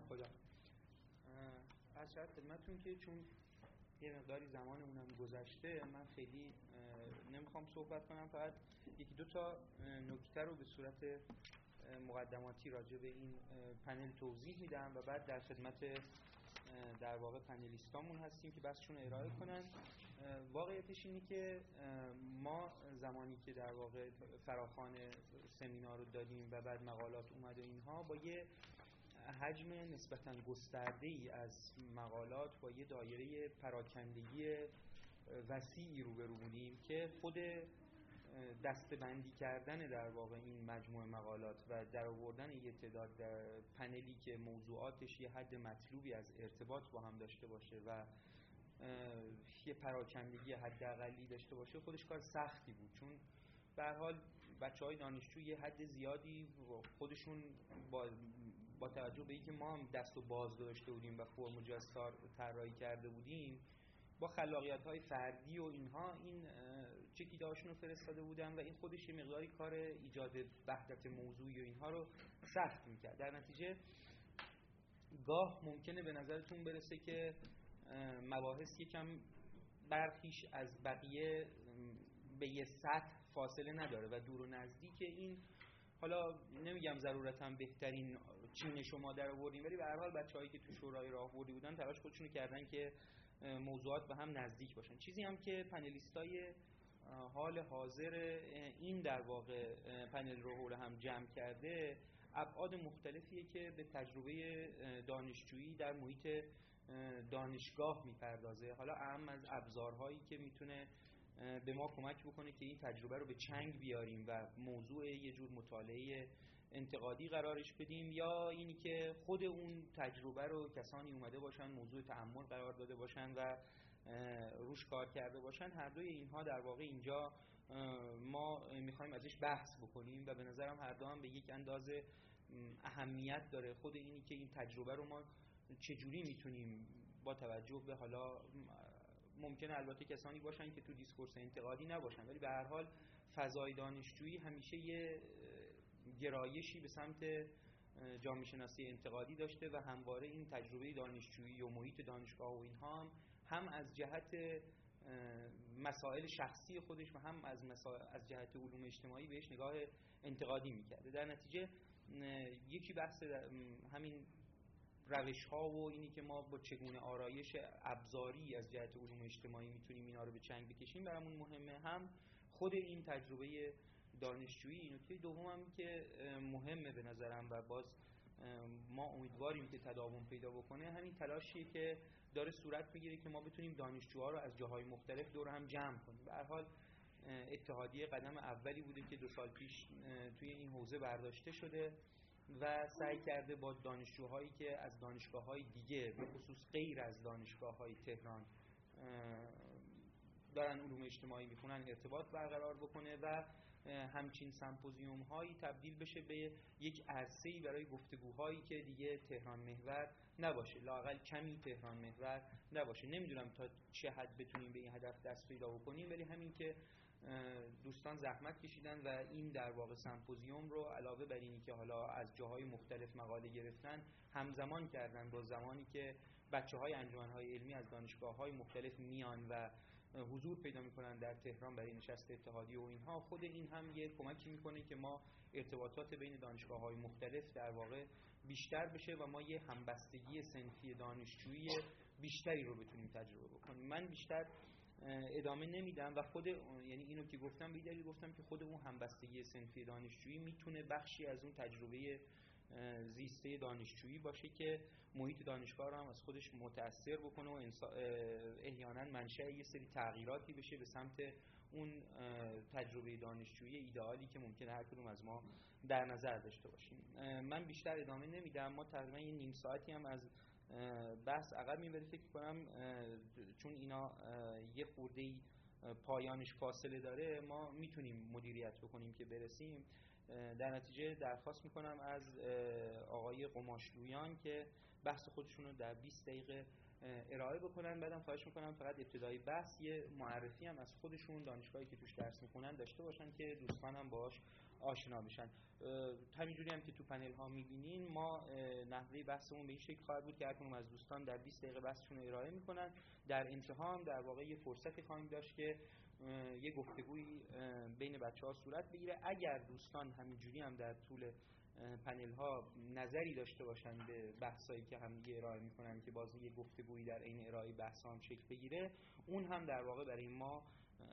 خدا. از شاید خدمتون که چون یه مقداری زمانمونم گذشته من خیلی نمی‌خوام صحبت کنم فقط یکی دو تا نکته رو به صورت مقدماتی راجع به این پنل توضیح میدم و بعد در خدمت در واقع پنلیستامون هستیم که بحثشون ارائه کنن. واقعیتش اینه که ما زمانی که در واقع فراخان سمینار رو دادیم و بعد مقالات اومده اینها با یه حجم نسبتا گسترده ای از مقالات با یه دایره پراکندگی وسیعی روبرو بودیم که خود دستبندی کردن در واقع این مجموعه مقالات و در آوردن یه تعداد پنلی که موضوعاتش یه حد مطلوبی از ارتباط با هم داشته باشه و یه پراکندگی حداقلی داشته باشه خودش کار سختی بود. چون به حال بچه های دانشجو یه حد زیادی خودشون با, با توجه به اینکه ما هم دست و باز داشته بودیم و فرم و جستار طراحی کرده بودیم با خلاقیت های فردی و اینها این چکیده رو فرستاده بودن و این خودش یه مقداری کار ایجاد وحدت موضوعی و اینها رو سخت می‌کرد. در نتیجه گاه ممکنه به نظرتون برسه که مباحث یکم برخیش از بقیه به یه سطح فاصله نداره و دور و نزدیک این حالا نمیگم ضرورتا بهترین چین شما در آوردیم ولی به هر حال بچه‌هایی که تو شورای راهبردی بودن تلاش خودشونو کردن که موضوعات به هم نزدیک باشن. چیزی هم که پنلیستای حال حاضر این در واقع پنل رو هم جمع کرده ابعاد مختلفیه که به تجربه دانشجویی در محیط دانشگاه می‌پردازه. حالا اهم از ابزارهایی که می‌تونه به ما کمک بکنه که این تجربه رو به چنگ بیاریم و موضوع یه جور مطالعه انتقادی قرارش بدیم یا اینی که خود اون تجربه رو کسانی اومده باشن موضوع تعمل قرار داده باشن و روش کار کرده باشن هر دوی اینها در واقع اینجا ما می‌خوایم ازش بحث بکنیم و به نظرم هر دو هم به یک اندازه اهمیت داره. خود اینی که این تجربه رو ما چجوری می‌تونیم با توجه به حالا ممکنه البته کسانی باشن که تو دیسکورس انتقادی نباشن ولی به هر حال فضای دانشجویی همیشه یه گرایشی به سمت جامعه شناسی انتقادی داشته و همواره این تجربه دانشجویی و محیط دانشگاه و اینها هم هم از جهت مسائل شخصی خودش و هم از از جهت علوم اجتماعی بهش نگاه انتقادی می‌کرده. در نتیجه یکی بحث همین روش ها و اینی که ما با چگونه آرایش ابزاری از جهت علوم اجتماعی می‌تونیم اینا رو به چنگ بکشیم برامون مهمه. هم خود این تجربه دانشجویی نکته دوم هم که مهمه به نظرم و باز ما امیدواریم که تداوم پیدا بکنه. همین تلاشیه که داره صورت می‌گیره که ما بتونیم دانشجوها رو از جاهای مختلف دور هم جمع کنیم. به حال اتحادیه قدم اولی بوده که دو سال پیش توی این حوزه برداشته شده. و سعی کرده با دانشجوهایی که از دانشگاه های دیگه به خصوص غیر از دانشگاه های تهران دارن علوم اجتماعی می‌خونن ارتباط برقرار بکنه و همچین سمپوزیوم هایی تبدیل بشه به یک عرصه برای گفتگوهایی که دیگه تهران محور نباشه. لاقل کمی تهران محور نباشه. نمی‌دونم تا چه حد بتونیم به این هدف دست پیدا بکنیم ولی همین که دوستان زحمت کشیدن و این در واقع سمپوزیوم رو علاوه بر اینی که حالا از جاهای مختلف مقاله گرفتن همزمان کردن با زمانی که بچه های انجمن های علمی از دانشگاه های مختلف میان و حضور پیدا می‌کنن در تهران برای نشست اتحادی و اینها. خود این هم یه کمکی می‌کنه که ما ارتباطات بین دانشگاه های مختلف در واقع بیشتر بشه و ما یه همبستگی سنفی دانشجویی بیشتری رو بتونیم تجربه بکنیم. من بیشتر ادامه نمیدم و خود یعنی اینو که گفتم به گفتم که خود اون همبستگی سنفی دانشجویی می‌تونه بخشی از اون تجربه زیسته دانشجویی باشه که محیط دانشگاه رو هم از خودش متاثر بکنه و احیانا منشأ یه سری تغییراتی بشه به سمت اون تجربه دانشجویی ایدئالی که ممکنه هر کدوم از ما در نظر داشته باشیم. من بیشتر ادامه نمیدم. ما تقریبا یه نیم ساعتی هم از بحث عقب می‌بری فکر کنم چون اینا یه خورده پایانش فاصله داره ما می‌تونیم مدیریت بکنیم که برسیم. در نتیجه درخواست می‌کنم از آقای قماشلویان که بحث خودشون رو در 20 دقیقه ارائه بکنن. بعدم خواهش می‌کنم فقط ابتدای بحث یه معرفی هم از خودشون دانشگاهی که توش درس می‌خونن داشته باشن که دوستانم باش آشنا بشن همینجوری هم که تو پنل ها می‌بینین ما نحوه بحثمون به این شکل خواهد بود که هر از دوستان در 20 دقیقه بحثشون ارائه می‌کنن. در انتها هم در واقع یه فرصتی خواهیم داشت که یه گفتگوی بین بچه ها صورت بگیره. اگر دوستان همینجوری هم در طول پنل ها نظری داشته باشن به بحثایی که هم دیگه ارائه می‌کنن که باز یه گفتگویی در این ارائه بحث هم شکل بگیره اون هم در واقع برای ما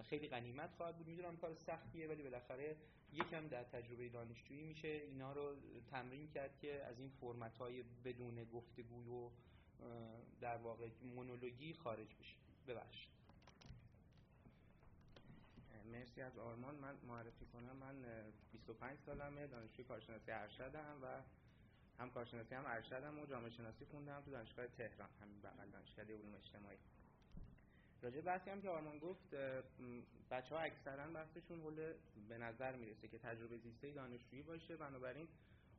خیلی غنیمت خواهد بود. می‌دونم کار سختیه ولی بالاخره یکم در تجربه دانشجویی میشه. اینا رو تمرین کرد که از این فرمت های بدون گفتگوی و در واقع مونولوژی خارج بشه. ببخشید. مرسی از آرمان. من معرفی کنم. من 25 سالمه. دانشجوی کارشناسی ارشدم و هم کارشناسی هم ارشدم و جامعه شناسی خوندم تو دانشگاه تهران همین بغل دانشکده علوم اجتماعی. راجع بحثی هم که آرمان گفت بچه ها اکثرا بحثشون حول به نظر می‌رسه که تجربه زیسته دانشجویی باشه. بنابراین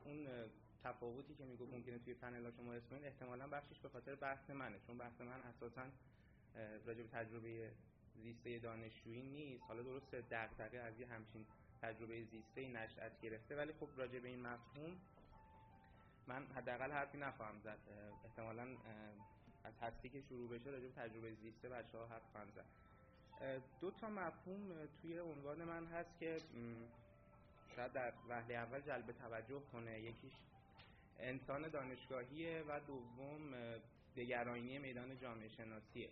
اون تفاوتی که می‌گفت ممکنه توی پنل شما اسمین احتمالا بخشش به خاطر بحث منه. چون بحث من اساسا راجع به تجربه زیسته دانشجویی نیست. حالا درست دغدغه از یه همچین تجربه زیسته نشأت گرفته. ولی خب راجع به این مفهوم من حداقل حرفی نخواهم زد. احتمالا از هستی که شروع بشه راجع به تجربه زیسته بچه ها حرف زد. دو تا مفهوم توی عنوان من هست که شاید در وهله اول جلب توجه کنه. یکیش انسان دانشگاهیه و دوم دگراینی میدان جامعه شناسیه.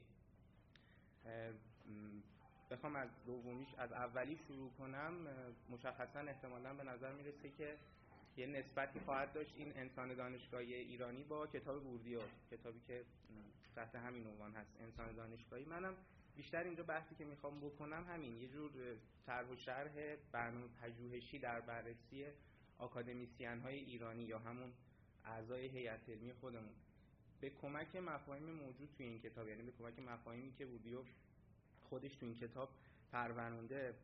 بخوام از دومیش از اولی شروع کنم. مشخصا احتمالا به نظر می‌رسه که یه نسبتی خواهد داشت این انسان دانشگاهی ایرانی با کتاب بوردیو کتابی که تحت همین عنوان هست انسان دانشگاهی. منم بیشتر اینجا بحثی که می‌خوام بکنم همین یه جور طرح و شرح برنامه پژوهشی در بررسی آکادمیسیان های ایرانی یا همون اعضای هیئت علمی خودمون. به کمک مفاهیم موجود توی این کتاب یعنی به کمک مفاهیمی که بودیو خودش تو این کتاب پرورونده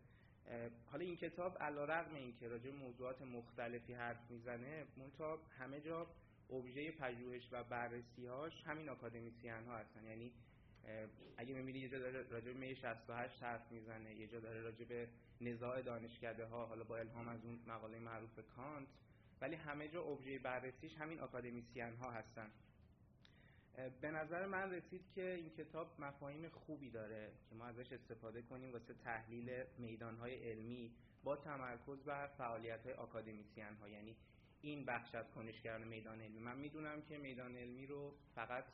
حالا این کتاب علا رقم این که راجع موضوعات مختلفی حرف می‌زنه منتها همه جا ابژه پژوهش و بررسی هاش همین اکادمیسیان ها هستن. یعنی اگه می‌بینی یه جا داره راجع به 68 حرف می‌زنه یه جا داره راجع به نزاع دانشکده ها حالا با الهام از اون مقاله معروف کانت ولی همه جا ابژه بررسیش همین اکادمیسیان ها هستن. به نظر من رسید که این کتاب مفاهیم خوبی داره که ما ازش استفاده کنیم واسه تحلیل میدانهای علمی با تمرکز بر فعالیت های اکادمیسیان ها یعنی این بخش از کنشگران میدان علمی. من می‌دونم که میدان علمی رو فقط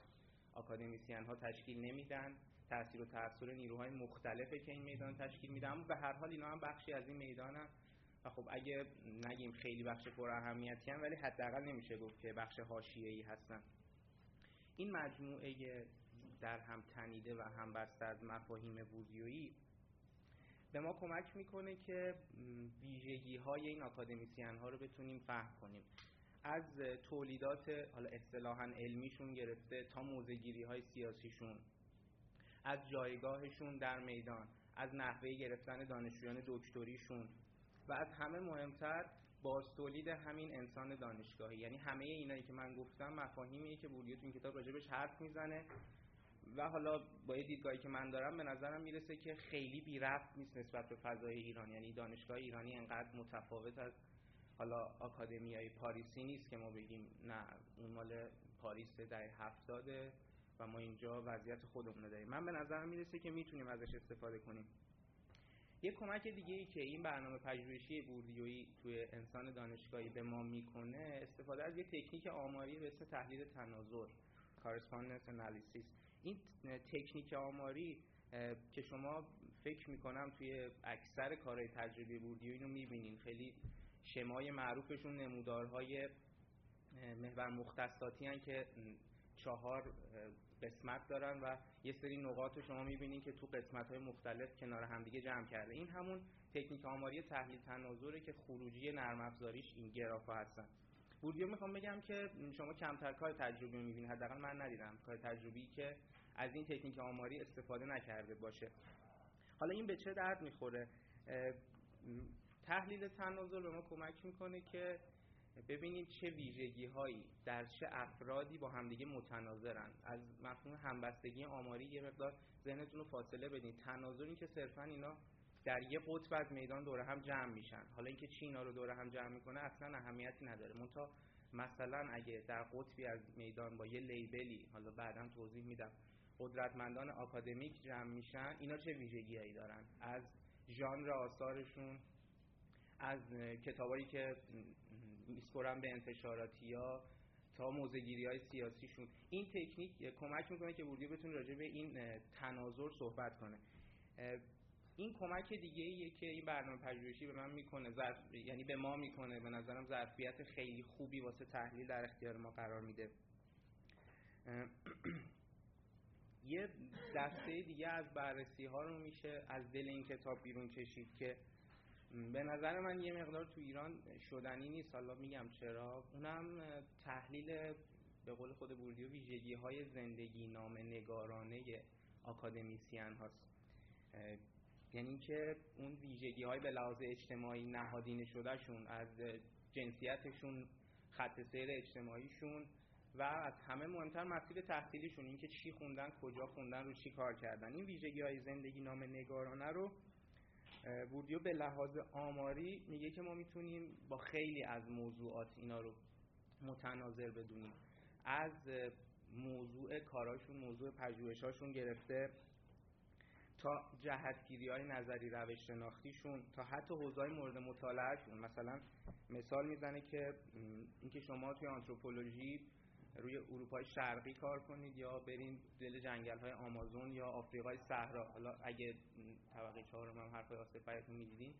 اکادمیسیان ها تشکیل نمیدن تاثیر و تاثیر نیروهای مختلفه که این میدان تشکیل میدن اما به هر حال اینا هم بخشی از این می‌دانن. و خب اگه نگیم خیلی بخش پر اهمیتی هم ولی حداقل نمیشه گفت که بخش حاشیه‌ای هستن. این مجموعه در هم تنیده و هم بسته از مفاهیم بوردیویی به ما کمک می‌کنه که ویژگی های این اکادمیسیان ها رو بتونیم فهم کنیم. از تولیدات حالا اصطلاحا علمیشون گرفته تا موزگیری های سیاسیشون از جایگاهشون در میدان از نحوه گرفتن دانشجویان دکتریشون و از همه مهمتر باز تولید همین انسان دانشگاهی. یعنی همه اینایی که من گفتم مفاهیمیه که بولیو تو این کتاب راجبش حرف می‌زنه. و حالا با یه دیدگاهی که من دارم به نظرم می‌رسه که خیلی بی رفت نیست نسبت به فضای ایران. یعنی دانشگاه ایرانی انقدر متفاوت از حالا های پاریسی نیست که ما بگیم نه اون مال پاریس در هفتاده و ما اینجا وضعیت خودمون داریم. من به نظرم می‌رسه که می‌تونیم ازش استفاده کنیم. یه کمک دیگه ای که این برنامه پژوهشی بوردیویی توی انسان دانشگاهی به ما می‌کنه استفاده از یه تکنیک آماری به اسم تحلیل تناظر correspondence analysis. این تکنیک آماری که شما فکر می‌کنم توی اکثر کارهای تجربی بوردیویی رو می‌بینین. خیلی شمای معروفشون نمودارهای محور مختصاتی هن که چهار قسمت دارن و یه سری نقاط رو شما می‌بینین که تو قسمت های مختلف کنار همدیگه جمع کرده. این همون تکنیک آماری تحلیل تناظره که خروجی نرم افزاریش این گراف هستن. بوردیو می‌خوام بگم که شما کمتر کار تجربی می‌بینید. حداقل من ندیدم کار تجربی که از این تکنیک آماری استفاده نکرده باشه. حالا این به چه درد می‌خوره؟ تحلیل تناظر به ما کمک می‌کنه که ببینید چه ویژگی هایی در چه افرادی با همدیگه متناظرن. از مفهوم همبستگی آماری یه مقدار ذهنتون رو فاصله بدین. تناظر که صرفا اینا در یه قطب از میدان دوره هم جمع میشن. حالا اینکه چی اینا رو دوره هم جمع می‌کنه اصلا اهمیتی نداره. منتها مثلا اگه در قطبی از میدان با یه لیبلی حالا بعدا توضیح میدم قدرتمندان آکادمیک جمع میشن اینا چه ویژگیهایی دارن؟ از ژانر آثارشون از کتابایی که میسپرن به انتشاراتی ها تا موزگیری های سیاسیشون. این تکنیک کمک می‌کنه که وردیو بتونه راجع به این تناظر صحبت کنه. این کمک دیگه ایه که این برنامه پژوهشی به من می‌کنه. ظرف... یعنی به ما می‌کنه. به نظرم ظرفیت خیلی خوبی واسه تحلیل در اختیار ما قرار میده. یه دسته دیگه از بررسی ها رو میشه از دل این کتاب بیرون کشید که به نظر من یه مقدار تو ایران شدنی نیست. حالا میگم چرا؟ اونم تحلیل به قول خود بوردیو ویژگی های زندگی نام نگارانه آکادمیسیان هاست. یعنی اینکه اون ویژگی های به لحاظ اجتماعی نهادینه شدهشون از جنسیتشون خط سیر اجتماعیشون و از همه مهمتر مسیر تحصیلیشون اینکه چی خوندن کجا خوندن رو چی کار کردن. این ویژگی های زندگی نام نگارانه رو بوردیو به لحاظ آماری میگه که ما می‌تونیم با خیلی از موضوعات اینا رو متناظر بدونیم. از موضوع کاراشون موضوع پژوهشاشون گرفته تا جهتگیری های نظری روش شناختیشون تا حتی حوزه مورد مطالعهشون. مثلا مثال می‌زنه که اینکه شما توی آنتروپولوژی روی اروپای شرقی کار کنید یا برین دل جنگل های آمازون یا آفریقای صحرا. حالا اگه طبقه چهارم هم حرف آصف براتون می‌دیدین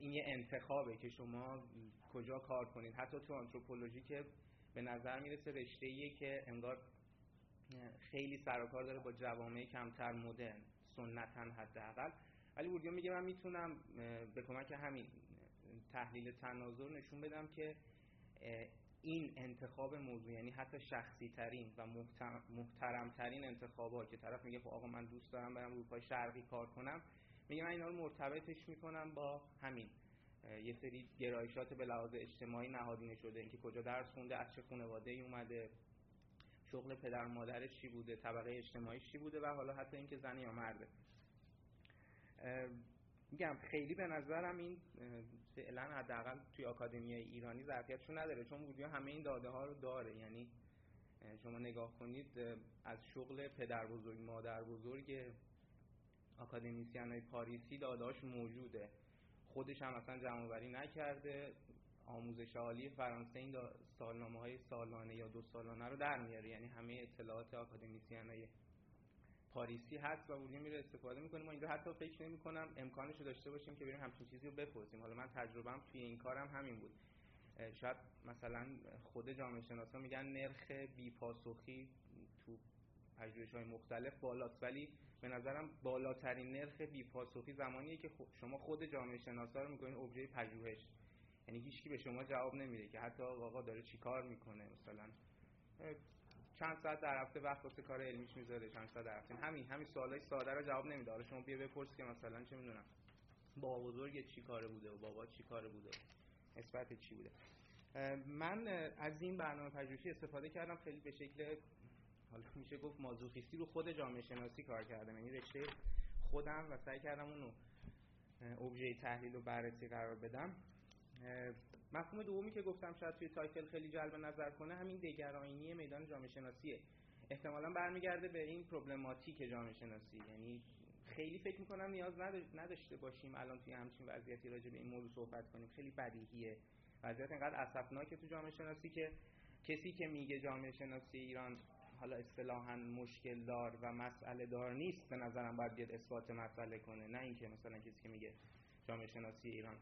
این یه انتخابه که شما کجا کار کنید. حتی تو آنتروپولوژی که به نظر می‌رسه رشته که انگار خیلی سرکار داره با جوامع کمتر مدرن سنتا حداقل. ولی بوردیو میگه من می‌تونم به کمک همین تحلیل تناظر نشون بدم که این انتخاب موضوع یعنی حتی شخصی ترین و محترم ترین انتخابات که طرف میگه خب آقا من دوست دارم برم اروپای شرقی کار کنم میگه من اینا رو مرتبطش می‌کنم با همین یه سری گرایشات به لحاظ اجتماعی نهادینه شده اینکه کجا درس خونده از چه خانواده ای اومده شغل پدر مادرش چی بوده طبقه اجتماعی چی بوده و حالا حتی اینکه زن یا مرده. میگم خیلی به نظرم این فعلا حداقل توی آکادمی ایرانی ظرفیتشو نداره چون ویدیو همه این داده ها رو داره. یعنی شما نگاه کنید از شغل پدر بزرگ مادر بزرگ آکادمیسیان های پاریسی دادهاش موجوده. خودش هم اصلا جمع نکرده. آموزش عالی فرانسه این سالنامه های سالانه یا دو سالانه رو در میاره. یعنی همه اطلاعات آکادمیسیان های پاریسی هست و بودیم میره استفاده می‌کنیم و اینجا حتی فکر نمی کنم امکانش رو داشته باشیم که بریم همچین چیزی رو بپرسیم. حالا من تجربهم توی این کارم همین بود. شاید مثلا خود جامعه شناسا میگن نرخ بیپاسخی تو پژوهش های مختلف بالاست. ولی به نظرم بالاترین نرخ بیپاسخی زمانیه که شما خود جامعه شناسا رو می‌کنین ابژه پژوهش. یعنی هیچکی به شما جواب نمیده که حتی آقا داره چیکار می‌کنه؟ مثلا چند ساعت در هفته وقت واسه کار علمیش می‌ذاره چند ساعت در هفته. همین همین سوالای ساده رو جواب نمیده. حالا شما بیا بپرس که مثلا چه می‌دونم. بابا بزرگ چی کاره بوده؟ و بابا چی کاره بوده؟ نسبت چی بوده؟ من از این برنامه پژوهشی استفاده کردم. خیلی به شکل حالا میشه گفت مازوخیستی رو خود جامعه شناسی کار کردم. یعنی رشته خودم و سعی کردم اونو ابژه تحلیل و بررسی قرار بدم. مفهوم دومی که گفتم شاید توی تایتل خیلی جلب نظر کنه همین دگرایینی میدان جامعه شناسیه احتمالا برمیگرده به این پروبلماتیک جامعه شناسی یعنی خیلی فکر می‌کنم نیاز نداشته باشیم الان توی همچین وضعیتی راجع به این موضوع صحبت کنیم. خیلی بدیهیه. وضعیت اینقدر اسفناکه تو جامعه شناسی که کسی که میگه جامعه شناسی ایران حالا اصطلاحا مشکل دار و مسئله دار نیست به نظرم باید بیاد اثبات مسئله کنه. نه اینکه مثلا کسی که میگه جامعه شناسی ایران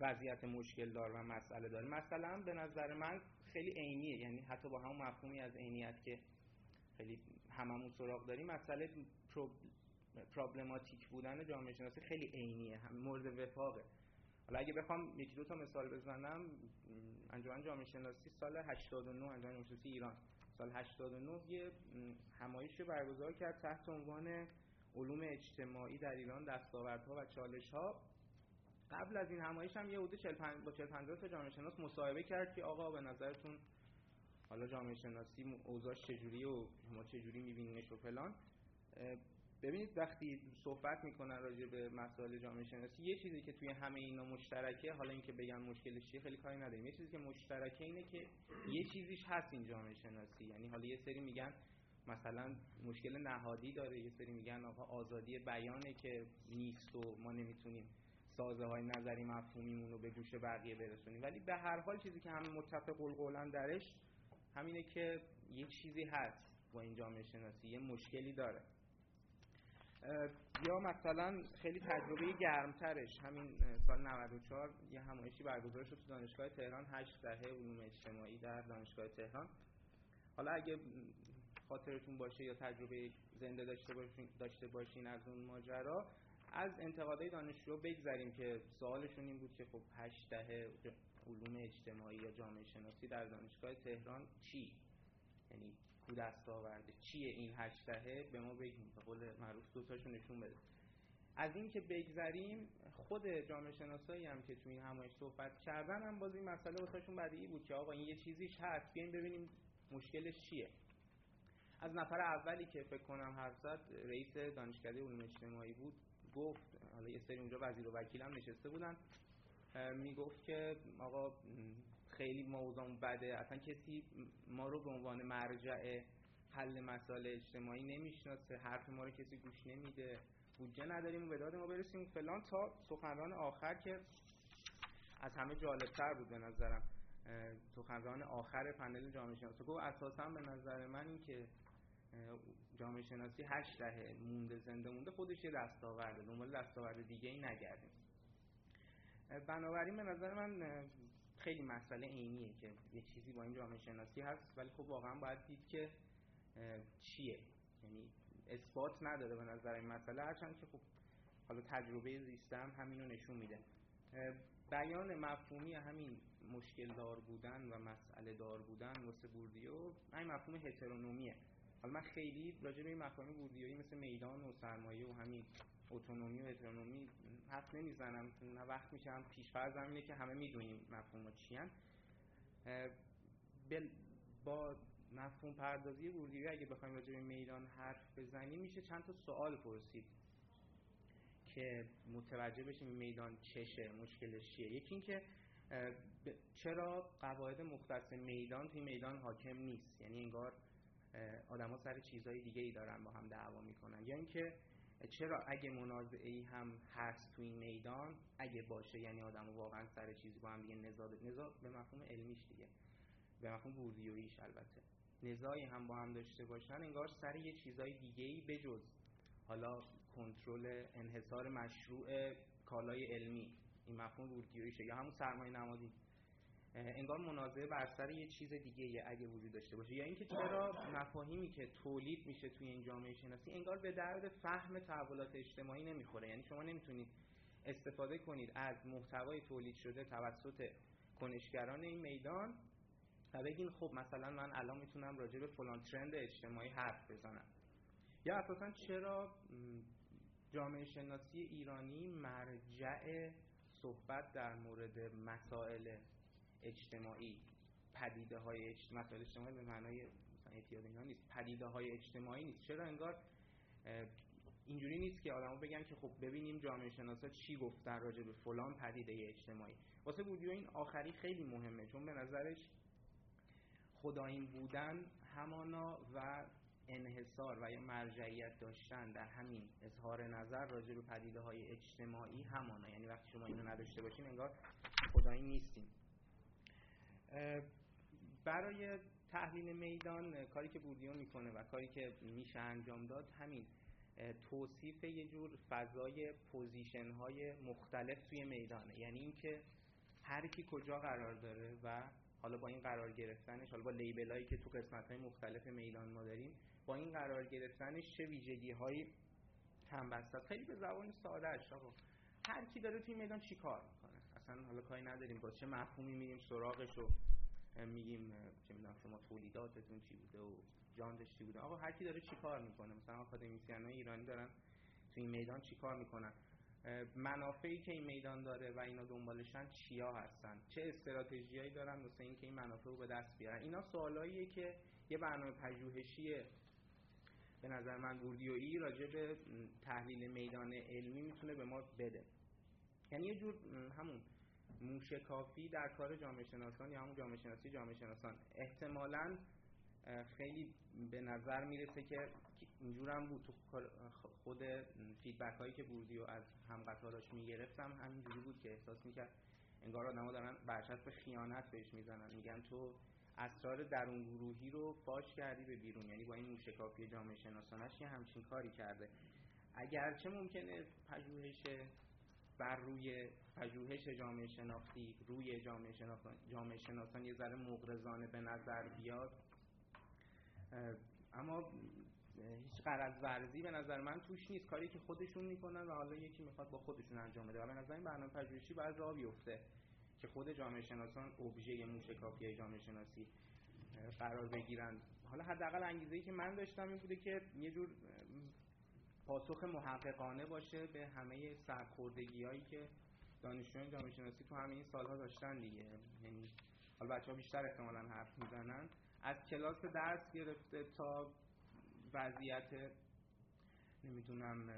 وضعیت مشکل دار و مسئله داره. مثلا به نظر من خیلی عینیه. یعنی حتی با همون مفهومی از عینیت که خیلی هممون سراغ داریم مسئله پرابلماتیک بودن جامعه شناسی خیلی عینیه. هم مورد وفاقه. حالا اگه بخوام یکی دو تا مثال بزنم انجمن جامعه شناسی سال 89 انجمن جامعه شناسی ایران. سال 89 یه همایش برگزار کرد تحت عنوان علوم اجتماعی در ایران دستاوردها و چالش‌ها. قبل از این همایش هم یه حدود 40 با 40 50 تا جامعه شناس مصاحبه کرد که آقا به نظرتون حالا جامعه شناسی اوضاعش چجوریه و شما چجوری می‌بینینش و فلان. ببینید وقتی صحبت می‌کنن راجع به مسائل جامعه شناسی یه چیزی که توی همه اینا مشترکه حالا اینکه بگن مشکلش چیه خیلی کاری نداریم. یه چیزی که مشترکه اینه که یه چیزیش هست این جامعه شناسی. یعنی حالا یه سری میگن مثلا مشکل نهادی داره یه سری میگن آقا آزادی بیانه که نیست و ما نمی‌تونیم سازه های نظری مفهومیمون رو به گوش بقیه برسونیم. ولی به هر حال چیزی که همه متفق القولن درش همینه که یه چیزی هست با این جامعه شناسی یه مشکلی داره. یا مثلا خیلی تجربه گرمترش. همین سال 94 یه همایشی برگزار شد تو دانشگاه تهران 8 دهه علوم اجتماعی در دانشگاه تهران. حالا اگه خاطرتون باشه یا تجربه زنده داشته باشین, داشته باشین از اون ماجرا از انتقادهای دانشجو بگذریم که سوالشون این بود که خب 8 دهه علوم اجتماعی یا جامعه شناسی در دانشگاه تهران چی؟ یعنی کو دست آورده؟ چیه این هشت دهه؟ به ما بگیم به قول معروف دوتاشو نشون بده. از این که بگذریم خود جامعه شناسایی هم که توی این همایش صحبت کردن هم باز این مسئله واسهشون بدیهی بود که آقا این یه چیزیش هست بیاین ببینیم مشکلش چیه. از نفر اولی که فکر کنم حرف رئیس دانشکده علوم اجتماعی بود. گفت حالا یه سری اونجا وزیر و وکیل هم نشسته بودن می‌گفت که آقا خیلی موضوع بده اصلا کسی ما رو به عنوان مرجع حل مسائل اجتماعی نمی‌شناسه حرف ما رو کسی گوش نمیده بودجه نداریم و داد ما برسیم. فلان تا سخنران آخر که از همه جالبتر بود به نظرم. سخنران آخر پنل جامعه شناسی گفت اساسا به نظر من این که جامعه شناسی هشت دهه مونده زنده مونده خودش یه دستاورده. دنبال دستاورد دیگه ای نگردیم. بنابراین به نظر من خیلی مسئله عینیه که یه چیزی با این جامعه شناسی هست ولی خب واقعا باید دید که چیه. یعنی اثبات نداره به نظر این مسئله هرچند که خب حالا تجربه زیستم همینو نشون میده. بیان مفهومی همین مشکل دار بودن و مسئله دار بودن واسه بوردیو این مفهوم هترونومیه حالا من خیلی راجع به این مفاهیم بوردیویی مثل میدان و سرمایه و همین اتونومی و هترونومی حرف نمی‌زنم. نه وقت میشم پیشفرض اینه که همه می‌دونیم مفهوم چی با مفهوم پردازی بوردیویی اگه بخوایم راجع به میدان حرف بزنیم میشه چند تا سوال پرسید که متوجه بشیم میدان چشه مشکلش چیه. یکی اینکه چرا قواعد مختص میدان توی میدان حاکم نیست؟ یعنی انگار آدما سر چیزهای دیگه ای دارن با هم دعوا می‌کنن. یا اینکه چرا اگه منازعه ای هم هست تو این میدان اگه باشه یعنی آدم واقعا سر چیزی با هم دیگه نزاع نزاع به مفهوم علمیش دیگه. به مفهوم بوردیویش البته. نزاعی هم با هم داشته باشن انگار سر یه چیزای دیگه ای بجز حالا کنترل انحصار مشروع کالای علمی. این مفهوم بوردیویشه یا همون سرمایه نمادی انگار مناظره بر سر یه چیز دیگه اگه وجود داشته باشه. یا اینکه چرا مفاهیمی که تولید میشه توی این جامعه شناسی انگار به درد فهم تحولات اجتماعی نمی‌خوره. یعنی شما نمی‌تونید استفاده کنید از محتوای تولید شده توسط کنشگران این میدان و بگین خب مثلا من الان می‌تونم راجع به فلان ترند اجتماعی حرف بزنم. یا اساسا چرا جامعه شناسی ایرانی مرجع صحبت در مورد مسائل اجتماعی پدیده های اجتماعی مسائل اجتماعی به معنای اعتیاد اینا نیست. پدیده های اجتماعی نیست. چرا انگار اینجوری نیست که آدما بگن که خب ببینیم جامعه شناسا چی گفتن راجع به فلان پدیده اجتماعی. واسه بودیو این آخری خیلی مهمه چون به نظرش خدایین بودن همانا و انحصار و یا مرجعیت داشتن در همین اظهار نظر راجع به پدیده های اجتماعی همانا. یعنی وقتی شما اینو نداشته باشین انگار خدایی نیستیم برای تحلیل میدان کاری که بوردیو می‌کنه و کاری که میشه انجام داد همین توصیف یه جور فضای position های مختلف توی میدانه. یعنی اینکه هر کی کجا قرار داره و حالا با این قرار گرفتنش حالا با لیبل هایی که تو قسمت های مختلف میدان ما داریم با این قرار گرفتنش چه ویژگی هایی هم بسته خیلی به زبان ساده اش هر کی داره توی میدان چیکار اصلا حالا کاری نداریم. با چه مفهومی میریم سراغش و میگیم چه می‌دونم شما تولیداتتون چی بوده و جانش چی بوده؟ آقا هر کی داره چیکار می‌کنه؟ مثلا های ایرانی دارن توی این میدان چیکار می‌کنن؟ منافعی که این میدان داره و اینا دنبالشن چیا هستن؟ چه استراتژیایی دارن واسه اینکه این منافع رو به دست بیارن؟ اینا سوالاییه که یه برنامه پژوهشی به نظر من بوردیویی راجع به تحلیل میدان علمی می‌تونه به ما بده. یعنی یه جور همون موشکافی در کار جامعه شناسان یا همون جامعه شناسی جامعه شناسان. احتمالا خیلی به نظر می‌رسه که اینجورم بود. تو خود feedback هایی که بوردیو از هم قطاراش می‌گرفتم همینجوری بود که احساس می‌کرد انگار آدم ها دارن برچسب خیانت بهش می‌زنن. میگن تو اسرار درون گروهی رو فاش کردی به بیرون. یعنی با این موشکافی جامعه شناسانه‌ش یه همچین کاری کرده. اگرچه ممکنه پژوهش بر روی پژوهش جامعه شناختی روی جامعه شناسان, جامعه شناسان یه ذره مغرضانه به نظر بیاد. اما هیچ قرض ورزی به نظر من توش نیست. کاری که خودشون می‌کنن و حالا یکی می‌خواد با خودشون انجام بده. و به نظر این برنامه پژوهشی باید راه بیفته که خود جامعه شناسان ابژه موشکافی جامعه شناسی قرار بگیرن. حالا حداقل انگیزه ای که من داشتم این بوده که یه جور پاسخ محققانه باشه به همه سرخوردگی هایی که دانشجویان جامعه شناسی تو همه این سالها داشتن دیگه. یعنی حالا بچه ها بیشتر احتمالا حرف می‌زنن. از کلاس درس گرفته تا وضعیت نمی‌دونم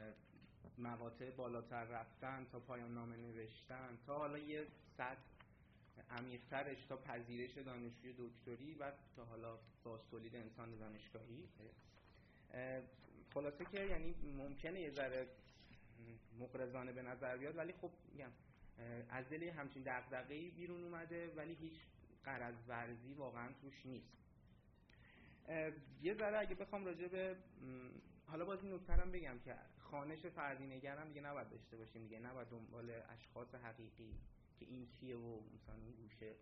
مقاطع بالاتر رفتن تا پایان نامه نوشتن تا حالا یه سطح عمیقترش تا پذیرش دانشجوی دکتری و تا حالا باز تولید انسان دانشگاهی. خلاصه که یعنی ممکنه یه ذره مقرزانه به نظر بیاد ولی خب میگم از دل همچین دغدغه‌ای بیرون اومده ولی هیچ قرض ورزی واقعا توش نیست. یه ذره اگه بخوام راجع به حالا باز این نکترم بگم که خانش فردی نگرم دیگه نباید داشته باشیم دیگه نباید دنبال اشخاص حقیقی که این کیه و مثلا اون گوشه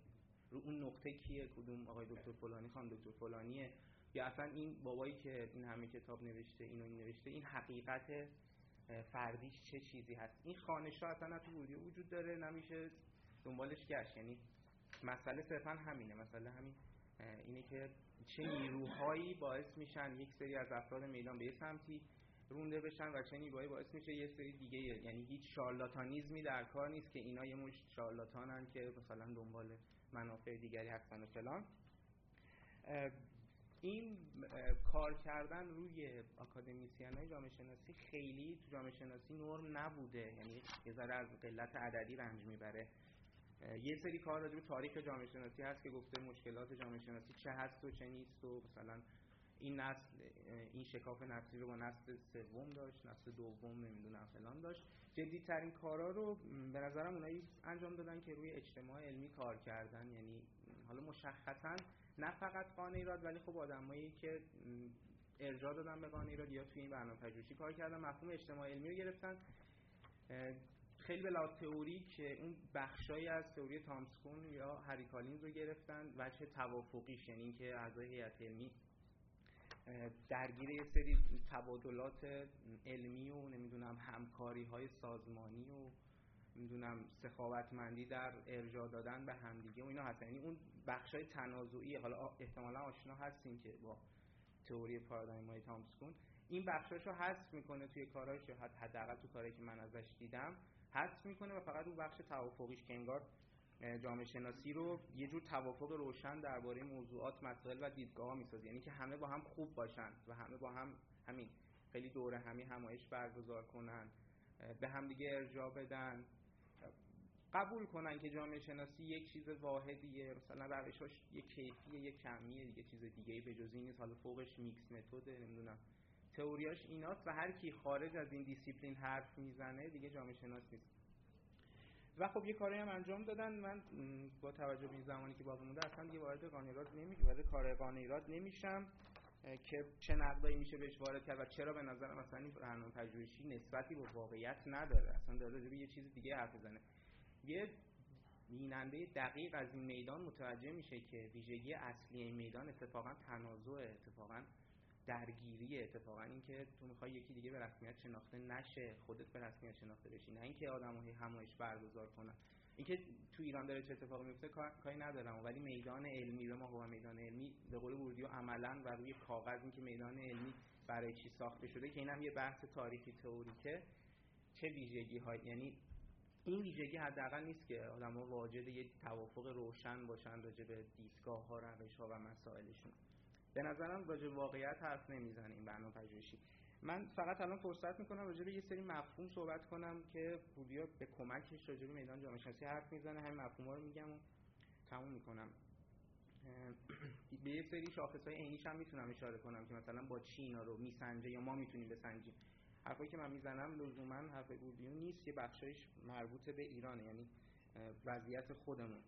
رو اون نقطه کیه کدوم آقای دکتر فلانی خان دکتر فلانیه. یا اصلا این بابایی که این همه کتاب نوشته اینو این نوشته این حقیقت فردیش چه چیزی هست؟ این خانش ها اصلا تو وجود داره نمیشه دنبالش گشت. یعنی مسئله صرفا همینه. مسئله همین اینه که چه نیروهایی باعث میشن یک سری از افراد میدان به یه سمتی رونده بشن و چه نیروهایی باعث میشه یه سری دیگه یعنی هیچ شارلاتانیزمی در کار نیست که اینا یه مش شارلاتانن که مثلا دنبال منافع دیگری هستن و فلان. این کار کردن روی اکادمیسیان های جامعه شناسی خیلی تو جامعه شناسی نرم نبوده. یعنی یه ذره از قلت عددی رنج می‌بره. یه سری کار راجع به تاریخ جامعه شناسی هست که گفته مشکلات جامعه شناسی چه هست و چه نیست و مثلا این نسل این شکاف نسلی رو با نسل سوم داشت نسل دوم نمی‌دونم فلان داشت. جدی ترین کارا رو به نظرم اونایی انجام دادن که روی اجتماع علمی کار کردن. یعنی حالا مشخصا نه فقط قانه ایراد ولی خب آدمایی که ارجاع دادن به قانه ایراد یا توی این برنامه پژوهشی کار کردن مفهوم اجتماع علمی رو گرفتن. خیلی به لحاظ که اون بخشایی از تئوری تامسکون یا هریکالینز رو گرفتن وجه توافقیش یعنی اینکه اعضای هیئت علمی درگیر یه سری تبادلات علمی و نمی‌دونم همکاری های سازمانی و نمی‌دونم سخاوتمندی در ارجاع دادن به همدیگه و اینا هستن یعنی اون بخشای تنازعی حالا احتمالا آشنا هستین که با تئوری پارادایم های تامسکون این بخشاشو حذف می‌کنه توی کاراش یا حداقل تو کاری که من ازش دیدم حذف می‌کنه و فقط اون بخش توافقیش که انگار جامعه شناسی رو یه جور توافق روشن درباره موضوعات مسائل و دیدگاه می‌سازه. یعنی که همه با هم خوب باشن و همه با هم همین خیلی دورهمی همایش برگزار کنن به هم دیگه ارجاع بدن. قبول کنن که جامعه شناسی یک چیز واحدیه. مثلا روشاش یک کیفیه یک کمیه دیگه چیز دیگه به جز این نیست. حالا فوقش mixed method ه نمی‌دونم. تئوریاش ایناست و هر کی خارج از این دیسیپلین حرف می‌زنه دیگه جامعه شناس نیست. و خب یه کاری هم انجام دادن. من با توجه به این زمانی که باقی مونده اصلا دیگه وارد قانعی‌راد نمی وارد کار قانعی‌راد نمیشم که چه نقدایی میشه بهش وارد کرد و چرا به نظر مثلا این برنامه پژوهشی نسبتی به واقعیت نداره. اصلا داره یه چیز دیگه حرف بزنه یه بیننده دقیق از این میدان متوجه میشه که ویژگی اصلی میدان اتفاقا تنازع اتفاقا درگیری اتفاقا اینکه تو می‌خوای یکی دیگه به رسمیت شناخته نشه خودت به رسمیت شناخته بشی نه اینکه آدم‌ها همایش برگزار کنن. اینکه تو ایران داره چه اتفاقی میفته کاری ندارم. ولی میدان علمی به ما هو میدان علمی به قول بوردیو عملا و روی کاغذ اینکه میدان علمی برای چی ساخته شده که اینم یه بحث تاریخی تئوریکه. چه ویژگی های یعنی این ویژگی حداقل نیست که آدم‌ها واجد یه توافق روشن باشن راجع به دیدگاه ها روش ها و مسائلشون. به نظرم راجع واقعیت حرف نمی‌زنه این برنامه من فقط الان فرصت می‌کنم راجع به یه سری مفهوم صحبت کنم که پوریا به کمکش راجع به میدان جامعه شناسی حرف می‌زنه همین مفهوم رو میگم و تموم می‌کنم. به یه سری شاخص های عینیش هم می‌تونم اشاره کنم که مثلا با چی اینا رو میسنجه یا ما می‌تونیم بسنجیم. حرفایی که من می‌زنم لزوما حرف بوردیو نیست یه بخشایش مربوط به ایرانه یعنی وضعیت خودمون.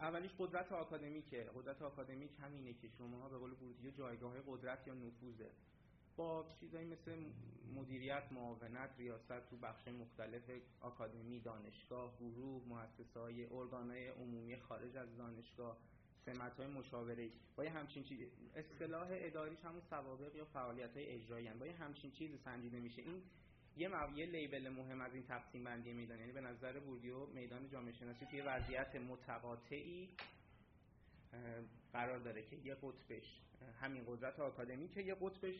اولیش قدرت آکادمیکه قدرت آکادمیک همینه که شما به قول بوردیو جایگاه قدرت یا نفوذه. با چیزایی مثل مدیریت معاونت ریاست تو بخش مختلف آکادمی دانشگاه گروه مؤسسه های ارگانهای عمومی خارج از دانشگاه سمت های مشاوره. با یه همچین چیز اصطلاح اداریش همون سوابق یا فعالیت های اجرایی با یه همچین چیزی سنجیده میشه. این یه یه لیبل مهم از این تقسیم بندی میدان. یعنی به نظر بوردیو میدان جامعه شناسی توی وضعیت متقاطعی قرار داره که یه قطبش همین قدرت آکادمی که یه قطبش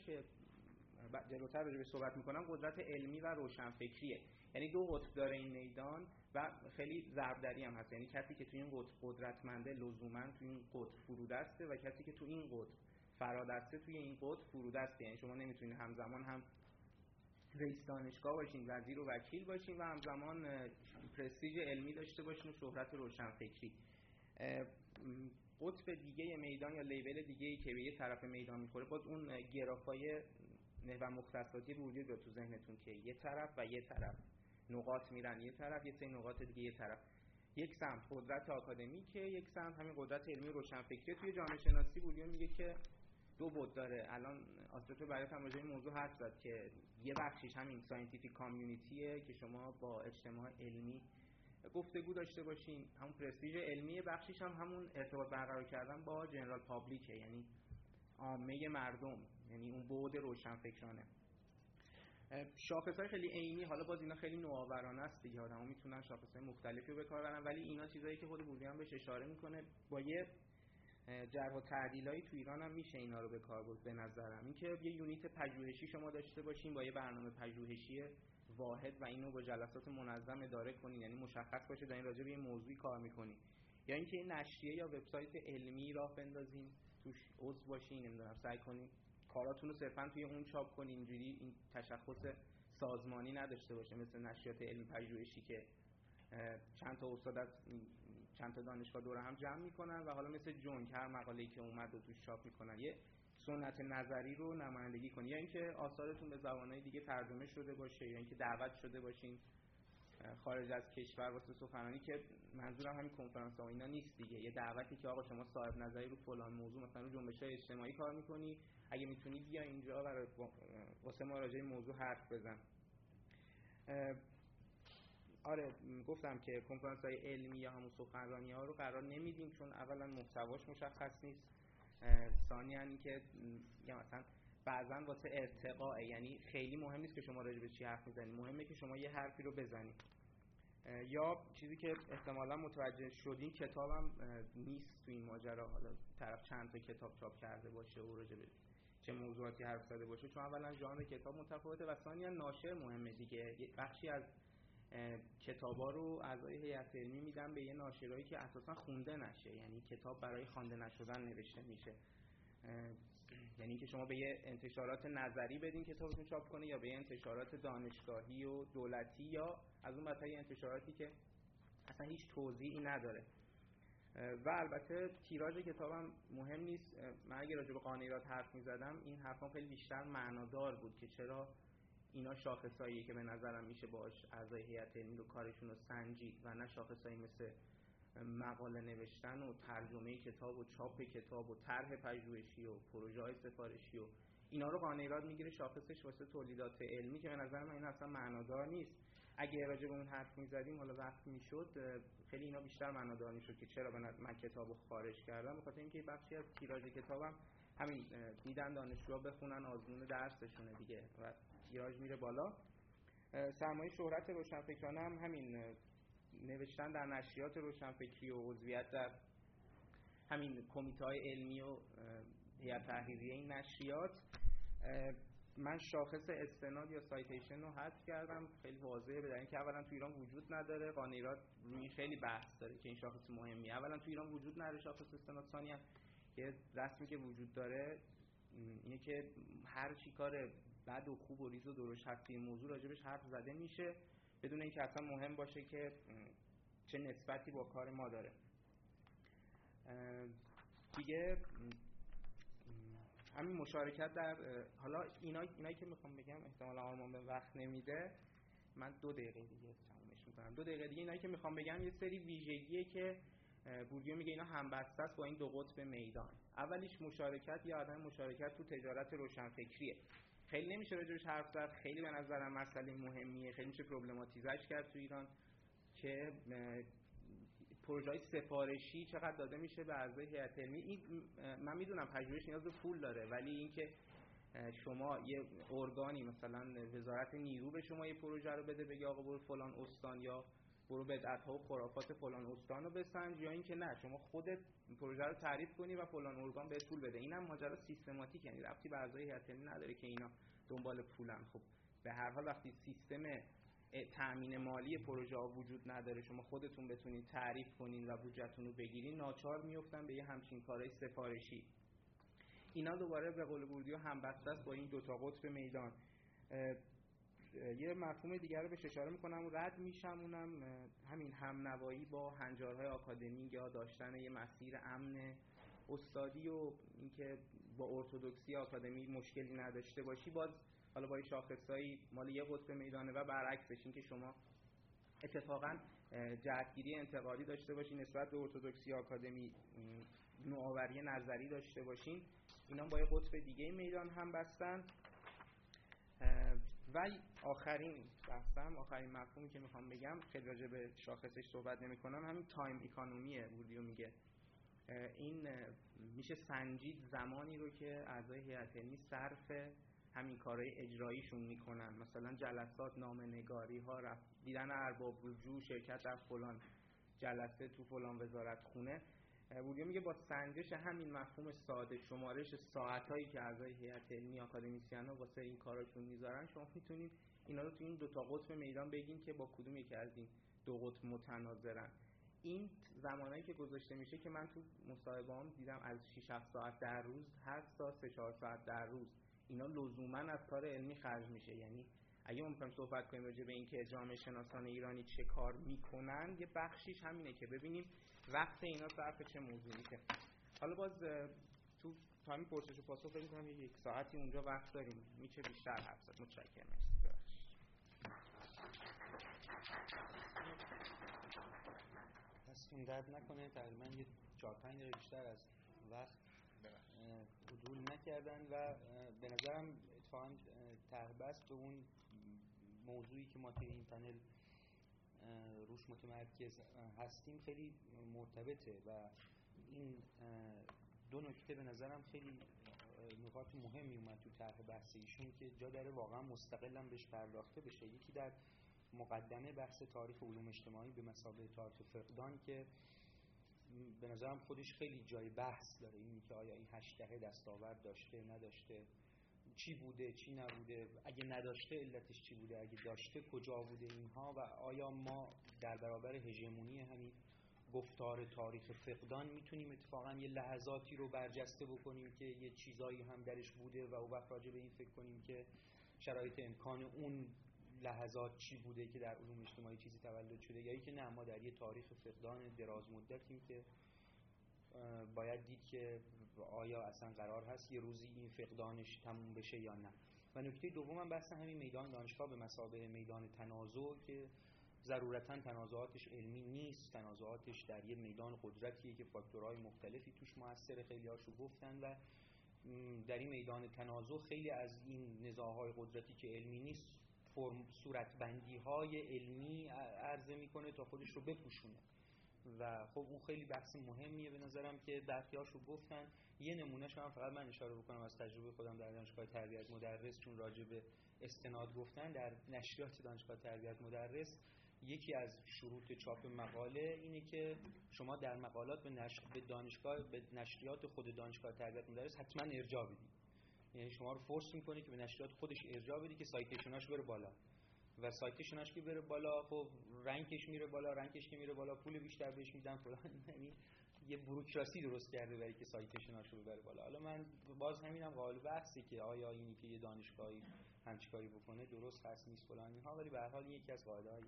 جلوتر راجع به صحبت می‌کنم قدرت علمی و روشنفکریه. یعنی دو قطب داره این میدان و خیلی ضربدری هم هست. یعنی کسی که توی این قطب قدرتمنده لزوما توی این قطب فرودسته و کسی که توی این قطب فرادسته توی این قطب فرودسته. یعنی شما نمی‌تونید همزمان هم رئیس دانشگاه باشین وزیر و وکیل باشین و همزمان پرستیژ علمی داشته باشین و شهرت روشنفکری. قطب دیگه میدان یا لیبل دیگه ای که به یه طرف میدان می‌خوره باز اون گرافای و مختصاتی بودی رو تو ذهنتون که یه طرف و یه طرف. نقاط میرن یه طرف یه سری نقاط دیگه یه طرف. یک سمت قدرت آکادمیکه یک سمت همین قدرت علمی روشنفکری. توی جامعه شناسی بوردیو میگه که دو بعد داره. الان آسوتو برای راجع موضوع حرف زد که یه بخشیش همین scientific community ه که شما با اجتماع علمی گفتگو داشته باشین. همون پرستیژ علمی بخشیش هم همون ارتباط برقرار کردن با general public ه یعنی عامه مردم یعنی اون بعد روشنفکرانه. شاخص های خیلی عینی حالا باز اینا خیلی نوآورانه است دیگه آدما می‌تونن شاخص های مختلفی رو به کار برن ولی اینا چیزایی که خود بوردی هم بهش اشاره می‌کنه با یه جرح و تعدیلایی تو ایران هم میشه اینا رو به کار برد به نظرم. اینکه یه یونیت پژوهشی شما داشته باشین با یه برنامه پژوهشی واحد و اینو با جلسات منظم اداره کنین یعنی مشخص باشه دارین راجع به یه موضوعی کار می‌کنین. یا اینکه این نشریه یا وبسایت علمی راه بندازین. توش عضو باشین نمی‌دونم سعی کنین کاراتون رو صرفا توی اون چاپ کنین اینجوری این تشخص سازمانی نداشته باشه مثل نشریات علمی پژوهشی که چند تا استاد از چند تا دانشگاه دور هم جمع می‌کنن و حالا مثل جون هر مقاله‌ای که اومد و توش چاپ می‌کنن یه سنت نظری رو نمایندگی کنی یا اینکه آثارتون به زبانهای دیگه ترجمه شده باشه یا اینکه دعوت شده باشین. خارج از کشور واسه سخنرانی که منظورم همین کنفرانس ها اینا نیست دیگه. یه دعوتی که آقا شما صاحب نظری رو فلان موضوع مثلا رو جنبش های اجتماعی کار می‌کنی اگه می‌تونی بیا اینجا و واسه ما راجع موضوع حرف بزن. آره گفتم که کنفرانس های علمی یا همون سخنرانی ها رو قرار نمیدیم چون اولا محتواش مشخص نیست. ثانیا اینکه یا مثلا بعضا واسه ارتقاء یعنی خیلی مهم نیست که شما راجع به چی حرف می‌زنید مهمه که شما یه حرفی رو بزنید یا چیزی که احتمالا متوجه شدین کتابم نیست تو این ماجرا. حالا طرف چند تا کتاب چاپ کرده باشه و راجع به چه موضوعاتی حرف زده باشه. چون اولا ژانر کتاب متفاوته و ثانیا ناشر مهمه دیگه. بخشی از کتابا رو اعضای هیئت علمی میدن به یه ناشرایی که اساسا خونده نشه. یعنی کتاب برای خوانده نشدن نوشته میشه. یعنی اینکه شما به یه انتشارات نظری بدین کتابتون چاپ کنه یا به یه انتشارات دانشگاهی و دولتی یا از اون بدتر انتشاراتی که اصلا هیچ توضیحی نداره. و البته تیراژ کتابم مهم نیست. من اگه راجع به قانیرات حرف می‌زدم این حرفام خیلی بیشتر معنادار بود که چرا اینا شاخصاییه که به نظرم میشه باش اعضای هیئت علمی رو کارشون رو سنجید و نه شاخصایی مثل مقاله نوشتن و ترجمه کتاب و چاپ کتاب و طرح پژوهشی و پروژه های سفارشی و اینا رو قانع ایراد می‌گیره شاخصش واسه تولیدات علمی که به نظر من این اصلا معنادار نیست. اگه راجع به اون حرف می‌زدیم حالا وقت می‌شد خیلی اینا بیشتر معنادار می‌شد که چرا من کتابو خارج کردم بخاطر اینکه بخشی از تیراژ کتابم همین دیدن دانشجوها بخونن آزمون درسشونه دیگه و تیراژ میره بالا. سرمایه شهرت روشنفکرانه هم همین نوشتن در نشریات روشنفکری و عضویت در همین کمیته های علمی و هیئت تحریریه این نشریات من شاخص استناد یا سایتیشن رو حذف کردم. خیلی واضحه به اینکه اولا تو ایران وجود نداره. قانیرات روی خیلی بحث داره که این شاخص مهمی اولا تو ایران وجود نداره شاخص استناد. ثانیا یه رسمی که وجود داره اینه که هر چی کار بد و خوب و ریز و درشت هست موضوع راجبش حرف زده میشه. بدون اینکه اصلا مهم باشه که چه نسبتی با کار ما داره. دیگه همین مشارکت در حالا اینا اینایی که می‌خوام بگم احتمالا آرمان به وقت نمیده. من دو دقیقه دیگه تمومش می‌کنم. دو دقیقه دیگه اینایی که می‌خوام بگم یه سری ویژگیه که بوردیو میگه اینا همبسته است با این دو قطب میدان. اولیش مشارکت یا عدم مشارکت تو تجارت روشنفکریه. خیلی نمیشه راجبش حرف زد. خیلی به نظرم مسئله مهمیه. خیلی میشه پروبلماتیزش کرد تو ایران که پروژه سفارشی چقدر داده میشه به اعضای هیئت علمی. من می‌دونم پژوهش نیاز به پول داره ولی اینکه شما یه ارگانی مثلا وزارت نیرو به شما یه پروژه رو بده بگه آقا برو فلان استان یا برو بدعت ها و خرافات فلان استان رو بسنج یا اینکه نه شما خودت پروژه رو تعریف کنی و فلان ارگان به پول بده. اینم ماجرا سیستماتیک یعنی رفتی به اعضای هیئت نداره که اینا دنبال پولن. خب به هر حال وقتی سیستم تأمین مالی پروژه ها وجود نداره شما خودتون بتونید تعریف کنین و بودجهتون رو بگیرین ناچار میفتن به یه همچین کارهای سفارشی. اینا دوباره به قول بوردیو همبسته است با این دوتا قطب میدان. یه مفهوم دیگر رو بهش اشاره می‌کنم و رد میشم اونم همین هم نوایی با هنجارهای آکادمی یا داشتن یه مسیر امن استادی و اینکه با ارتودکسی آکادمی مشکلی نداشته باشی باز حالا با شاخصایی مال یه قطب میدانه و برعکسش این که شما اتفاقا جهتگیری انتقادی داشته باشین نسبت به ارتودکسی آکادمی نوآوری نظری داشته باشین. اینا با یه قطب دیگه میدان هم بستن. و آخرین بحثم آخرین مفهومی که می‌خوام بگم خیلی راجع به شاخصش صحبت نمی کنم همین time economy ه بوردیو میگه. این میشه سنجید زمانی رو که اعضای هیئت علمی صرف همین کارهای اجراییشون می‌کنن. مثلا جلسات نامنگاری ها رفت دیدن ارباب رجوع شرکت در فلان جلسه تو فلان وزارت خونه. بوردیو میگه با سنجش همین مفهوم ساده شمارش ساعت هایی که اعضای هیئت علمی آکادمیسیان ها واسه این کاراشون می‌ذارن شما می‌تونید اینا رو تو این دو تا قطب میدان بگین که با کدوم یکی از این دو قطب متناظرن. این زمانایی که گذاشته میشه که من تو مصاحبه هم دیدم از 6 7 ساعت در روز هر ساعت 3 4 ساعت در روز اینا لزوما از کار علمی خرج میشه. یعنی اگه ما می‌خوایم صحبت کنیم راجع به اینکه جامعه شناسان ایرانی چه کار می‌کنن یه بخشیش همینه که ببینیم وقت اینا صرف چه موضوعی که حالا باز تو تایم پرسش و پاسخ فکر کنم یک ساعتی اونجا وقت داریم. میشه بیشتر حرف زد. متشکرم. مرسی. دستون درد نکنه. تقریبا یه 4 5 دقیقه بیشتر از وقت حضور نکردن و به نظرم اتفاقا تهبست به اون موضوعی که ما توی این پنل روش متمرکز هستیم خیلی مرتبطه و این دو نکته به نظرم خیلی نکات مهمی اومد تو طرح بحث ایشون که جا داره واقعا مستقلا بهش پرداخته بشه. یکی در مقدمه بحث تاریخ علوم اجتماعی به مسابقه تاریخ فقدان که به نظرم خودش خیلی جای بحث داره. این که آیا این هشته دستاورد داشته نداشته. چی بوده چی نبوده اگه نداشته علتش چی بوده اگه داشته کجا بوده اینها و آیا ما در برابر هژمونی همین گفتار تاریخ فقدان می‌تونیم اتفاقا یه لحظاتی رو برجسته بکنیم که یه چیزایی هم درش بوده و او وقت راجع به این فکر کنیم که شرایط امکان اون لحظات چی بوده که در علوم اجتماعی چیزی تولد شده یا که نه ما در یه تاریخ فقدان دراز مدتیم که باید دید که آیا اصلا قرار هست یه روزی این فقدانش تموم بشه یا نه. و نکته دوم بحث همین میدان دانشگاه به مسابقه میدان تنازع که ضرورتا تنازعاتش علمی نیست. تنازعاتش در یه میدان قدرتیه که فاکتورهای مختلفی توش موثر خیلی هاشو گفتن و در این میدان تنازع خیلی از این نزاعهای قدرتی که علمی نیست فرم صورتبندی های علمی عرضه می‌کنه تا خودش رو بپوشونه. و خب اون خیلی بحث مهمیه به نظرم که رو گفتن. یه نمونهش هم فقط من اشاره بکنم از تجربه خودم در دانشگاه تربیت مدرس چون راجع به استناد گفتن در نشریات دانشگاه تربیت مدرس یکی از شروط چاپ مقاله اینه که شما در مقالات به, به دانشگاه به نشریات خود دانشگاه تربیت مدرس حتما ارجاع بدید یعنی شما رو فورس می‌کنه که به نشریات خودش ارجاع بدی که سایتیشناش بره بالا. و سایتیشناش که بره بالا خب رنکش میره بالا رنکش که میره بالا پول بیشتر بهش میدن فلان. یعنی یه بروکراسی درست کرده برای که سایتشناش رو ببره بالا. حالا من باز همینم قابل بحثی که آیا اینی که یه دانشگاهی همچی کاری بکنه درست هست نیست فلان ها ولی به هر حال یکی از قاعده های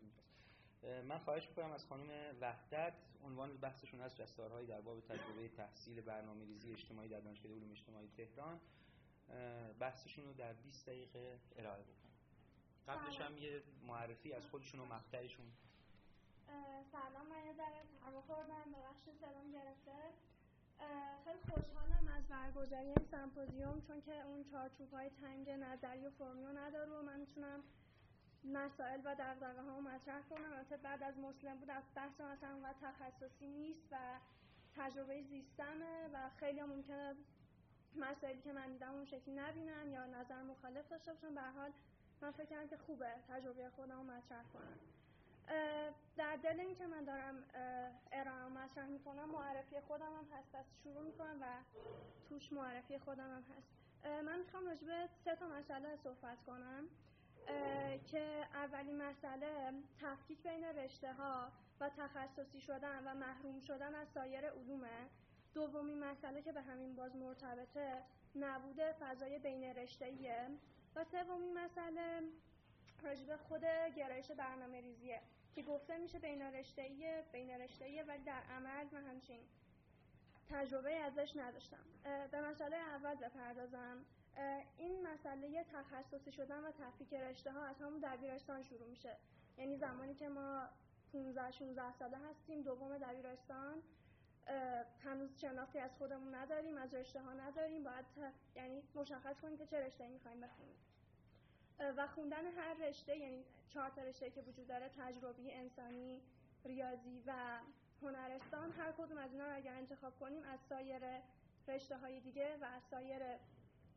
من خواهش می‌کنم از خانم وحدت عنوان بحثشون از جستارهایی در باب تجربه تحصیل برنامه ریزی اجتماعی در دانشگاه علوم اجتماعی تهران. بحثشون رو در 20 دقیقه ارائه بکنم. قبلش هم یه معرفی از خودشون و مقطعشون. سلام من یه ذره سرما خوردم بخش سلام گرفته. خیلی خوشحالم از برگزاری این سمپوزیوم چون که اون چارچوب های تنگ نظری و فرمی رو نداره و من می‌تونم مسائل و دقدقه ها مطرح کنم. البته بعد از مسلم بود بحث مثلا اونقدر تخصصی نیست و تجربه زیستمه و خیلی هم ممکنه مسائلی که من دیدم اون شکلی نبینم یا نظر مخالف داشته باشم به حال من فکر کردم که خوبه تجربه خودم رو مطرح کنم. در دل این که من دارم ارائه مطرح می‌کنم معرفی خودم هم هست. پس شروع می‌کنم و توش معرفی خودم هم هست. من می‌خوام راجبه سه تا مسئله صحبت کنم. که اولین مسئله تفکیک بین رشته ها و تخصصی شدن و محروم شدن از سایر علومه. دومین مسئله که به همین باز مرتبطه نبود فضای بین رشته‌ایه. و سومین مسئله راجب خود گرایش برنامه ریزیه که گفته میشه بین رشته‌ایه بین رشته‌ایه ولی در عمل من همچین تجربه ازش نداشتم. به مسئله اول بپردازم. این مسئله تخصصی شدن و تفکیک رشته ها از همون دبیرستان شروع میشه. یعنی زمانی که ما 15 16 ساله هستیم دوم دبیرستان. هنوز شناختی از خودمون نداریم از رشته ها نداریم. باید یعنی مشخص کنیم که چه رشته می‌خوایم بخونیم. و خوندن هر رشته یعنی چهار تا رشته که وجود داره تجربی انسانی ریاضی و هنرستان هر کدوم از اینا رو اگر انتخاب کنیم از سایر رشته های دیگه و از سایر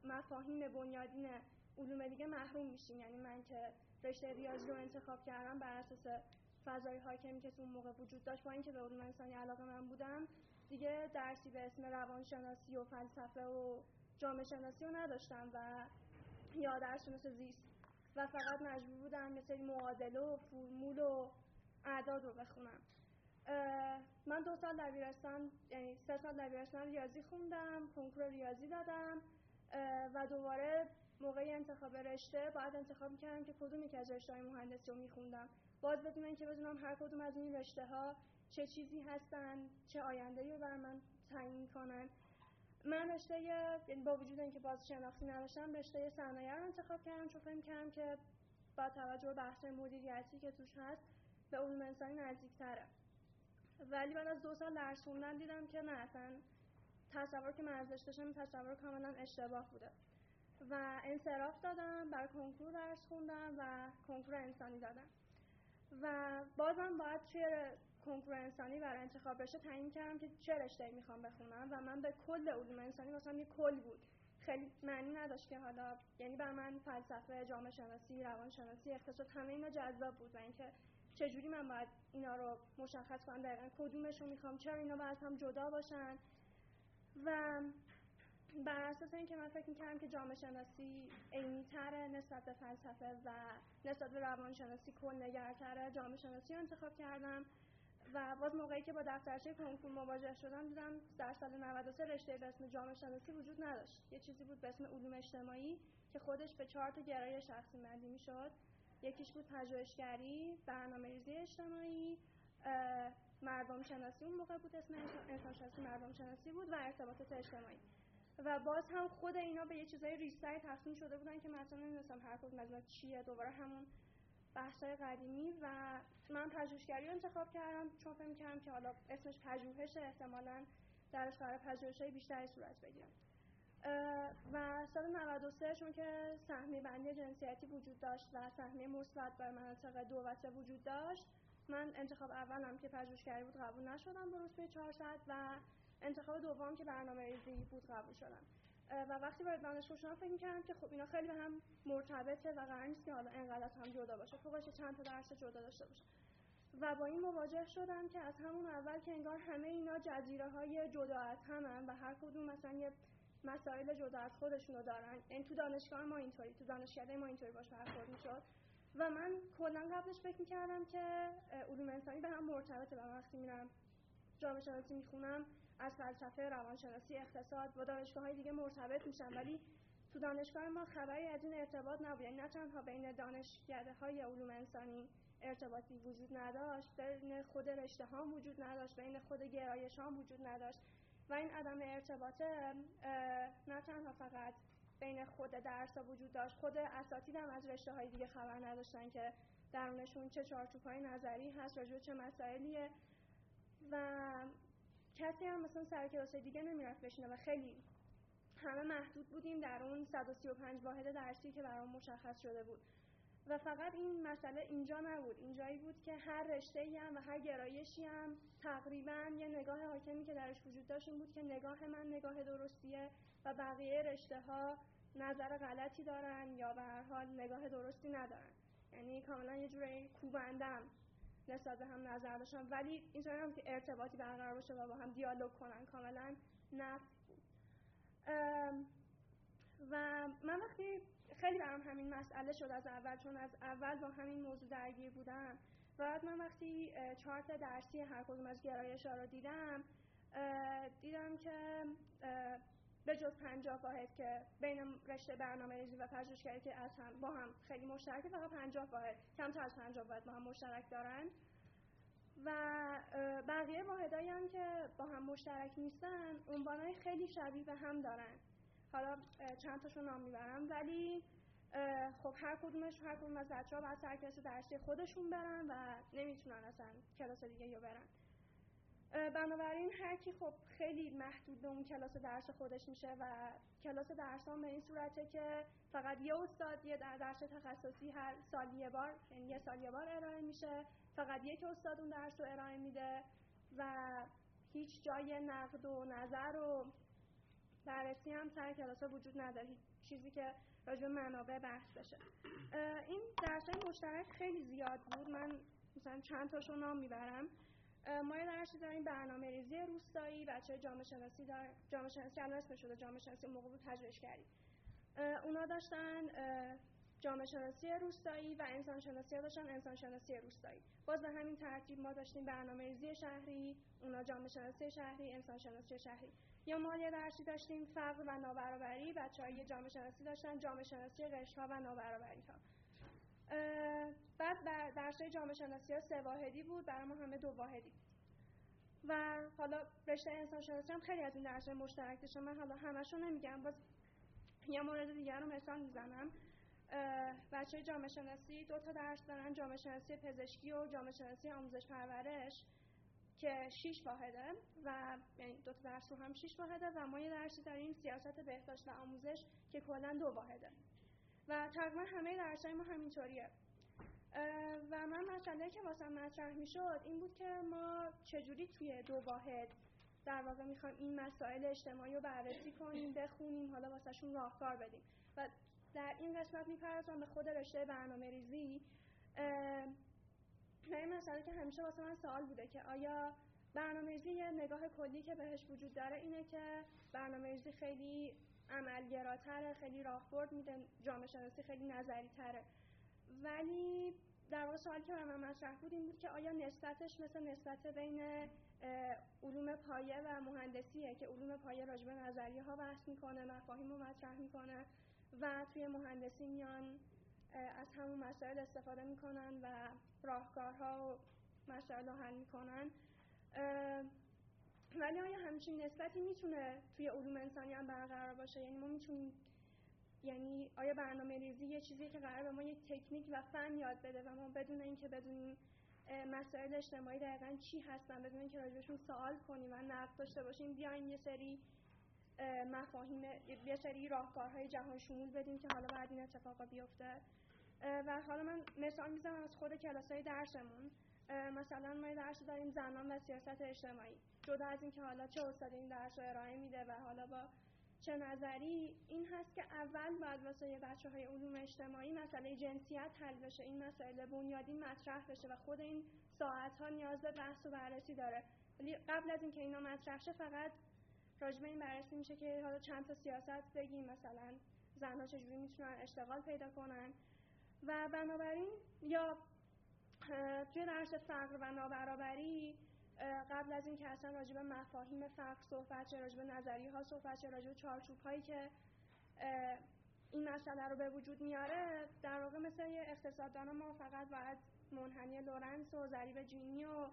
مفاهیم بنیادین علوم دیگه محروم میشیم. یعنی من که رشته ریاضی رو انتخاب کردم بر اساس فضای حاکمی که تو اون موقع وجود داشت با اینکه به علوم انسانی علاقه من بودم دیگه درسی به اسم روانشناسی و فلسفه و جامعه شناسی رو نداشتم و یا درس مثل زیست. و فقط مجبور بودم مثل معادله و فرمول و اعداد رو بخونم. من دو سال دبیرستان یعنی سه سال دبیرستان ریاضی خوندم کنکور ریاضی دادم و دوباره موقع انتخاب رشته باید انتخاب می‌کردم که کدوم یکی از رشته های مهندسی رو میخوندم. باز بدون اینکه بدونم هر کدوم از این رشته ها چه چیزی هستن چه آینده رو بر من تعیین کنن. من رشته یعنی با وجود اینکه باز شناختی نداشتم رشته صنایع رو انتخاب کردم چون فکر کردم که با توجه به بحث مدیریتی که توش هست به علوم انسانی نزدیکتره. ولی بعد از دو سال درس خوندن دیدم که نه اصلا تصور که من داشتم تصور کاملا اشتباه بوده. و انصراف دادم برای کنکور درس خوندم و کنکور انسانی دادم و بازم باید توی کنکور انسانی برای انتخاب رشته تعیین کردم که چه رشته می‌خوام بخونم و من به کل علوم انسانی مثلا یه کل بود. خیلی معنی نداشت که حالا یعنی بر من فلسفه جامعه شناسی روان شناسی اقتصاد همه اینا جذاب بود و اینکه چجوری من باید اینا رو مشخص کنم دقیقا کدومش رو می‌خوام چرا اینا باید هم جدا باشن. و بر اساس اینکه من فکر می‌کردم که جامعه شناسی تره نسبت به فلسفه و نسبت به روان شناسی کل نگرتره جامعه شناسی رو انتخاب کردم و باز موقعی که با دفترچه کنکور مواجه شدم دیدم در سال 93 رشته به اسم جامعه شناسی وجود نداشت. یه چیزی بود به اسم علوم اجتماعی که خودش به چهار تا گرایش شخصی بندی می‌شد. یکیش بود پژوهشگری برنامه‌ریزی اجتماعی مردم شناسی اون موقع بود اسم انسان شناسی مردم شناسی بود و ارتباطات اجتماعی. و باز هم خود اینا به یه چیزای ریستری تقسیم شده بودن که مثلا نمی‌دونستم هر کدوم از چیه دوباره همون بحثای قدیمی و من پژوهشگری رو انتخاب کردم چون فکر کردم که حالا اسمش پژوهش احتمالا درش قرار پژوهش‌های بیشتری صورت بگیره. و سال 93 چون که سهمی بندی جنسیتی وجود داشت و سهمی مثبت بر مناطق دو و سه وجود داشت من انتخاب اولم که پژوهشگری بود قبول نشدم به رتبه 400 و انتخاب دوم که برنامه ریزی بود قبول شدم. و وقتی وارد دانشگاه شدم فکر می‌کردم که خب اینا خیلی به هم مرتبطه و قرار نیست که حالا انقدر هم جدا باشه. فوقش چند تا درس جدا داشته باشه. و با این مواجه شدم که از همون اول که انگار همه اینا جزیره های جدا از همن و هر کدوم مثلا یه مسائل جدا از خودشون رو دارن. این یعنی تو دانشگاه ما اینطوری تو دانشکده ما اینطوری باشه برخورد می‌شد. و من کلا قبلش فکر می‌کردم که علوم انسانی به هم مرتبطه و وقتی میرم جامعه شناسی می‌خونم از فلسفه روانشناسی اقتصاد با دانشگاه های دیگه مرتبط میشم ولی تو دانشگاه ما خبری از این ارتباط نبود. یعنی نه تنها بین دانشکده های علوم انسانی ارتباطی وجود نداشت بین خود رشته ها وجود نداشت بین خود گرایش ها وجود نداشت. و این عدم ارتباط نه تنها فقط بین خود درس ها وجود داشت خود اساتید هم از رشته های دیگه خبر نداشتن که درونشون چه چارچوب های نظری هست راجع چه مسائلیه. و کسی هم مثلا سر کلاس دیگه نمی‌رفت بشینه و خیلی همه محدود بودیم در اون 135 واحد درسی که برام مشخص شده بود. و فقط این مسئله اینجا نبود. اینجایی بود که هر رشته هم و هر گرایشی هم تقریبا یه نگاه حاکمی که درش وجود داشت این بود که نگاه من نگاه درستیه و بقیه رشته ها نظر غلطی دارن یا به هر حال نگاه درستی ندارن. یعنی کاملا یه جوری کوبندم. نسبت به هم نظر داشتم. ولی اینطوری هم که ارتباطی برقرار باشه و با هم دیالوگ کنن. کاملا نفت بود. و من وقتی خیلی برام همین مسئله شد از اول چون از اول با همین موضوع درگیر بودم و بعد من وقتی چارت درسی هر کدوم از گرایش ها رو دیدم دیدم که به جز پنجاه واحد که بین رشته برنامه ریزی و پژوهشگری که از هم با هم خیلی مشترکه فقط پنجاه واحد کمتر از پنجاه واحد با هم مشترک دارن. و بقیه واحدایی هم که با هم مشترک نیستن عنوانهای خیلی شبیه به هم دارن. حالا چند تاشون نام می‌برم. ولی خب هر کدومش هر کدوم از بچه ها باید سر کلاس درسی خودشون برن و نمی‌تونن اصلا کلاس دیگه یا برن. بنابراین هر کی خب خیلی محدود به اون کلاس درس خودش میشه و کلاس درس به این صورته که فقط یه استاد یه در درس تخصصی هر سال یه بار یعنی یه سال یه بار ارائه میشه. فقط یک استاد اون درس رو ارائه میده و هیچ جای نقد و نظر و بررسی هم سر کلاس وجود نداره. چیزی که راجع منابع بحث بشه. این درس مشترک خیلی زیاد بود. من مثلا چند تاشو نام می‌برم. ما یه درسی داریم برنامه ریزی روستایی بچه جامعه شناسی دار جامعه شناسی الان اسمش شده جامعه شناسی موقع بود پژوهشگری اونا داشتن جامعه شناسی روستایی و انسان شناسی داشتن انسان شناسی روستایی. باز به همین ترتیب ما داشتیم برنامه ریزی شهری اونا جامعه شناسی شهری انسان شناسی شهری. یا ما یه درسی داشتیم فقر و نابرابری بچه های جامعه شناسی داشتن جامعه شناسی قشرها و نابرابری ها بعد درس جامعه شناسی سه واحدی بود برای ما همه دو واحدی. و حالا رشته انسان شناسی هم خیلی از این درس مشترک داشته. من حالا همشو نمیگم باز یه مورد دیگر رو مثال می‌زنم. بچه جامعه شناسی دو تا درس دارن جامعه شناسی پزشکی و جامعه شناسی آموزش پرورش که 6 واحده و یعنی دو تا درس رو هم 6 واحده و ما یه درسی داریم سیاست بهداشت و آموزش که کلا دو واحده. و تقریبا همه درس های ما همینطوریه. و من مسئله که واسه مطرح می‌شد این بود که ما چجوری توی دو واحد در واقع می‌خوایم این مسائل اجتماعی رو بررسی کنیم بخونیم حالا واسهشون راهکار بدیم. و در این قسمت می‌پردازم به خود رشته برنامه ریزی این مسئله که همیشه واسه من سوال بوده که آیا برنامه‌ریزی یه نگاه کلی که بهش وجود داره اینه که برنامه‌ریزی خیلی عملگراتره خیلی راهبرد میده جامعه شناسی خیلی نظری تره ولی در واقع سوالی که من مطرح بود این بود که آیا نسبتش مثل نسبت بین علوم پایه و مهندسیه که علوم پایه راجبه نظریه ها بحث می‌کنه مفاهیم رو مطرح می‌کنه و توی مهندسی میان از همون مسائل استفاده می‌کنن و راهکارها و مسائل رو حل می‌کنن. ولی آیا همچین نسبتی می‌تونه توی علوم انسانی هم برقرار باشه؟ یعنی ما می‌تونیم یعنی آیا برنامه ریزی یه چیزی که قرار به ما یک تکنیک و فن یاد بده و ما بدون اینکه بدونیم مسائل اجتماعی دقیقا چی هستن بدون اینکه راجبشون سوال کنیم و نقد داشته باشیم بیاین یه سری مفاهیم یه سری راهکارهای جهان شمول بدیم که حالا بعد این اتفاقا بیفته. و حالا من مثال می‌زنم از خود کلاس های درسمون. مثلا ما درس داریم زنان و سیاست اجتماعی. جدا از اینکه حالا چه استاد این درس رو ارائه میده و حالا با چه نظری این هست که اول باید واسه بچه های علوم اجتماعی مسئله جنسیت حل بشه این مسئله بنیادی مطرح بشه و خود این ساعت ها نیاز به بحث و بررسی داره. ولی قبل از اینکه اینا مطرح شه فقط راجبه این بررسی میشه که حالا چند تا سیاست بگیم. مثلا زنها چجوری می‌تونن اشتغال پیدا کنن؟ و بنابراین یا توی درس فقر و نابرابری قبل از اینکه اصلا راجع به مفاهیم فرق صحبت چه راجع به نظریه ها صحبت چه راجع به چارچوب هایی که این مسئله رو به وجود میاره در واقع مثل اقتصاددان ما فقط باید منحنی لورنس و ضریب جینی و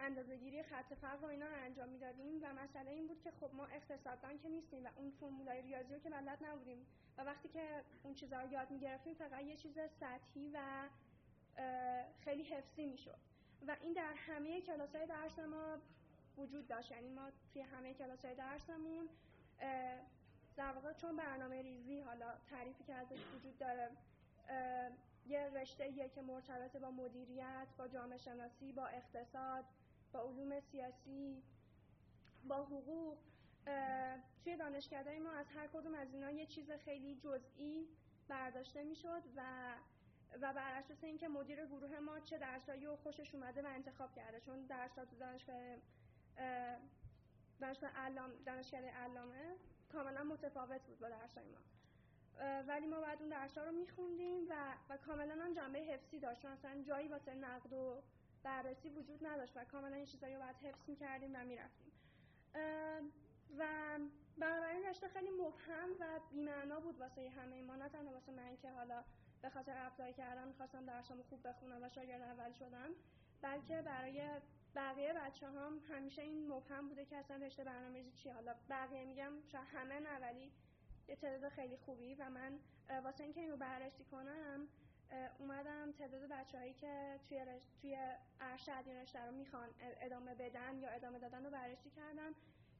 اندازه‌گیری خط فقر و اینا رو انجام می‌دادیم و مسئله این بود که خب ما اقتصاددان که نیستیم و اون فرمولای ریاضی رو که بلد نبودیم و وقتی که اون چیزها رو یاد می‌گرفتیم فقط یه چیز سطحی و خیلی حفظی می‌شد. و این در همه کلاس های درس ما وجود داشت. یعنی ما توی همه کلاس های درسمون در واقع چون برنامه ریزی حالا تعریفی که ازش وجود داره یه رشته که مرتبط با مدیریت با جامعه شناسی با اقتصاد با علوم سیاسی با حقوق توی دانشکده ما از هر کدوم از اینا یه چیز خیلی جزئی برداشته می‌شد و و بر اساس اینکه مدیر گروه ما چه درسایی رو خوشش اومده و انتخاب کرده چون درسات دانشگاه دانشگاه علام دانشکده علامه کاملا متفاوت بود با درسای ما. ولی ما بعد اون درس رو میخوندیم و, و کاملا هم جنبه حفظی داشت. چون اصلا جایی واسه نقد و بررسی وجود نداشت و کاملا این چیزایی رو باید حفظ می‌کردیم و می‌رفتیم. و بنابراین رشته خیلی مبهم و بیمعنا بود واسه همه ما نه تنها واسه من که حالا به خاطر اپلای کردم می‌خواستم درسامو خوب بخونم و شاگرد اول شدم. بلکه برای بقیه بچه هم همیشه این مبهم بوده که اصلا رشته برنامه‌ریزی چیه. حالا بقیه میگم شاید همه نه ولی یه تعداد خیلی خوبی و من واسه اینکه اینو بررسی کنم اومدم تعداد بچههایی که توی توی ارشد این رشته رو می‌خوان ادامه بدن یا ادامه دادن رو بررسی کردم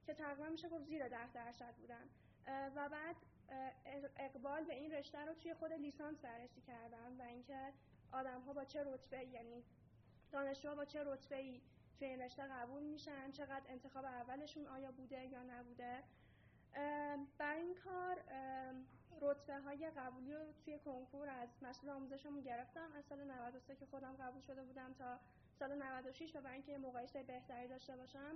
که تقریبا میشه گفت زیر ده درصد بودن. و بعد اقبال به این رشته رو توی خود لیسانس بررسی کردم و اینکه آدم ها با چه رتبه یعنی دانشجوها با چه رتبه ای توی این رشته قبول میشن چقدر انتخاب اولشون آیا بوده یا نبوده. برای این کار رتبه های قبولی رو توی کنکور از مسئول آموزشمون گرفتم. از سال 93 که خودم قبول شده بودم تا سال 96 و برای اینکه مقایسه بهتری داشته باشم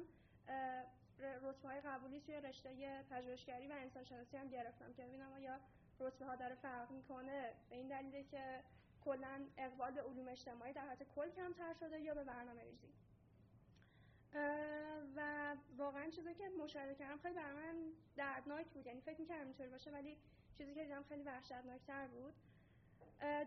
رتبه های قبولی توی رشته پژوهشگری و انسانشناسی هم گرفتم که ببینم آیا رتبه ها داره فرق می‌کنه. به این دلیله که کلا اقبال به علوم اجتماعی در حد کل کمتر شده یا به برنامه ریزی؟ و واقعا چیزی که مشاهده کردم خیلی برای من دردناک بود. یعنی فکر می‌کردم اینطوری باشه ولی چیزی که دیدم خیلی وحشتناکتر بود.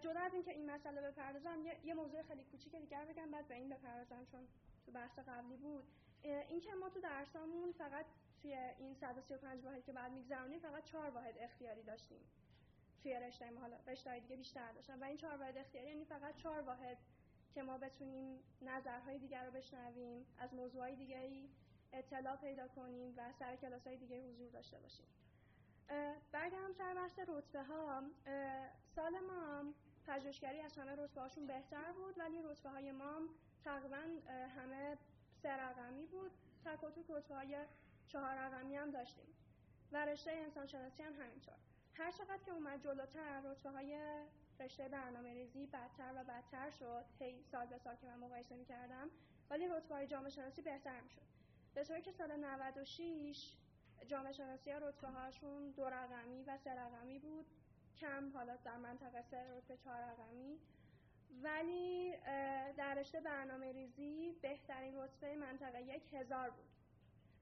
جدا از اینکه این مسئله بپردازم یه،, یه موضوع خیلی کوچیک دیگر بگم بعد به این بپردازم چون تو بحث قبلی بود. اینکه ما تو درسامون فقط توی این 135 واحد که بعد میگذرونیم فقط چهار واحد اختیاری داشتیم توی رشته ما. حالا رشته دیگه بیشتر داشتن. و این چهار واحد اختیاری یعنی فقط چهار واحد که ما بتونیم نظرهای دیگر رو بشنویم از موضوعهای دیگری اطلاع پیدا کنیم و سر کلاس های دیگه حضور داشته باشیم. برگردم سر بحث رتبه ها سال ما پژوهشگری از همه رتبه هاشون بهتر بود ولی رتبه های ما تقریبا همه سه رقمی بود. تک و های چهار رقمی هم داشتیم. و رشته انسان شناسی هم همینطور. هر چقدر که اومد جلوتر رتبه های رشته برنامه ریزی بدتر و بدتر شد. هی سال به سال که من مقایسه می کردم ولی رتبه های جامعه شناسی بهتر می شد به طوری که سال 96 جامعه شناسی ها رتبه هاشون دو رقمی و سه رقمی بود. کم حالا در منطقه سه رتبه چهار رقمی. ولی در رشته برنامه ریزی بهترین رتبه منطقه یک هزار بود.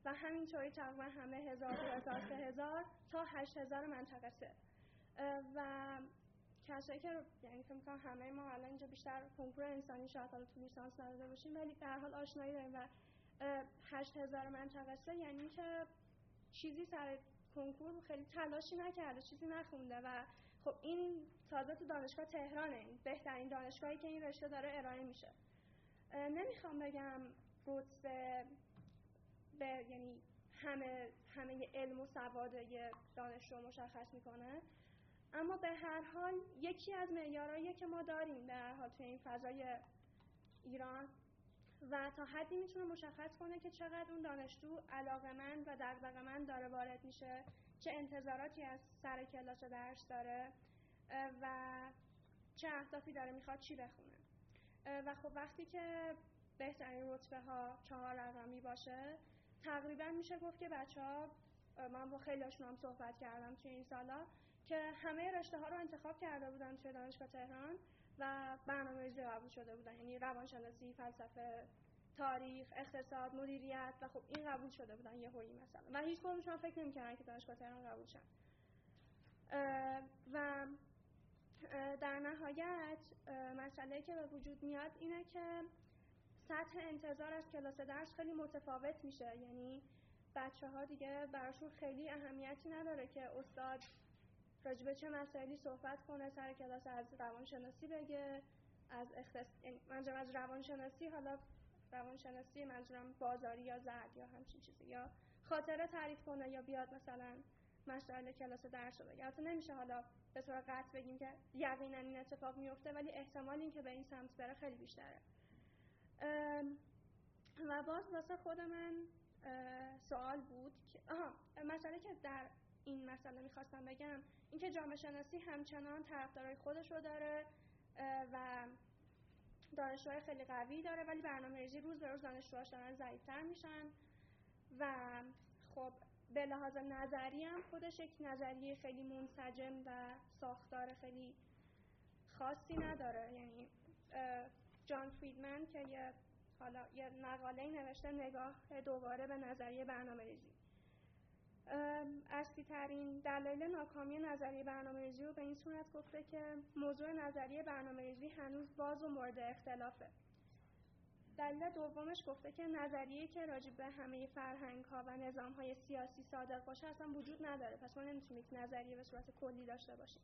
و همینطوری تقریبا همه هزار دو هزار سه هزار تا هشت هزار منطقه سه. و کسایی که یعنی فکر می‌کنم همه ما الان اینجا بیشتر کنکور انسانی شاید حالا تو لیسانس نداده باشیم ولی در حال آشنایی داریم و هشت هزار منطقه سه یعنی که چیزی سر کنکور خیلی تلاشی نکرده چیزی نخونده و خب این تازه تو دانشگاه تهرانه. این بهترین دانشگاهی که این رشته داره ارائه میشه. نمی‌خوام بگم رتبه به یعنی همه همه علم و سواد یه دانشجو مشخص می‌کنه. اما به هر حال یکی از معیارهایی که ما داریم به هر حال توی این فضای ایران. و تا حدی می‌تونه مشخص کنه که چقدر اون دانشجو علاقمند و دغدغه‌مند داره وارد میشه چه انتظاراتی از سر کلاس درس داره و چه اهدافی داره می‌خواد چی بخونه. و خب وقتی که بهترین رتبه ها چهار رقمی باشه تقریبا میشه گفت که بچه ها من با خیلی هم صحبت کردم توی این سالا که همه رشته ها رو انتخاب کرده بودن توی دانشگاه تهران. و برنامه ریزی قبول شده بودن. یعنی روانشناسی فلسفه تاریخ اقتصاد مدیریت و خب این قبول شده بودن یه هایی مثلا و هیچ کدومشون فکر نمی‌کردن که دانشگاه تهران قبول شن. و در نهایت مسئله که به وجود میاد اینه که سطح انتظار از کلاس درس خیلی متفاوت میشه. یعنی بچه ها دیگه براشون خیلی اهمیتی نداره که استاد راجبه چه مسائلی صحبت کنه سر کلاس از روانشناسی بگه از اختص... یعنی منظورم از روانشناسی حالا روانشناسی منظورم بازاری یا زرد یا همچین چیزی یا خاطره تعریف کنه یا بیاد مثلا مسائل کلاس درس رو بگه. البته نمیشه حالا به طور قطع بگیم که یقینا این اتفاق میفته ولی احتمال این که به این سمت بره خیلی بیشتره. و باز واسه خود من سوال بود که آها مسئله که در این مسئله می‌خواستم بگم. اینکه جامعه شناسی همچنان طرفدارای خودش رو داره و دانشجوهای خیلی قوی داره ولی برنامه ریزی روز به روز دانشجوهاش دارن ضعیفتر میشن. و خب به لحاظ نظری هم خودش یک نظریه خیلی منسجم و ساختار خیلی خاصی نداره. یعنی جان فریدمن که یه حالا یه مقاله نوشته نگاه دوباره به نظریه برنامه ریزی. اصلی ترین دلایل ناکامی نظریه برنامه ریزی رو به این صورت گفته که موضوع نظریه برنامه ریزی هنوز باز و مورد اختلافه. دلیل دومش گفته که نظریه که راجع به همه فرهنگ ها و نظام های سیاسی صادق باشه اصلا وجود نداره. پس ما نمی‌تونیم یک نظریه به صورت کلی داشته باشیم.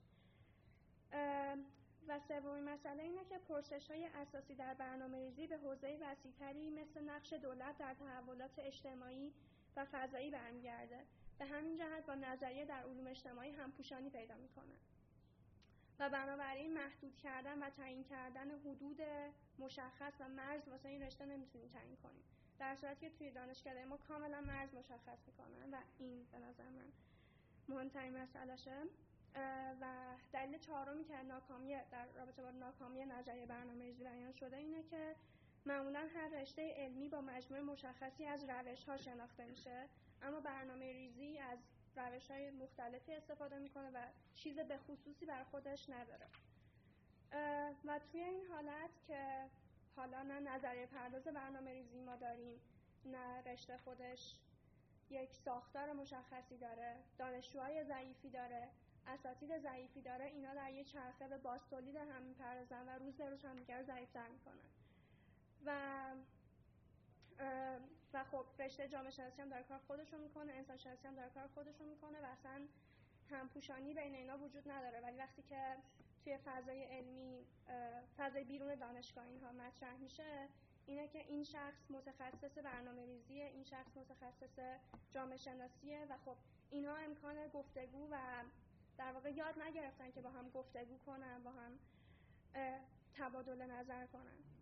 و سومین مسئله اینه که پرسش های اساسی در برنامه ریزی به حوزه وسیعتری مثل نقش دولت در تحولات اجتماعی و فضایی برمیگرده. به همین جهت با نظریه در علوم اجتماعی همپوشانی پیدا می‌کنه و بنابراین محدود کردن و تعیین کردن حدود مشخص و مرز واسه این رشته نمی‌تونیم تعیین کنیم. در صورتی که توی دانشکده ما کاملا مرز مشخص می‌کنن و این به نظر من مهمترین مسئلهشه. و دلیل چهارمی که ناکامی در رابطه با ناکامی نظریه برنامه ریزی بیان شده اینه که معمولا هر رشته علمی با مجموعه مشخصی از روش ها شناخته میشه. اما برنامه ریزی از روش های مختلفی استفاده می‌کنه و چیز به خصوصی بر خودش نداره. و توی این حالت که حالا نه نظریه پرداز برنامه ریزی ما داریم نه رشته خودش یک ساختار مشخصی داره دانشجوهای ضعیفی داره اساتید ضعیفی داره اینا در یه چرخه به باز تولید هم می‌پردازن و روز به روز همدیگر ضعیفتر می‌کنن. و و خب رشته جامعه شناسی هم در کار خودش رو می‌کنه انسان شناسی هم در کار خودش رو می‌کنه و اصلا همپوشانی بین اینا وجود نداره. ولی وقتی که توی فضای علمی فضای بیرون دانشگاه اینها مطرح میشه اینه که این شخص متخصص برنامه ریزیه این شخص متخصص جامعه شناسیه و خب اینها امکان گفتگو و در واقع یاد نگرفتن که با هم گفتگو کنن با هم تبادل نظر کنن.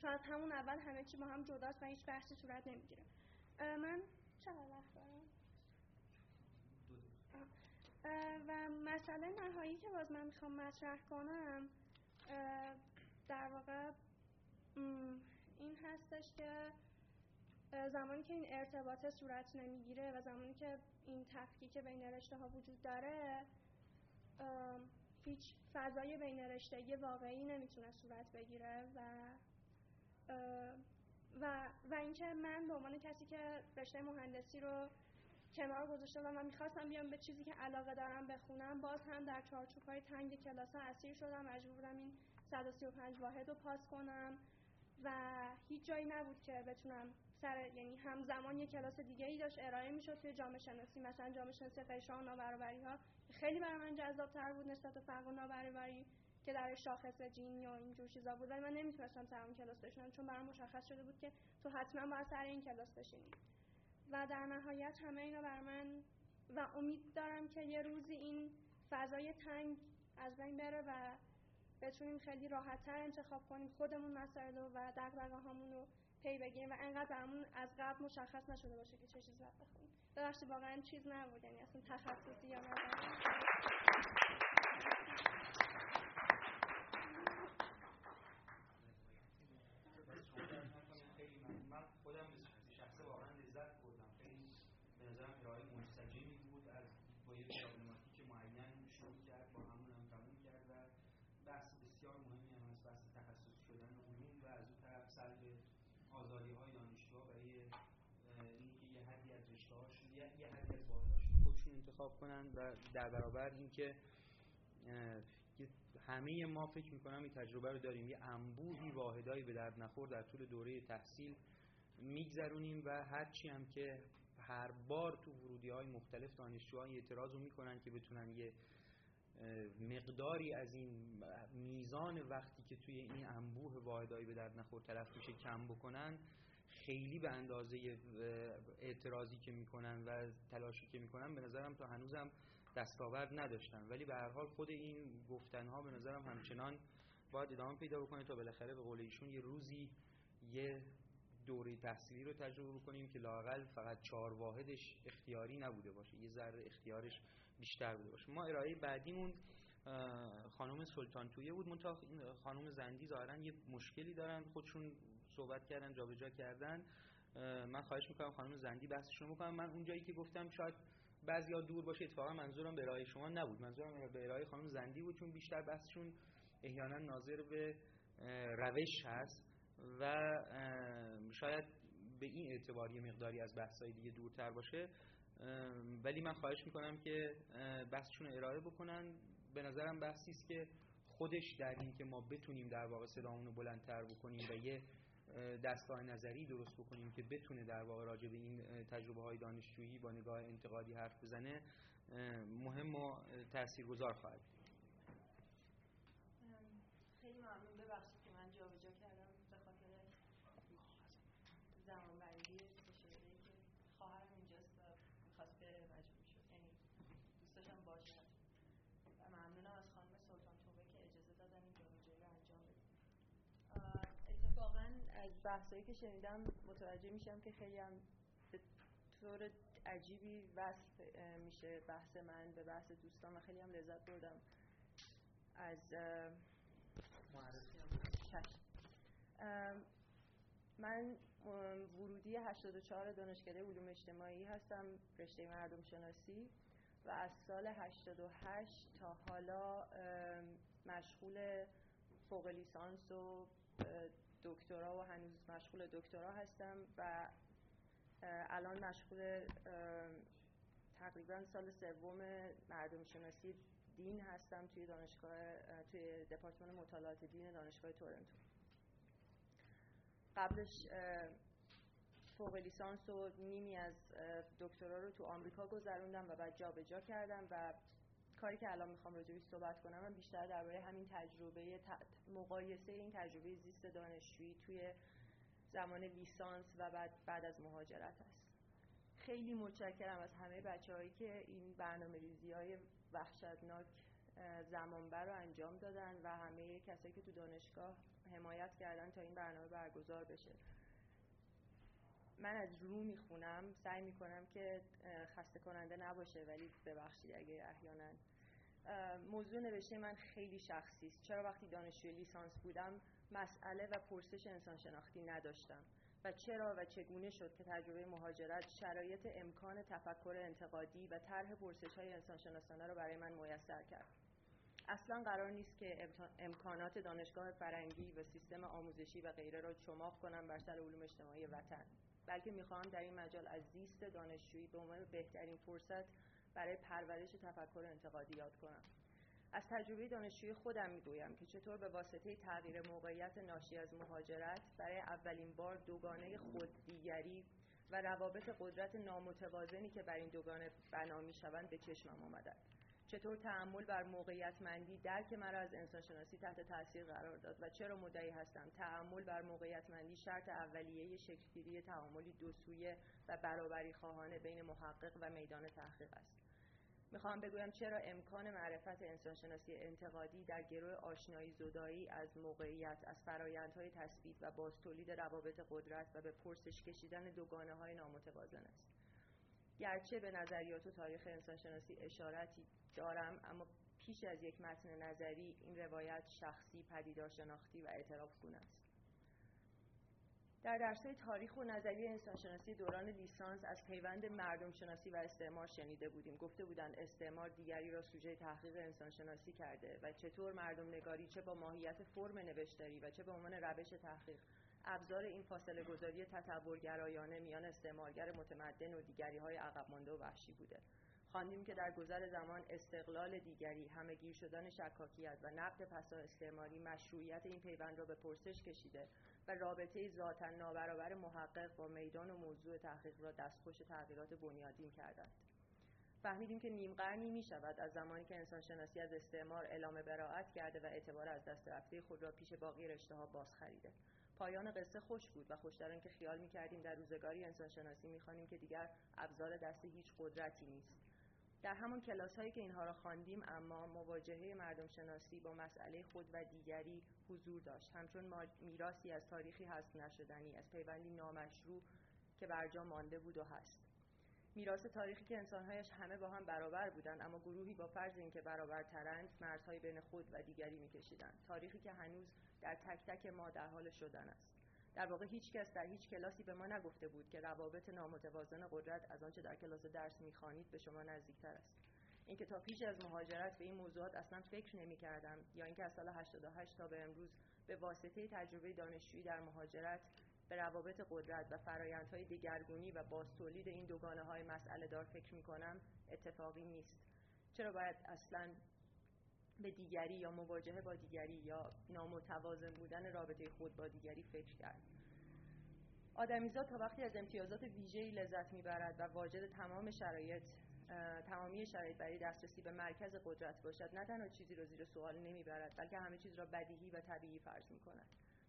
چون از همون اول همه چی با هم جداست و هیچ بحثی صورت نمی‌گیره من چقدر وقت دارم؟ و مسئله نهایی که باز من می‌خوام مطرح کنم در واقع این هستش که زمانی که این ارتباط صورت نمی‌گیره و زمانی که این تفکیک بین رشته ها وجود داره هیچ فضای بین رشته واقعی نمی‌تونه صورت بگیره و و و اینکه من به عنوان کسی که رشته مهندسی رو کنار گذاشتم و می‌خواستم بیام به چیزی که علاقه دارم بخونم باز هم در چارچوب های تنگ کلاس ها اسیر شدم. مجبور بودم این 135 واحد رو پاس کنم و هیچ جایی نبود که بتونم سر یعنی همزمان یه کلاس دیگه ای داشت. ارائه می‌شد توی جامعه شناسی مثلا جامعه شناسی فشار نابرابری ها. خیلی برای من جذاب تر بود نسبت به فرق نابرابری. که در شاخص جین یا اینجور چیزا بود. ولی من نمی‌تونستم سر اون کلاس بشینم چون برام مشخص شده بود که تو حتما باید سر این کلاس بشینی. و در نهایت همه اینا بر من و امید دارم که یه روزی این فضای تنگ از بین بره و بتونیم خیلی راحتتر انتخاب کنیم خودمون مسائل و دغدغه هامون رو پی بگیریم و انقدر برامون از قبل مشخص نشده باشه که چه چیزی باید بخونیم. ببخشید واقعا چیز نبود یعنی اصلا تخصصی یا بحث بسیار مهمی هم از بحث تخصص شدن علوم و از اون طرف سلب آزادی انتخاب کنن و در برابر اینکه همه ما فکر می‌کنم این تجربه رو داریم. یه انبوهی واحدایی به درد نخور در طول دوره تحصیل میگذرونیم و هرچی هم که هر بار تو ورودی های مختلف دانشجوها اعتراض رو می‌کنن که بتونن یه مقداری از این میزان وقتی که توی این انبوه واحدایی به درد نخور تلف میشه کم بکنن خیلی به اندازه اعتراضی که می‌کنن و تلاشی که می‌کنن به نظرم تا هنوزم دستاورد نداشتن. ولی به هر حال خود این گفتنها به نظرم همچنان باید ادامه پیدا بکنه تا بالاخره به قول ایشون یه روزی یه دوره تحصیلی رو تجربه بکنیم که لاقل فقط چهار واحدش اختیاری نبوده باشه یه ذره اختیارش بیشتر بوده باشه. ما ارائه بعدیمون خانم سلطان تویه بود. منتها خانم زندی ظاهرا یه مشکلی دارن. خودشون صحبت کردن جابجا کردن من خواهش می‌کنم خانم زندی بحثشون بکنم. من اون جایی که گفتم شاید بعضیا دور باشه اتفاقا منظورم به ارائه شما نبود. منظورم به ارائه خانم زندی بود چون بیشتر بحثشون احیانا ناظر به روش هست و شاید به این اعتبار یه مقداری از بحث‌های دیگه دورتر باشه. ولی من خواهش می‌کنم که بحثشون ارائه بکنن. به نظرم بحثی است که خودش در این که ما بتونیم در واقع صدامون رو بلندتر بکنیم و یه دستگاه نظری درست بکنیم که بتونه در واقع راجع به این تجربه های دانشجویی با نگاه انتقادی حرف بزنه مهم و تاثیرگذار خواهد خیلی ممنون ببخشید که من جابجا کردم به خاطر زمان بندی سشوری که خواهرم اینجاست و می‌خواست بره مجبور شد یعنی دوست داشتم باشد و ممنونم از خانم سلطان توبه که اجازه دادن این جابجایی رو انجام بدیم اتفاقا از بحثایی که شنیدم متوجه میشم که خیلی هم به طور عجیبی وصل میشه بحث من به بحث دوستان و خیلی هم لذت بردم. از من ورودی 84 دانشکده علوم اجتماعی هستم رشته مردم شناسی و از سال 88 تا حالا مشغول فوق لیسانس و دکترا و هنوز مشغول دکترا هستم و الان مشغول تقریبا سال سوم مردم شناسی دین هستم توی دانشگاه توی دپارتمان مطالعات دین دانشگاه تورنتو. قبلش فوق لیسانس و نیمی از دکترا رو تو آمریکا گذروندم و بعد جابجا کردم و کاری که الان می‌خوام راجبش صحبت کنم من بیشتر درباره همین تجربه مقایسه این تجربه زیست دانشجویی توی زمان لیسانس و بعد بعد از مهاجرت هست خیلی متشکرم از همه بچه هایی که این برنامه ریزی های وحشتناک زمانبر رو انجام دادن و همه کسایی که تو دانشگاه حمایت کردن تا این برنامه برگزار بشه. من از رو می‌خونم سعی می‌کنم که خسته کننده نباشه ولی ببخشید اگه احیانا. موضوع نوشته من خیلی شخصی است. چرا وقتی دانشجوی لیسانس بودم مسئله و پرسش انسان شناختی نداشتم؟ و چرا و چگونه شد که تجربه مهاجرت شرایط امکان تفکر انتقادی و طرح پرسش های انسان شناسانه رو برای من میسر کرد؟ اصلا قرار نیست که امکانات دانشگاه فرنگی و سیستم آموزشی و غیره را چماق کنم بر سر علوم اجتماعی وطن. بلکه می‌خواهم در این مجال از زیست دانشجویی به عنوان بهترین فرصت برای پرورش تفکر انتقادی یاد کنم. از تجربه دانشجوی خودم می‌گویم که چطور به واسطه تغییر موقعیت ناشی از مهاجرت برای اولین بار دوگانه خوددیگری و روابط قدرت نامتوازنی که بر این دوگانه بنا می‌شوند به چشمم آمدند. چطور تعمل بر موقعیت مندی درک مرا از انسانشناسی تحت تاثیر قرار داد و چرا مدعی هستم تعمل بر موقعیت مندی شرط اولیه شکلگیری تعاملی دو سویه و برابری خواهانه بین محقق و میدان تحقیق است. می‌خواهم بگویم چرا امکان معرفت انسانشناسی انتقادی در گروه آشنایی زدایی از موقعیت از فرایندهای تثبیت و بازتولید روابط قدرت و به پرسش کشیدن دوگانه های نامتوازن است. گرچه به نظریات و تاریخ انسانشناسی اشارتی دارم اما پیش از یک متن نظری این روایت شخصی پدیدار شناختی و اعتراف گونه است. در درسهای تاریخ و نظریه انسانشناسی دوران لیسانس از پیوند مردم شناسی و استعمار شنیده بودیم. گفته بودند استعمار دیگری را سوژه تحقیق انسانشناسی کرده و چطور مردم نگاری چه با ماهیت فرم نوشتاری و چه به عنوان روش تحقیق ابزار این فاصله گذاری تطورگرایانه میان استعمارگر متمدن و دیگری های عقب مانده و وحشی بوده. خواندیم که در گذر زمان استقلال دیگری همهگیر شدن شکاکیت و نقد پسا استعماری مشروعیت این پیوند را به پرسش کشیده و رابطه ذاتا نابرابر محقق با میدان و موضوع تحقیق را دستخوش تغییرات بنیادین کردند. فهمیدیم که نیم قرنی می شود از زمانی که انسانشناسی از استعمار اعلام براعت کرده و اعتبار از دست رفته خود را پیش باقی رشته ها باز خریده پایان قصه خوش بود و خوشتر که خیال می کردیم در روزگاری انسانشناسی می خوانیم که دیگر ابزار دست هیچ قدرتی نیست. در همون کلاس هایی که اینها را خواندیم اما مواجهه مردم شناسی با مسئله خود و دیگری حضور داشت. همچون میراثی از تاریخی هست نشدنی از پیوندی نامشروع که برجا مانده بود و هست. میراث تاریخی که انسانهایش همه با هم برابر بودند اما گروهی با فرض اینکه برابرترند مرزهای بین خود و دیگری میکشیدند. تاریخی که هنوز در تک تک ما در حال شدن است. در واقع هیچ کس در هیچ کلاسی به ما نگفته بود که روابط نامتوازن قدرت از آنچه در کلاس درس می‌خوانید به شما نزدیکتر است. اینکه تا پیش از مهاجرت به این موضوعات اصلا فکر نمی کردم یا اینکه از سال 88 تا به امروز به واسطه تجربه دانشجویی در مهاجرت به روابط قدرت و فرایندهای دگرگونی و باز تولید این دوگانه های مسئله دار فکر می کنم اتفاقی نیست. چرا باید اصلا به دیگری یا مواجهه با دیگری یا نامتوازن بودن رابطه خود با دیگری فکر کرد؟ آدمیزاد تا وقتی از امتیازات ویژه‌ای لذت می‌برد و واجد تمام شرایط تمامی شرایط برای دسترسی به مرکز قدرت باشد نه تنها چیزی را زیر سوال نمی‌برد بلکه همه چیز را بدیهی و طبیعی فرض می‌کند.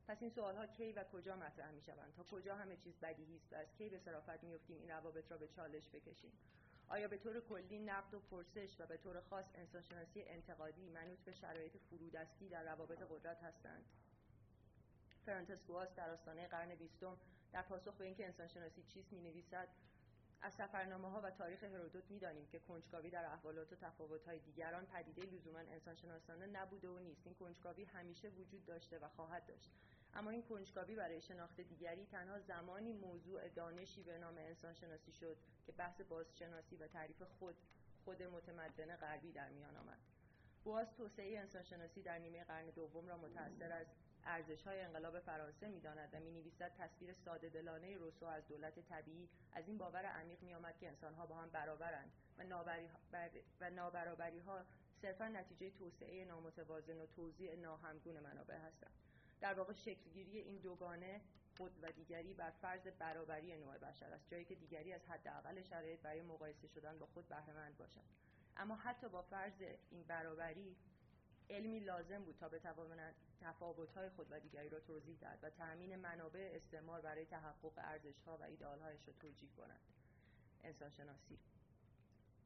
پس این سوال ها کی و کجا مطرح می شوند تا کجا همه چیز بدیهی است؟ از کی به صرافت میافتیم این روابط را به چالش بکشیم؟ آیا به طور کلی نقد و پرسش و به طور خاص انسانشناسی انتقادی منوط به شرایط فرودستی در روابط قدرت هستند؟ فرانتس بواس در آستانه قرن بیستم در پاسخ به اینکه انسانشناسی چیست می نویسد از سفرنامه ها و تاریخ هرودوت می‌دانیم که کنجکاوی در احوالات و تفاوت های دیگران پدیده لزوما انسانشناسانه نبوده و نیست. این کنجکاوی همیشه وجود داشته و خواهد داشت. اما این کنجکاوی برای شناخت دیگری تنها زمانی موضوع دانشی به نام انسانشناسی شد که بحث بازشناسی و تعریف خود خود متمدن غربی در میان آمد. بواز توسعه انسانشناسی در نیمه قرن دوم را متأثر از ارزش های انقلاب فرانسه می‌داند و می نویسد تصویر ساده دلانه روسو از دولت طبیعی. از این باور عمیق می آمد که انسان ها با هم برابرند و, نابری و نابرابری نتیجه توسعه نامتوازن و توزیع ناهمگون منابع هستند. در واقع شکلگیری این دوگانه خود و دیگری بر فرض برابری نوع بشر است جایی که دیگری از حداقل شرایط برای مقایسه شدن با خود بهرهمند باشد. اما حتی با فرض این برابری علمی لازم بود تا بتواند تفاوت‌های خود و دیگری را توضیح دهد و تأمین منابع استعمار برای تحقق ارزش‌ها و ایدئال‌هایش را توجیه کند. انسانشناسی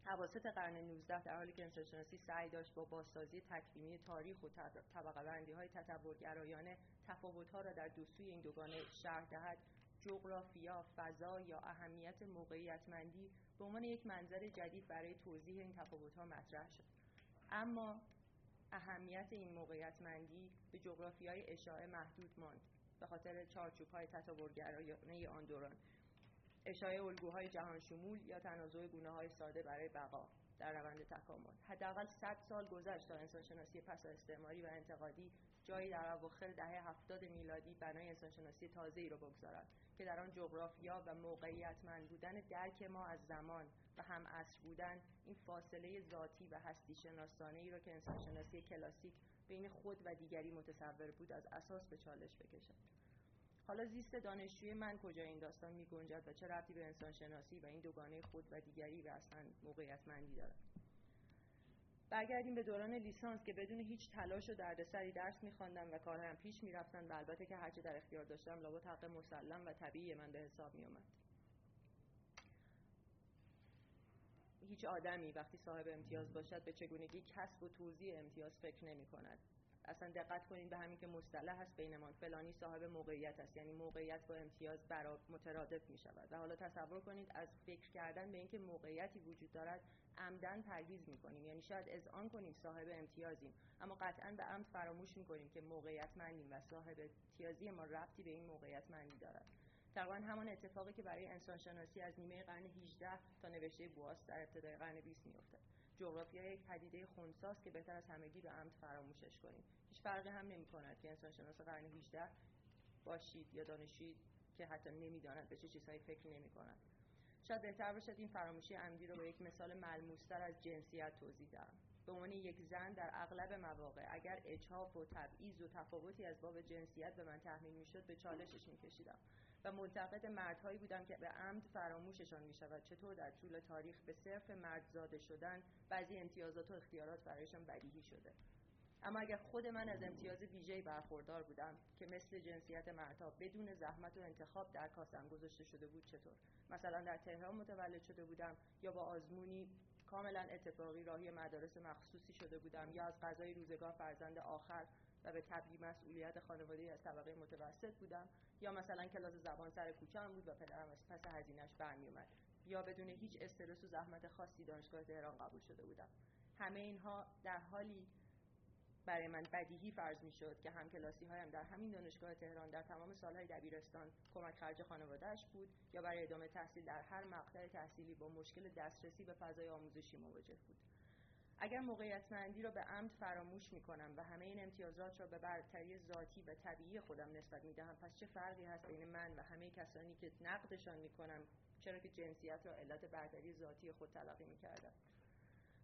حواست قرن 19 در حالی که انسانشناسی سعی داشت با بازسازی تکوینی تاریخ و طبقه بندی تطورگرایانه تفاوت‌ها را در دوسوی این دوگانه شرح دهد جغرافیا، فضا یا اهمیت موقعیتمندی به عنوان یک منظر جدید برای توضیح این تفاوت‌ها مطرح شد. اما اهمیت این موقعیتمندی به جغرافیای اشاعه محدود ماند به خاطر چارچوب‌های تطورگرایانه آن دوران. اشاعه الگوهای جهان شمول یا تنازع گونه های ساده برای بقا در روند تکامل. حداقل 100 سال گذشت تا انسانشناسی پس استعماری و انتقادی جایی در اواخر دهه 70 میلادی بنای انسانشناسی تازه‌ای را بگذارد که در آن جغرافیا و موقعیتمند بودن درک ما از زمان و هم بودن این فاصله ذاتی و هستی شناسانه ای را که انسانشناسی کلاسیک بین خود و دیگری متصور بود از اساس به چالش بکشد. حالا زیست دانشجوی من کجا این داستان می گنجد و چه ربطی به انسانشناسی و این دوگانه خود و دیگری و اصلا موقعیتمندی دارد؟ برگردیم به دوران لیسانس که بدون هیچ تلاش و دردسری درس میخواندم و کارهایم پیش می‌رفتند و البته که هرچه در اختیار داشتم لابد حق مسلم و طبیعی من به حساب میآمد. هیچ آدمی وقتی صاحب امتیاز باشد به چگونگی کسب و توزیع امتیاز فکر نمی کند اصلا دقت کنید به همین که مصطلح هست بینمان فلانی صاحب موقعیت است. یعنی موقعیت با امتیاز برا مترادف می شود و حالا تصور کنید از فکر کردن به اینکه موقعیتی وجود دارد عمدن پرهیز می کنیم یعنی شاید از آن کنیم صاحب امتیازیم اما قطعا به عمد فراموش می کنیم که موقعیت مندیم و صاحب امتیازی ما ربطی به این موقعیت مندی دارد. تقریبا همان اتفاقی که برای انسانشناسی از نیمه قرن 18 تا نوشته بواس در ابتدای قرن 20 میافتد. جغرافیا یک پدیده خونساست که بهتر از همگی به عمد فراموشش کنیم. هیچ فرقی هم نمی کند که انسانشناس قرن 18 باشید یا دانشید که حتی نمی‌داند به چه چیزهایی فکر نمی کند شاید بهتر باشد این فراموشی عمدی رو به یک مثال ملموستر از جنسیت توضیح دهم. به عنوان یک زن در اغلب مواقع اگر اجهاف و تبعیض و تفاوتی از باب جنسیت به من تحمیل می‌شد به چالشش میکشیدم و منتقد مردهایی بودم که به عمد فراموششان می شود چطور در طول تاریخ به صرف مرد زاده شدن بعضی امتیازات و اختیارات برایشان بدیهی شده؟ اما اگر خود من از امتیاز ویژه‌ای برخوردار بودم که مثل جنسیت مردها بدون زحمت و انتخاب در کاسم گذاشته شده بود چطور؟ مثلا در تهران متولد شده بودم یا با آزمونی کاملا اتفاقی راهی مدارس مخصوصی شده بودم. یا از غذای روزگار فرزند آخر و به تبعی مسئولیت خانواده از طبقه متوسط بودم. یا مثلا کلاس زبان سر کوچه بود و پدرم از پس هزینهش برمیومد یا بدون هیچ استرس و زحمت خاصی دانشگاه تهران قبول شده بودم. همه اینها در حالی برای من بدیهی فرض می شد که همکلاسی هایم در همین دانشگاه تهران در تمام سالهای دبیرستان کمک خرج خانوادهش بود یا برای ادامه تحصیل در هر مقطع تحصیلی با مشکل دسترسی به فضای آموزشی مواجه بود. اگر موقعیت مندی را به عمد فراموش می کنم و همه این امتیازات را به برتری ذاتی و طبیعی خودم نسبت می دهم پس چه فرقی هست بین من و همه کسانی که نقدشان می کنم چرا که جنسیت را علت برتری ذاتی خود تلقی می کردم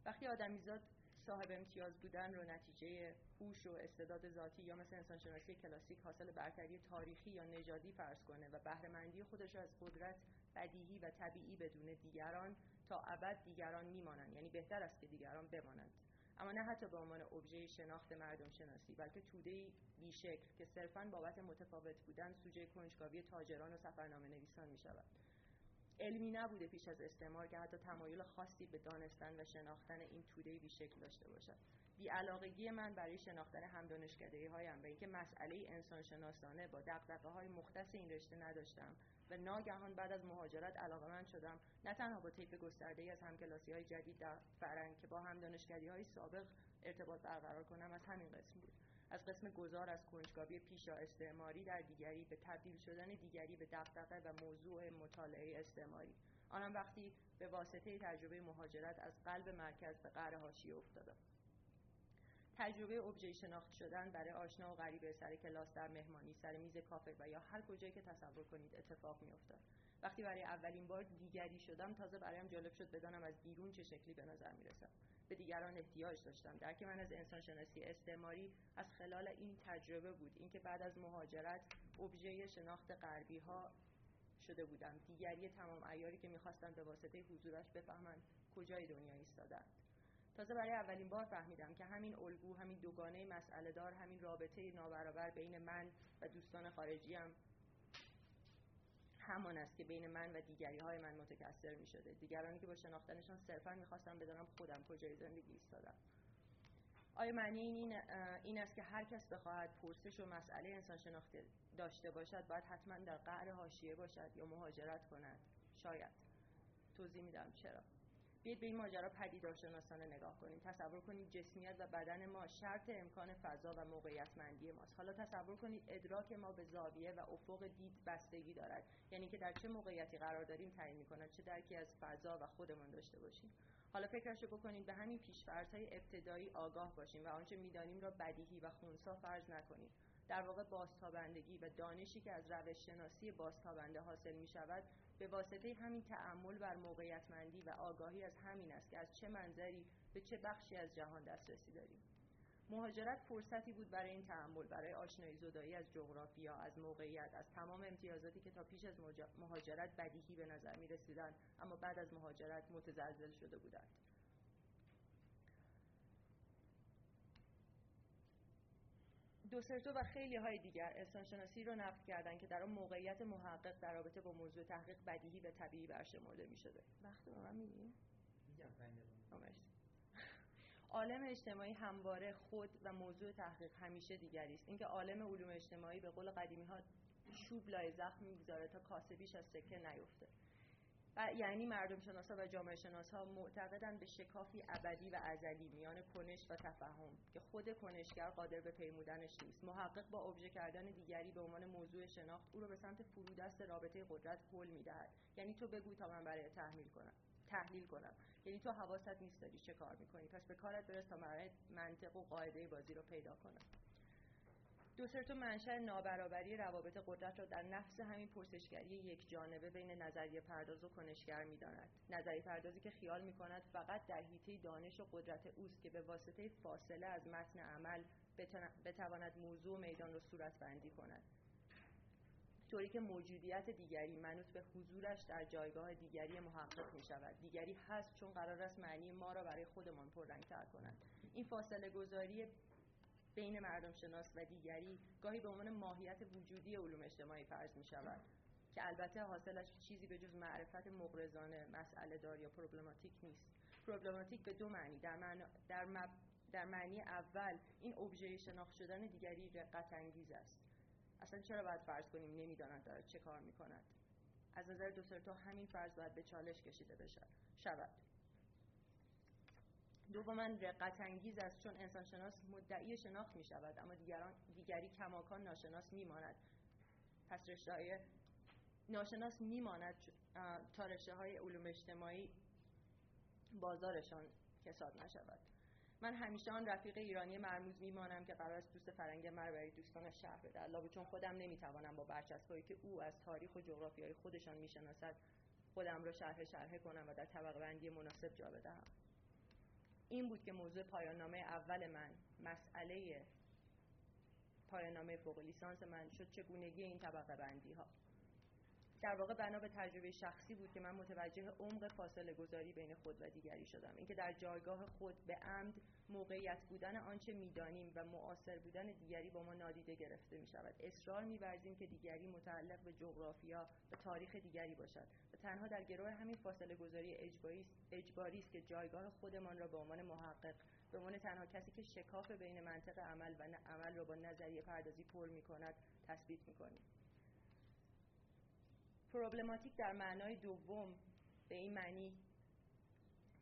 وقتی آدمیزاد صاحب امتیاز بودن رو نتیجه هوش و استعداد ذاتی یا مثل انسانشناسی کلاسیک حاصل برتری تاریخی یا نژادی فرض کنه و بهرهمندی خودش از قدرت بدیهی و طبیعی بدون دیگران تا ابد دیگران میمانند. یعنی بهتر است که دیگران بمانند. اما نه حتی به عنوان ابژه شناخت مردم شناسی بلکه توده بیشکل که صرفا بابت متفاوت بودن سوژه کنجکاوی تاجران و سفرنامه نویسان می شود علمی نبوده پیش از استعمار که حتی تمایل خاصی به دانستن و شناختن این توده بیشکل داشته باشد. بیعلاقگی من برای شناختن هم هایم و اینکه مسئله انسان شناسانه با دقدقه های مختص این رشته نداشتم و ناگهان بعد از مهاجرت علاقه من شدم نه تنها با طیف گسترده ای از همکلاسی های جدید در فرنگ که با هم دانشگری های سابق ارتباط برقرار کنم از همین قسم بود. از قسم گذار از کنجکاوی پیشا استعماری در دیگری به تبدیل شدن دیگری به دقدقه و موضوع مطالعه استعماری. آنم وقتی به واسطه تجربه مهاجرت از قلب مرکز به قهر حاشیه افتادم تجربه ابژه شناخت شدن برای آشنا و غریبه سر کلاس در مهمانی سر میز کافه و یا هر کجایی که تصور کنید اتفاق میافتاد. وقتی برای اولین بار دیگری شدم تازه برایم جالب شد بدانم از بیرون چه شکلی به نظر می‌رسم به دیگران احتیاج داشتم. درک من از انسانشناسی استعماری از خلال این تجربه بود. اینکه بعد از مهاجرت ابژه شناخت غربی ها شده بودم. دیگری تمام ایاری که می‌خواستند به واسطه حضورش بفهمند کجای دنیا ایستادند تازه برای اولین بار فهمیدم که همین الگو همین دوگانه مسئله دار همین رابطه نابرابر بین من و دوستان خارجیم همان است که بین من و دیگری های من متکثر می شده دیگرانی که با شناختنشان صرفا می‌خواستم بدانم خودم کجای زندگی ایستادم. آیا معنی این, این است که هر کس بخواهد پرسش و مسئله انسان شناخته داشته باشد باید حتما در قعر حاشیه باشد یا مهاجرت کند؟ شاید. توضیح میدم چرا. بیاید به این ماجرا پدیدارشناسانه نگاه کنیم. تصور کنید جسمیت و بدن ما شرط امکان فضا و موقعیتمندی ماست. حالا تصور کنید ادراک ما به زاویه و افق دید بستگی دارد. یعنی که در چه موقعیتی قرار داریم تعیین می‌کند چه درکی از فضا و خودمان داشته باشیم. حالا فکرشو بکنید به همین پیشفرض‌های ابتدایی آگاه باشیم و آنچه می‌دانیم را بدیهی و خونسا فرض نکنیم. در واقع بازتابندگی و دانشی که از روش شناسی بازتابنده حاصل می شود به واسطه همین تعمل بر موقعیتمندی و آگاهی از همین است که از چه منظری به چه بخشی از جهان دسترسی داریم مهاجرت فرصتی بود برای این تعمل برای آشنایی زدایی از جغرافیا از موقعیت از تمام امتیازاتی که تا پیش از مهاجرت بدیهی به نظر می رسیدن اما بعد از مهاجرت متزلزل شده بودند. دوسرتو و خیلی های دیگر انسانشناسی را نقد کردند که در آن موقعیت محقق در رابطه با موضوع تحقیق بدیهی و طبیعی برشمرده می شده وقت به من میگی؟ عالم اجتماعی همواره خود و موضوع تحقیق همیشه دیگری است. اینکه عالم علوم اجتماعی به قول قدیمی ها چوب لای زخم می‌گذاره تا کاسه بیش از سکه نیفته. یعنی مردم شناسا و جامعه شناسا معتقدند به شکافی ابدی و ازلی میان کنش و تفهم که خود کنشگر قادر به پیمودنش نیست. محقق با ابژه کردن دیگری به عنوان موضوع شناخت او را به سمت فرودست رابطه قدرت هل می‌دهد. یعنی تو بگو تا من برای تحمیل کنم. تحلیل کنم. یعنی تو حواست نیست داری چه کار می‌کنی. پس به کارت برس تا منطق و قاعده بازی رو پیدا کنم. دوسرتو منشأ نابرابری روابط قدرت را در نفس همین پرسشگری یک جانبه بین نظریه پرداز و کنشگر می‌داند. نظریه پردازی که خیال می کند فقط در حیطه دانش و قدرت اوست که به واسطه فاصله از متن عمل بتواند موضوع میدان را صورت بندی کند. طوری که موجودیت دیگری منوط به حضورش در جایگاه دیگری محقق می شود دیگری هست چون قرار است معنی ما را برای خودمان پررنگتر کند. این فاصله گذاری بین مردم شناس و دیگری گاهی به عنوان ماهیت وجودی علوم اجتماعی فرض می شود که البته حاصلش چیزی به جز معرفت مغرضانه مسئله دار یا پروبلماتیک نیست. پروبلماتیک به دو معنی در, معنی در, در معنی اول این ابژه شناخت شدن دیگری رقت انگیز است. اصلا چرا باید فرض کنیم نمی‌داند دارد چه کار می کند از نظر دوسرتو همین فرض باید به چالش کشیده بشود شود. دوما رقت انگیز است چون انسانشناس مدعی شناخت می شود اما دیگران دیگری کماکان ناشناس می ماند پس رشته های ناشناس می ماند تا رشته های علوم اجتماعی بازارشان کساد نشود. من همیشه آن رفیق ایرانی مرموز میمانم که قرار است دوست فرنگ مرا برای دوستان شهر بده. علاوه چون خودم نمی‌توانم با برچسبهایی که او از تاریخ و جغرافیای خودشان می‌شناسد خودم را شرح شرحه کنم و در طبقه بندی مناسب جا بدهم. این بود که موضوع پایان نامه اول من مسئله پایان نامه فوق لیسانس من شد چگونگی این طبقه بندی ها در واقع بنا به تجربه شخصی بود که من متوجه عمق فاصله گذاری بین خود و دیگری شدم. اینکه در جایگاه خود به عمد موقعیت بودن آنچه می‌دانیم و معاصر بودن دیگری با ما نادیده گرفته می شود اصرار میورزیم که دیگری متعلق به جغرافیا و تاریخ دیگری باشد. و تنها در گروه همین فاصله گذاری اجباری است که جایگاه خودمان را به عنوان محقق به عنوان تنها کسی که شکاف بین منطق عمل و عمل را با نظریه پردازی پر می کند تثبیت می کنیم. پروبلماتیک در معنای دوم به این معنی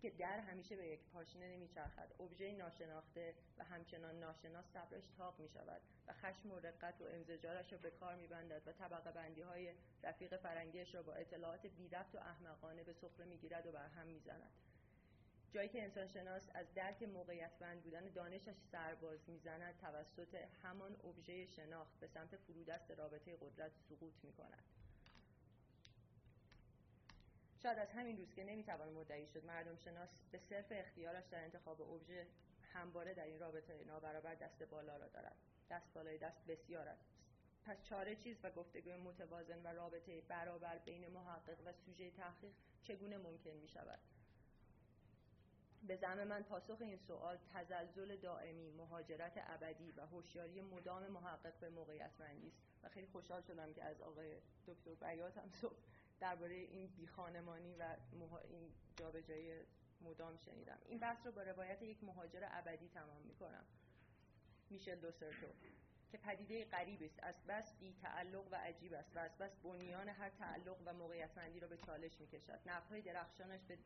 که در همیشه به یک پاشنه نمیچرخد ابژه ناشناخته و همچنان ناشناس صبرش تاق می شود و خشم و رقت و انزجارش را به کار می بندد و طبقه بندی های رفیق فرنگیش را با اطلاعات بی و احمقانه به سخره می گیرد و بر هم می زند. جایی که انسانشناس از درک موقعیت بند بودن دانشش سرباز می‌زند توسط همان ابژه شناخت به سمت فرودست رابطه قدرت سقوط می کند. شاید از همین روز که نمی‌توان مدعی شد مردم شناس به صرف اختیارش در انتخاب ابژه همواره در این رابطه نابرابر دست بالا را دارد. دست بالای دست بسیار است. پس چاره چیز و گفتگوی متوازن و رابطه برابر بین محقق و سوژه تحقیق چگونه ممکن می شود به زعم من پاسخ این سوال تزلزل دائمی مهاجرت ابدی و هوشیاری مدام محقق به موقعیت است. و خیلی خوشحال شدم که از آقای دکتر بیات هم صبح درباره این بیخانمانی و این جابجایی مدام شنیدم. این بحث رو با روایت یک مهاجر ابدی تمام می‌کنم. میشل دوسرتو که پدیده غریب است. از بس بی تعلق و عجیب است و از بس بنیان هر تعلق و موقعیتمندی را به چالش می‌کشد. نقهای درخشانش به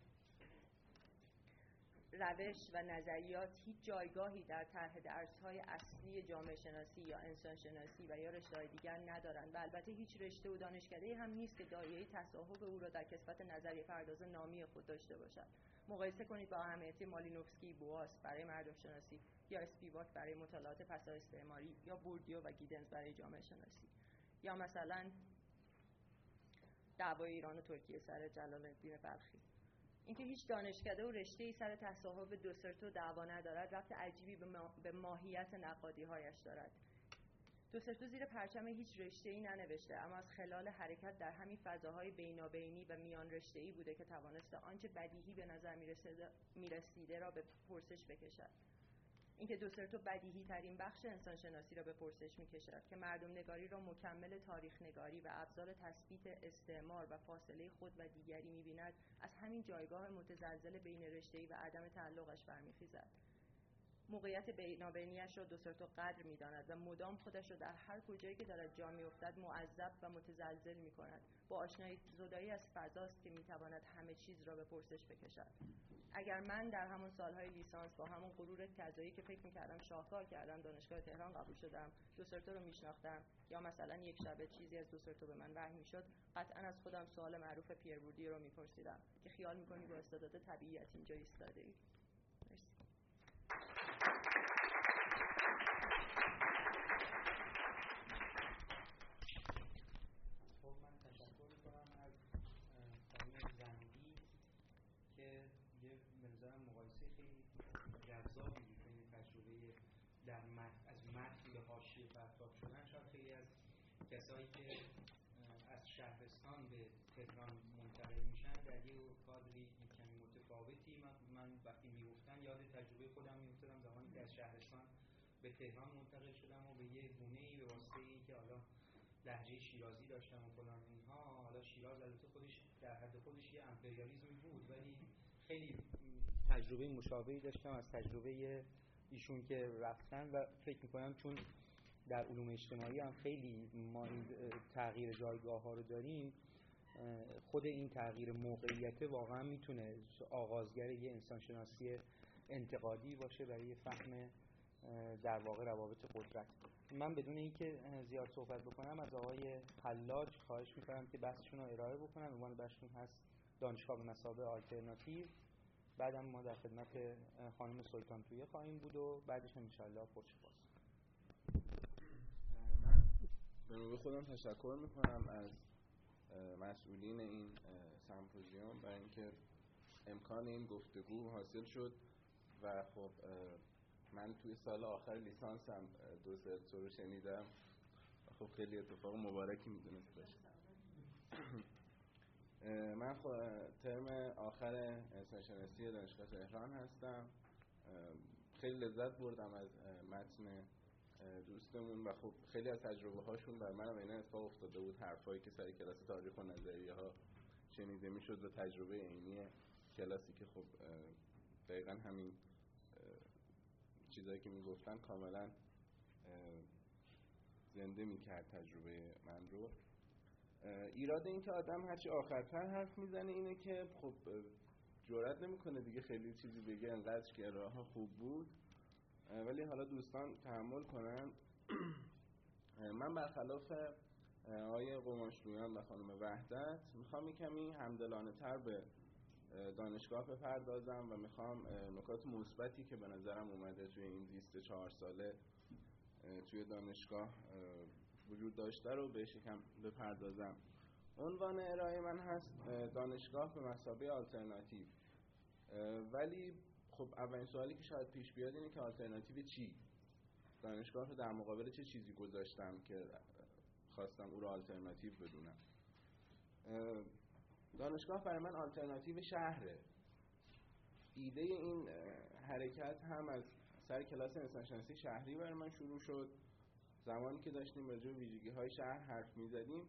روش و نظریات هیچ جایگاهی در طرح درسهای اصلی جامعه شناسی یا انسان شناسی و یا رشته دیگر ندارند و البته هیچ رشته و دانشکده هم نیست که دایره تصاحب او را در کسبت نظریه پرداز نامی خود داشته باشد. مقایسه کنید با اهمیتی مالینوفسکی بواس برای مردم شناسی یا اسپیواک برای مطالعات پسا استعماری یا بوردیو و گیدنز برای جامعه شناسی. یا مثلا دعوای ایران و ترکیه سر جلال الدین بلخی. اینکه هیچ دانشکده و رشته ای سر تصاحب دوسرتو دعوا ندارد رفت عجیبی به ماهیت نقادی هایش دارد دوسرتو زیر پرچم هیچ رشته ای ننوشته اما از خلال حرکت در همین فضاهای بینابینی و میان رشته ای بوده که توانسته آنچه بدیهی به نظر می‌رسیده را به پرسش بکشد. اینکه دوسرتو بدیهی ترین بخش انسان شناسی را به پرسش می کشد که مردم نگاری را مکمل تاریخ نگاری و ابزار تثبیت استعمار و فاصله خود و دیگری می بیند از همین جایگاه متزلزل بین رشته‌ای و عدم تعلقش برمیخیزد. موقعیت بینابینیش را دوسرتو قدر می‌داند و مدام خودش را در هر کجایی که دارد جا میافتد معذب و متزلزل می کند با آشنایی زدایی از فضاست که می‌تواند همه چیز را به پرسش بکشد. اگر من در همون سالهای لیسانس با همون غرور کذایی که فکر می‌کردم شاهکار کردم دانشگاه تهران قبول شدم دوسرتو رو میشناختم یا مثلا یک شبه چیزی از دوسرتو به من وحی می‌شد قطعا از خودم سوال معروف پیر بوردی رو میپرسیدم که خیال می‌کنی با استعداد طبیعیت اینجا ایستاده ای در از متن به حاشیه پرتاب شدن شاید خیلی از کسایی که از شهرستان به تهران منتقل میشن در یه کادری کمی متفاوتی. من, من وقتی می‌گفتن یاد تجربه خودم میفتادم زمانی که از شهرستان به تهران منتقل شدم و به یه گونه ای به واسطه ای که حالا لحجه شیرازی داشتم و فلان اینها حالا شیراز البته خودش در حد خودش یه امپریالیزمی بود ولی خیلی تجربه مشابهی داشتم از تجربه ایشون که رفتن و فکر می‌کنم چون در علوم اجتماعی هم خیلی ما این تغییر جایگاه ها رو داریم خود این تغییر موقعیت واقعا می‌تونه آغازگر یه انسانشناسی انتقادی باشه برای فهم در واقع روابط قدرت. من بدون اینکه زیاد صحبت بکنم از آقای حلاج خواهش می‌کنم که بحثشون رو ارائه بکنم عنوان بحثشون هست دانشگاه به مسابقه آلترناتیو. بعدم ما در خدمت خانم سلطان تویه خواهیم بود و بعدش هم انشاءالله پرش باز. من به نوبه خودم تشکر می‌کنم از مسئولین این سمپوزیوم برای اینکه امکان این گفتگو حاصل شد و خب من توی سال آخر لیسانسم دو سرچ رو شنیدم. خب خیلی اتفاق مبارکی می‌دونست باشه من ترم آخر انسانشناسی دانشگاه تهران هستم. خیلی لذت بردم از متن دوستمون و خب خیلی از تجربه هاشون بر منم اینه اتفاق افتاده بود. حرفایی که سر کلاس تاریخ و نظریه ها شنیده می‌شد و تجربه عینی کلاسی که خب دقیقا همین چیزایی که می‌گفتن کاملا زنده می‌کرد تجربه من رو. ایراد این که آدم هرچی آخرتر حرف می‌زنه اینه که خب جرات نمی‌کنه دیگه خیلی چیزی بگه انقدر که راه خوب بود. ولی حالا دوستان تحمل کنن. من برخلاف آقای قماشلویان و خانم وحدت می‌خوام کمی همدلانه تر به دانشگاه بپردازم و می‌خوام نکات مثبتی که به نظرم اومده توی این زیست چهار ساله توی دانشگاه وجود داشته رو بهش یکم بپردازم. عنوان ارائه من هست دانشگاه به مسابقه آلترناتیو. ولی خب اولین سوالی که شاید پیش بیاد اینه که آلترناتیو چی؟ دانشگاه رو در مقابل چه چیزی گذاشتم که خواستم او رو آلترناتیو بدونم؟ دانشگاه برای من آلترناتیو شهره. ایده این حرکت هم از سر کلاس انسانشناسی شهری برای من شروع شد. زمانی که داشتیم راجع به ویژگی های شهر حرف می زدیم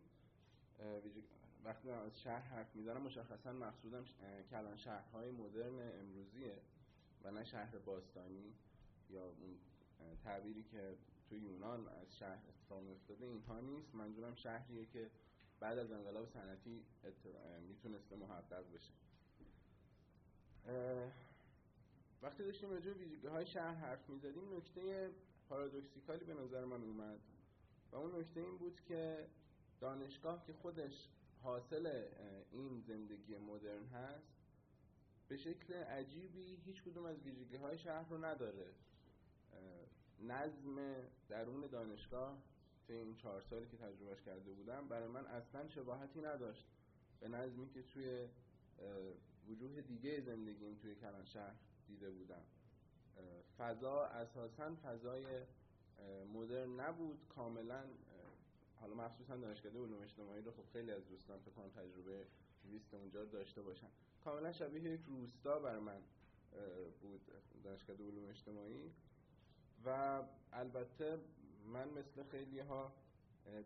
وقتی من از شهر حرف می‌زنم مشخصا مقصودم کلان شهرهای مدرن امروزیه و نه شهر باستانی یا اون تعبیری که توی یونان از شهر اتفاق افتاده اینها نیست. منظورم شهریه که بعد از انقلاب صنعتی می‌تونسته محقق بشه. وقتی داشتیم راجع به ویژگی های شهر حرف می‌زدیم نکته پارادوکسیکالی به نظر من اومد. و اون نکته این بود که دانشگاه که خودش حاصل این زندگی مدرن هست به شکل عجیبی هیچ کدوم از ویژگی های شهر رو نداره. نظم درون دانشگاه توی این چهار سالی که تجربهش کرده بودم برای من اصلا شباهتی نداشت. به نظمی که توی وجوه دیگه زندگیم توی کلان شهر دیده بودم. فضا اساسا فضای مدرن نبود. کاملا حالا مخصوصا دانشگاه علوم اجتماعی رو خب خیلی از دوستان فکر کنم تجربه ویست اونجا داشته باشن. کاملا شبیه یک روستا بر من بود دانشگاه علوم اجتماعی. و البته من مثل خیلی ها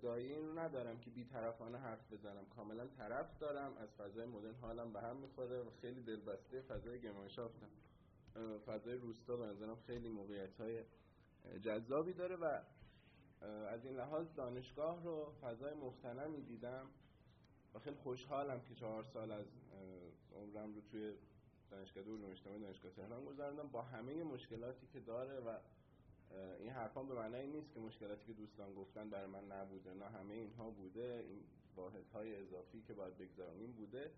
دایه این رو ندارم که بیطرفانه حرف بزنم. کاملا طرف دارم از فضای مدرن حالم به هم می‌خوره و خیلی دلبسته فضای گمایشافتم فضای روستا به نظرم خیلی موقعیت های جذابی داره و از این لحاظ دانشگاه رو فضای مختنمی دیدم و خیلی خوشحالم که چهار سال از عمرم رو توی دانشگاه علوم اجتماعی دانشگاه تهران گذاردم با همه مشکلاتی که داره و این حرفان به معنی نیست که مشکلاتی که دوستان گفتن برای من نبوده نه همه اینها بوده. این واحدهای اضافی که باید بگذاریم بوده.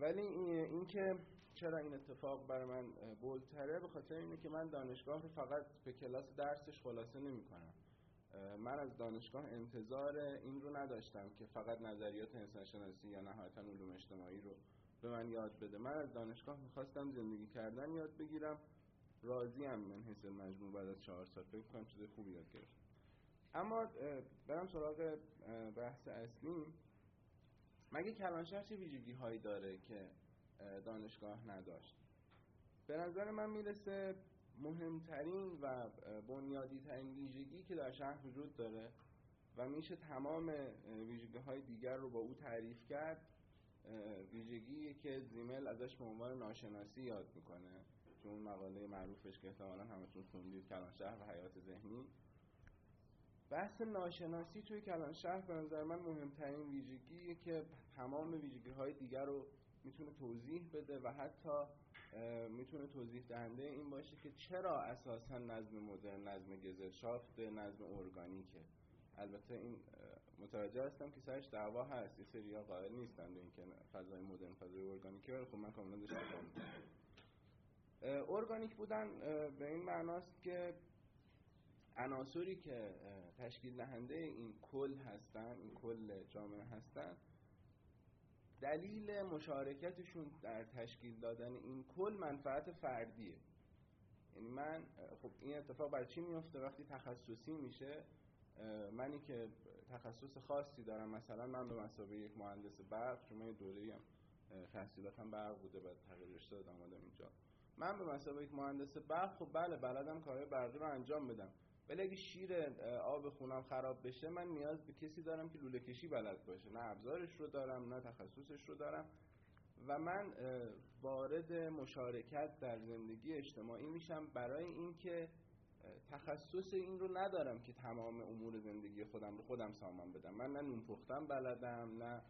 ولی این که چرا این اتفاق برای من بولتره به خاطر اینه که من دانشگاه فقط به کلاس درسش خلاصه نمی کنم. من از دانشگاه انتظار این رو نداشتم که فقط نظریات انسانشناسی یا نهایتا علوم اجتماعی رو به من یاد بده. من از دانشگاه می‌خواستم زندگی کردن یاد بگیرم. راضی هم من حس مجموع بعد از چهار سال. فکر کنم چیز خوبی یاد گرفتم. اما برم سراغ بحث اصلی مگه کلانشهر چه ویژگی هایی داره که دانشگاه نداشت؟ به نظر من می‌رسه مهمترین و بنیادی ترین ویژگی که در شهر وجود داره و میشه تمام ویژگی های دیگر رو با او تعریف کرد ویژگی که زیمل ازش به عنوان ناشناسی یاد می‌کنه. چون اون مقاله معروفش که احتمالا همتون خوندید کلانشهر و حیات ذهنی. بحث ناشناسی توی کلانشهر به نظر من مهمترین ویژگیه که تمام ویژگی های دیگر رو می‌تونه توضیح بده و حتی می‌تونه توضیح دهنده این باشه که چرا اساسا نظم مدرن نظم گزرشافت نظم ارگانیکه. البته این متوجه هستم که سرش دعوا هست. یه سری قائل نیستن به اینکه فضای مدرن فضای ارگانیکه ولی خب من کاملا ارگانیک بودن به این معناست که عناصری که تشکیل دهنده این کل هستن این کل جامعه هستن دلیل مشارکتشون در تشکیل دادن این کل منفعت فردیه. یعنی من خب این اتفاق بر چی میفته؟ وقتی تخصصی میشه منی که تخصص خاصی دارم مثلا من به مسابقه یک مهندس برق من یه دوره هم تحصیلاتم برق بوده بعد تغییر رشته دادم اینجا. من به مسابقه یک مهندس برق خب بله بلدم کارهای برقی رو انجام بدم. ولی اگه شیر آب خونم خراب بشه من نیاز به کسی دارم که لوله کشی بلد باشه. نه ابزارش رو دارم نه تخصصش رو دارم. و من وارد مشارکت در زندگی اجتماعی میشم برای اینکه تخصص این رو ندارم که تمام امور زندگی خودم رو خودم سامان بدم. من نه نون پختم بلدم نه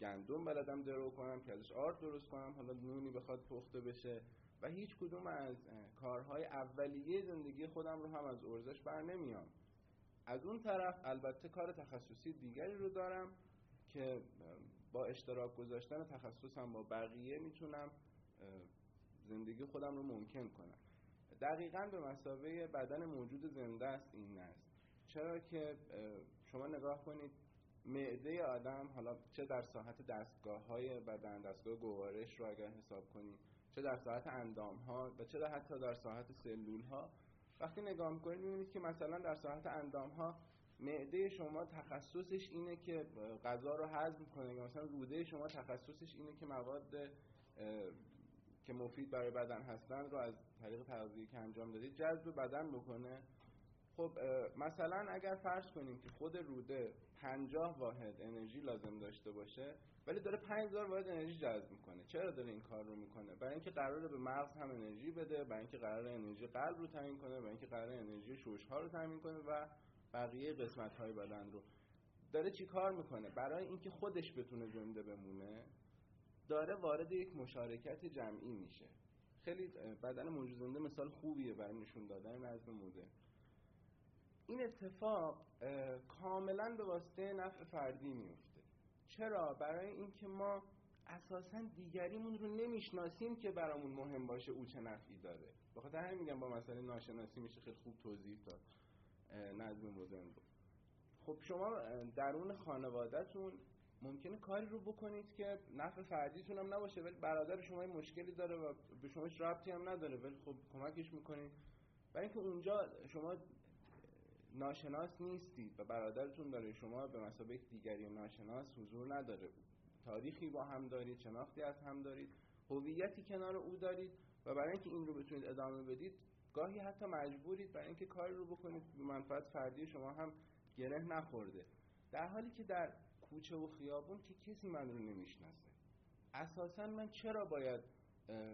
گندم بلدم درو کنم که ازش آرد درست کنم. حالا نونی بخواد پخته بشه. و هیچ کدوم از کارهای اولیه زندگی خودم رو هم از ارزش بر نمیام از اون طرف البته کار تخصصی دیگری رو دارم که با اشتراک گذاشتن تخصصم با بقیه می‌تونم زندگی خودم رو ممکن کنم. دقیقا به مسابقه بدن موجود زنده است این نست چرا که شما نگاه کنید معده آدم حالا چه در ساحت دستگاه های بدن دستگاه گوارش رو اگر حساب کنید چه در ساحت اندام ها و چه در حتی در ساحت سلول ها وقتی نگاه می‌کنید می‌بینید که مثلا در ساحت اندام ها معده شما تخصصش اینه که غذا رو هضم کنه یا مثلا روده شما تخصصش اینه که مواد که مفید برای بدن هستن رو از طریق تغذیه که انجام دادید جذب بدن بکنه. خب مثلا اگر فرض کنیم که خود روده 50 واحد انرژی لازم داشته باشه ولی داره 5000 واحد انرژی جذب می‌کنه. چرا داره این کار رو می‌کنه؟ برای اینکه قراره به مغز هم انرژی بده برای اینکه قراره انرژی قلب رو تامین کنه برای اینکه قراره انرژی شوش ها رو تامین کنه و بقیه قسمت های بدن رو. داره چی کار می‌کنه؟ برای اینکه خودش بتونه زنده بمونه داره وارد یک مشارکت جمعی میشه. خیلی بدن موجود زنده مثال خوبیه برای نشون دادن نظم مدرن. این اتفاق کاملا به واسطه نفع فردی میفته چرا؟ برای اینکه ما اساسا دیگریمون رو نمی‌شناسیم که برامون مهم باشه او چه نفعی داره. بخاطر همین میگم با مسئله ناشناسی میشه خیلی خوب توضیح داد. نظم مدرن رو. خب شما درون خانوادهتون ممکنه کاری رو بکنید که نفع فردیتون هم نباشه ولی برادر شما مشکلی داره و به شما ربطی هم نداره ولی خب کمکش می‌کنید. برای اینکه اونجا شما ناشناس نیستید و برادرتون داره شما به مسابقه دیگری ناشناس حضور نداره. تاریخی با هم دارید شناختی از هم دارید هویتی کنار او دارید و برای اینکه این رو بتونید ادامه بدید گاهی حتی مجبورید برای اینکه کاری رو بکنید به منفعت فردی شما هم گره نخورده. در حالی که در کوچه و خیابون که کسی من رو نمی‌شناسه. اساسا من چرا باید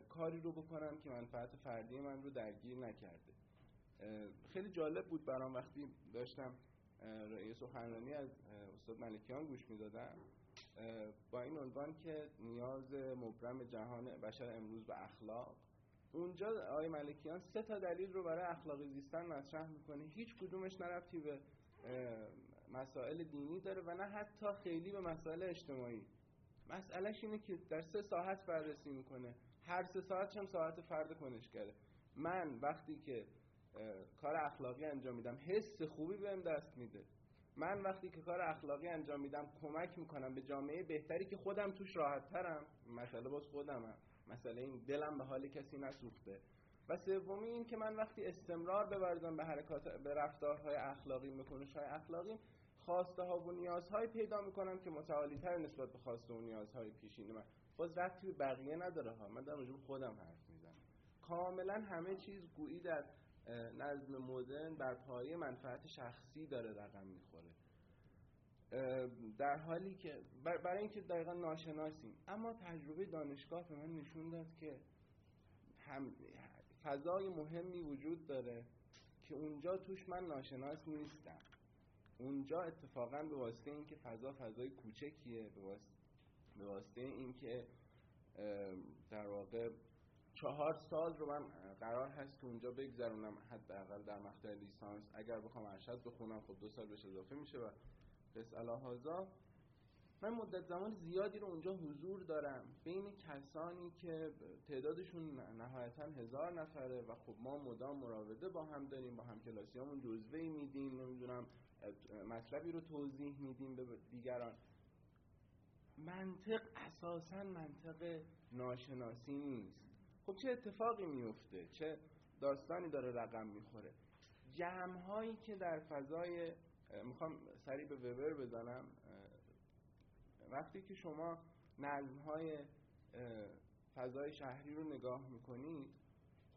کاری رو بکنم که منفعت فردی من رو درگیر نکرده؟ خیلی جالب بود برام وقتی داشتم یه سخنرانی از استاد ملکیان گوش می‌دادم. با این عنوان که نیاز مبرم جهان بشر امروز به اخلاق. اونجا آقای ملکیان سه تا دلیل رو برای اخلاقی زیستن مطرح می‌کنه. هیچ کدومش نرفتی به مسائل دینی داره و نه حتی خیلی به مسائل اجتماعی. مسئلهش اینه که در سه ساعت بررسی می‌کنه. هر سه ساعت هم ساعت فرد کنشگره. من وقتی که کار اخلاقی انجام میدم. حس خوبی بهم دست میده. من وقتی که کار اخلاقی انجام میدم کمک می‌کنم به جامعه بهتری که خودم توش راحت ترم مسئله باز خودمم مسئله این دلم به حال کسی نسوخته. و سومی این که من وقتی استمرار ببرزم به حرکات به رفتارهای اخلاقی به های اخلاقی خواسته ها و نیازهای پیدا می‌کنم که متعالی تر نسبت به خواسته و نیازهای پیشین من. باز رفتی به بقیه نداره ها. من در خودم حرف می‌زنم. کاملا همه چیز گویی در نظم مدرن بر پایه منفعت شخصی داره رقم می‌خوره. در حالی که برای اینکه دقیقا ناشناسیم. اما تجربه دانشگاه به من نشون داد که هم فضای مهمی وجود داره که اونجا توش من ناشناس نیستم. اونجا اتفاقا به واسطه اینکه فضا فضای کوچکیه به واسطه اینکه در واقع چهار سال رو من قرار هست که اونجا بگذرونم حداقل در مقطع لیسانس. اگر بخوام ارشد بخونم خب دو سال بهش اضافه میشه و قص الهازا من مدت زمان زیادی رو اونجا حضور دارم. بین کسانی که تعدادشون نهایتا هزار نفره و خب ما مدام مراوده با هم داریم با هم کلاسی همون جزوه میدیم نمی‌دونم مطلبی رو توضیح میدیم به دیگران. منطق اساسا منطق ناشناسی نیست. خب چه اتفاقی میفته چه داستانی داره رقم می‌خوره؟ جمع هایی که در فضای می‌خوام سریع به وبر بزنم وقتی که شما نظم های فضای شهری رو نگاه می‌کنید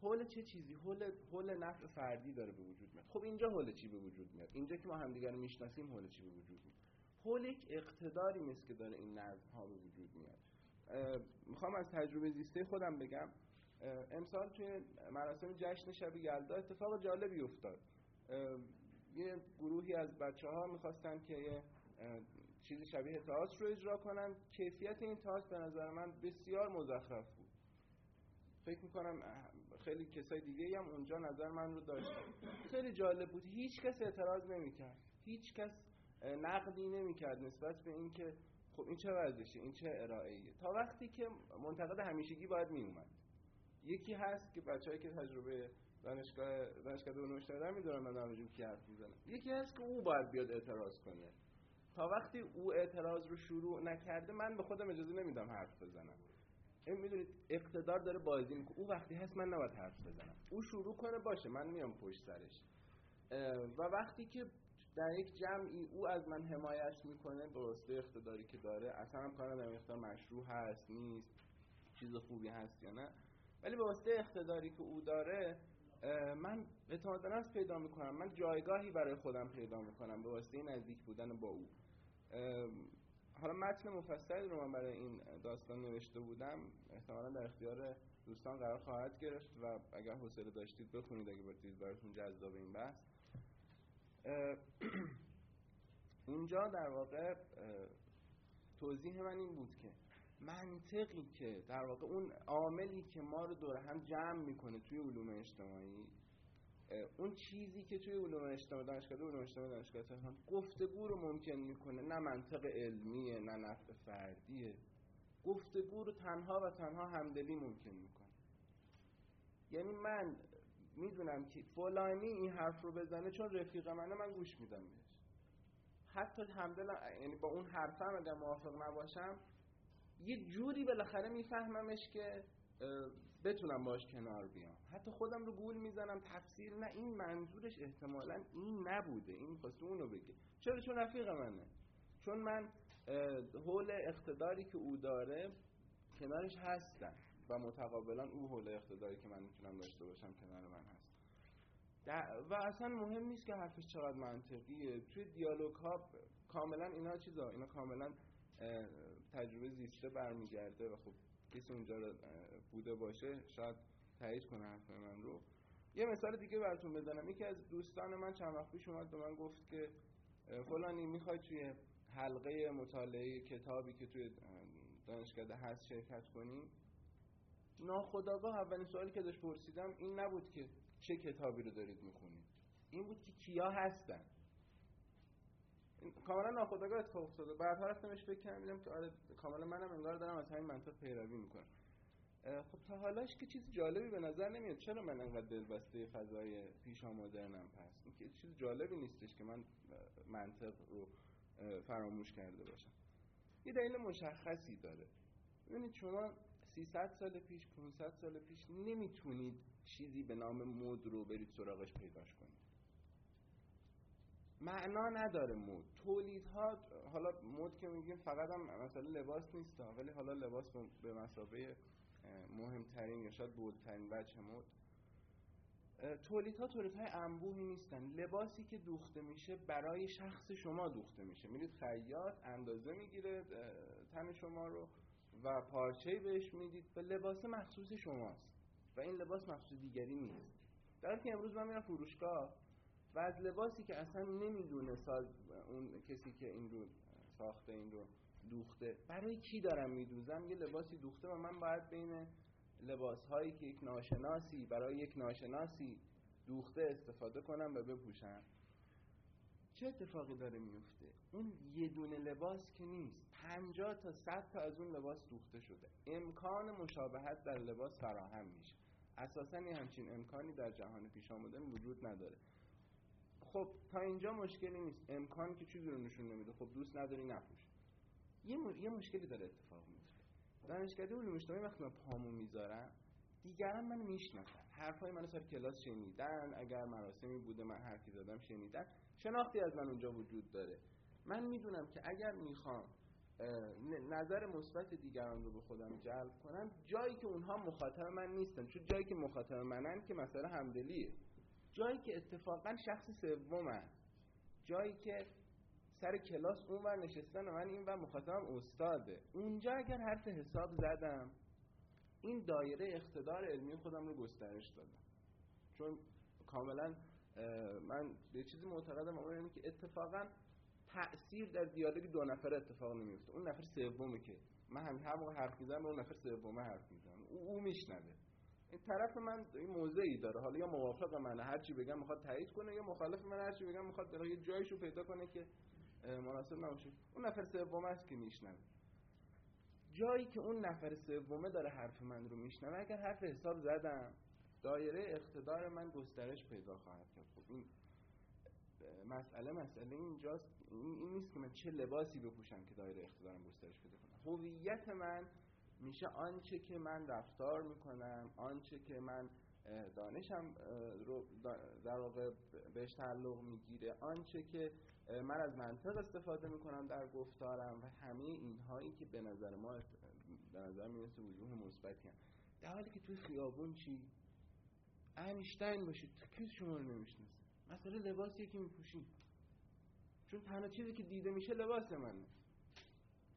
حول چه چیزی؟ حول حول نفع فردی داره به وجود میاد. خب اینجا حول چی به وجود میاد؟ اینجا که ما همدیگر رو می‌شناسیم حول چی به وجود میاد؟ حول یک اقتداری مثل که داره این نظم ها به وجود میاد. می‌خوام از تجربه زیسته خودم بگم. امسال توی مراسم جشن شب یلدا اتفاق جالبی افتاد. یه گروهی از بچه ها می‌خواستن که یه چیزی شبیه تئاتر رو اجرا کنن. کیفیت این تئاتر به نظر من بسیار مزخرف بود. فکر می‌کنم خیلی کسای دیگه هم اونجا نظر من رو داشتن. خیلی جالب بود. هیچ کس اعتراض نمی‌کرد. هیچ کس نقدی نمی‌کرد نسبت به اینکه خب این چه ورزشه این چه ارائه‌ایه؟ تا وقتی که منتقد همیشگی باید میومد یکی هست که بچه‌ای که تجربه دانشگاه دانشگاه دو دارن می‌دونن من در کی حرف می‌زنم. یکی هست که او باید بیاد اعتراض کنه. تا وقتی او اعتراض رو شروع نکرده من به خودم اجازه نمیدم حرف بزنم. این می‌دونید اقتدار داره بازی می‌کنه. او وقتی هست من نباید حرف بزنم. او شروع کنه باشه من میام پشت سرش. و وقتی که در یک جمعی او از من حمایت می‌کنه واسطه اقتداری که داره اصلا هم کار اقتدار مشروع هست نیست چیز خوبی هست یا نه ولی به واسطه اقتداری که او داره من اعتماد نفس پیدا می‌کنم. من جایگاهی برای خودم پیدا می‌کنم به واسطه نزدیک بودن با او. حالا متن مفصلی رو من برای این داستان نوشته بودم احتمالا در اختیار دوستان قرار خواهد گرفت و اگر حوصله داشتید بخونید اگه بردید براتون جذاب این بحث. اونجا در واقع توضیح من این بود که منطقی که در واقع اون عاملی که ما رو دور هم جمع می‌کنه توی علوم اجتماعی اون چیزی که توی علوم اجتماعی دانشگاه علوم اجتماعی دانشگاه تهران گفتگو رو ممکن می‌کنه نه منطق علمیه نه نفع فردیه. گفتگو رو تنها و تنها همدلی ممکن می‌کنه. یعنی من می‌دونم که فلانی این حرف رو بزنه چون رفیق منه من گوش میدم بهش. حتی همدل یعنی با اون حرفم اگر موافق نباشم یه جوری بالاخره میفهممش که بتونم باش کنار بیام. حتی خودم رو گول می‌زنم تفسیر نه این منظورش احتمالا این نبوده. این خواسته اونو بگه. چرا؟ چون رفیق منه. چون من حول اقتداری که او داره کنارش هستم و متقابلا او حول اقتداری که من می‌تونم داشته باشم کنار من هست. و اصلا مهم نیست که حرفش چقدر منطقیه. توی دیالوگ ها کاملا اینا چیزا اینا کاملا تجربه زیسته برمیگرده و خب کسی اونجا بوده باشه شاید تایید کنه حرف من رو. یه مثال دیگه براتون بزنم. یکی از دوستان من چند وقت پیش اومد به من گفت که فلانی می‌خوای توی حلقه مطالعه کتابی که توی دانشکده هست شرکت کنی؟ ناخداگاه اولین سوالی که داشت پرسیدم این نبود که چه کتابی رو دارید می‌خونید. این بود که کیا هستن. کاملا ناخودآگاه اتفاق افتاده. بعدها رفتمش فکر کردم که آره کاملا منم انگار دارم از همین منطق پیروی می‌کنم. خب تا حالاش که چیز جالبی به نظر نمیاد. چرا من انقدر دلبسته فضای پیشا مدرنم پس این که چیز جالبی نیستش که من منطق رو فراموش کرده باشم. یه دلیل مشخصی داره. ببینید شما 300 سال پیش 500 سال پیش نمی‌تونید چیزی به نام مد رو برید سراغش پیداش کنید. معنا نداره مد. تولیدها حالا مد که میگیم فقط هم مثلا لباس نیست ولی حالا لباس به مسابه مهمترین یا شاید بولترین بچه مد. تولیدها تولیدهای انبوهی نیستن. لباسی که دوخته میشه برای شخص شما دوخته میشه. میرید خیاط اندازه می‌گیره تن شما رو و پارچه بهش می‌دید. و لباس مخصوص شماست. و این لباس مخصوص دیگری نیست. در که امروز من میرم فروشگاه و از لباسی که اصلا نمی‌دونه ساز اون کسی که این رو ساخته این رو دوخته. برای کی دارم میدوزم؟ یه لباسی دوخته و من باید بین لباس هایی که یک ناشناسی برای یک ناشناسی دوخته استفاده کنم و بپوشم. چه اتفاقی داره میفته اون یه دونه لباس که نیست. پنجاه تا صد تا از اون لباس دوخته شده. امکان مشابهت در لباس فراهم میشه. اساسا همچین امکانی در جهان پیش آمدن وجود نداره. خب تا اینجا مشکلی نیست. امکان که چیزی رو نشون نمیده. خب دوست نداری نپوش. یه, یه مشکلی داره اتفاق میفته. دانشکده علوم اجتماعی وقتی من پامو می‌ذارم دیگران من می‌شناسن. حرفای منو سر کلاس شنیدن. اگر مراسمی بوده من حرفی زدم شنیدن. شناختی از من اونجا وجود داره. من می‌دونم که اگر می‌خوام نظر مثبت دیگران رو به خودم جلب کنم جایی که اونها مخاطب من نیستن. چون جایی که مخاطب منن که مثلا همدلیه. جایی که اتفاقا شخص سومه جایی که سر کلاس اون ور نشستن و من این ور مخاطبم استاده. اونجا اگر حرف حساب زدم این دایره اقتدار علمی خودم رو گسترش دادم. چون کاملا من به چیزی معتقدم اون اینه که اتفاقا تأثیر در دیالوگ دو نفره اتفاق نمیفته اون نفر سومه که. من هم هر حرف می‌زنم اون نفر سومه حرف می‌زنم. او, او میشنوه. این طرف من این موضعی داره. حالا یا موافق منه هر چی بگم می‌خواد تایید کنه یا مخالف من هر چی بگم می‌خواد یه جایشو پیدا کنه که مناسب نباشه. اون نفر سوم است که میشنوه. جایی که اون نفر سومه داره حرف من رو میشنوه اگر حرف حساب زدم دایره اقتدار من گسترش پیدا خواهد کرد. خب این مسئله مسئله اینجاست. این, نیست که من چه لباسی بپوشم که دایره اقتدارم گسترش پیدا کنم هویت من میشه آنچه که من رفتار می‌کنم آنچه که من دانشم رو در واقع بهش تعلق می‌گیره آنچه که من از منطق استفاده می‌کنم در گفتارم و همه اینهایی که به نظر ما به نظر می‌رسه وجوه مثبتی هم. در حالی که توی خیابون چی؟ اینشتین باشید کسی شما رو نمی‌شناسه. مثلا لباسیه که میپوشید چون تنها چیزی که دیده میشه لباس منه.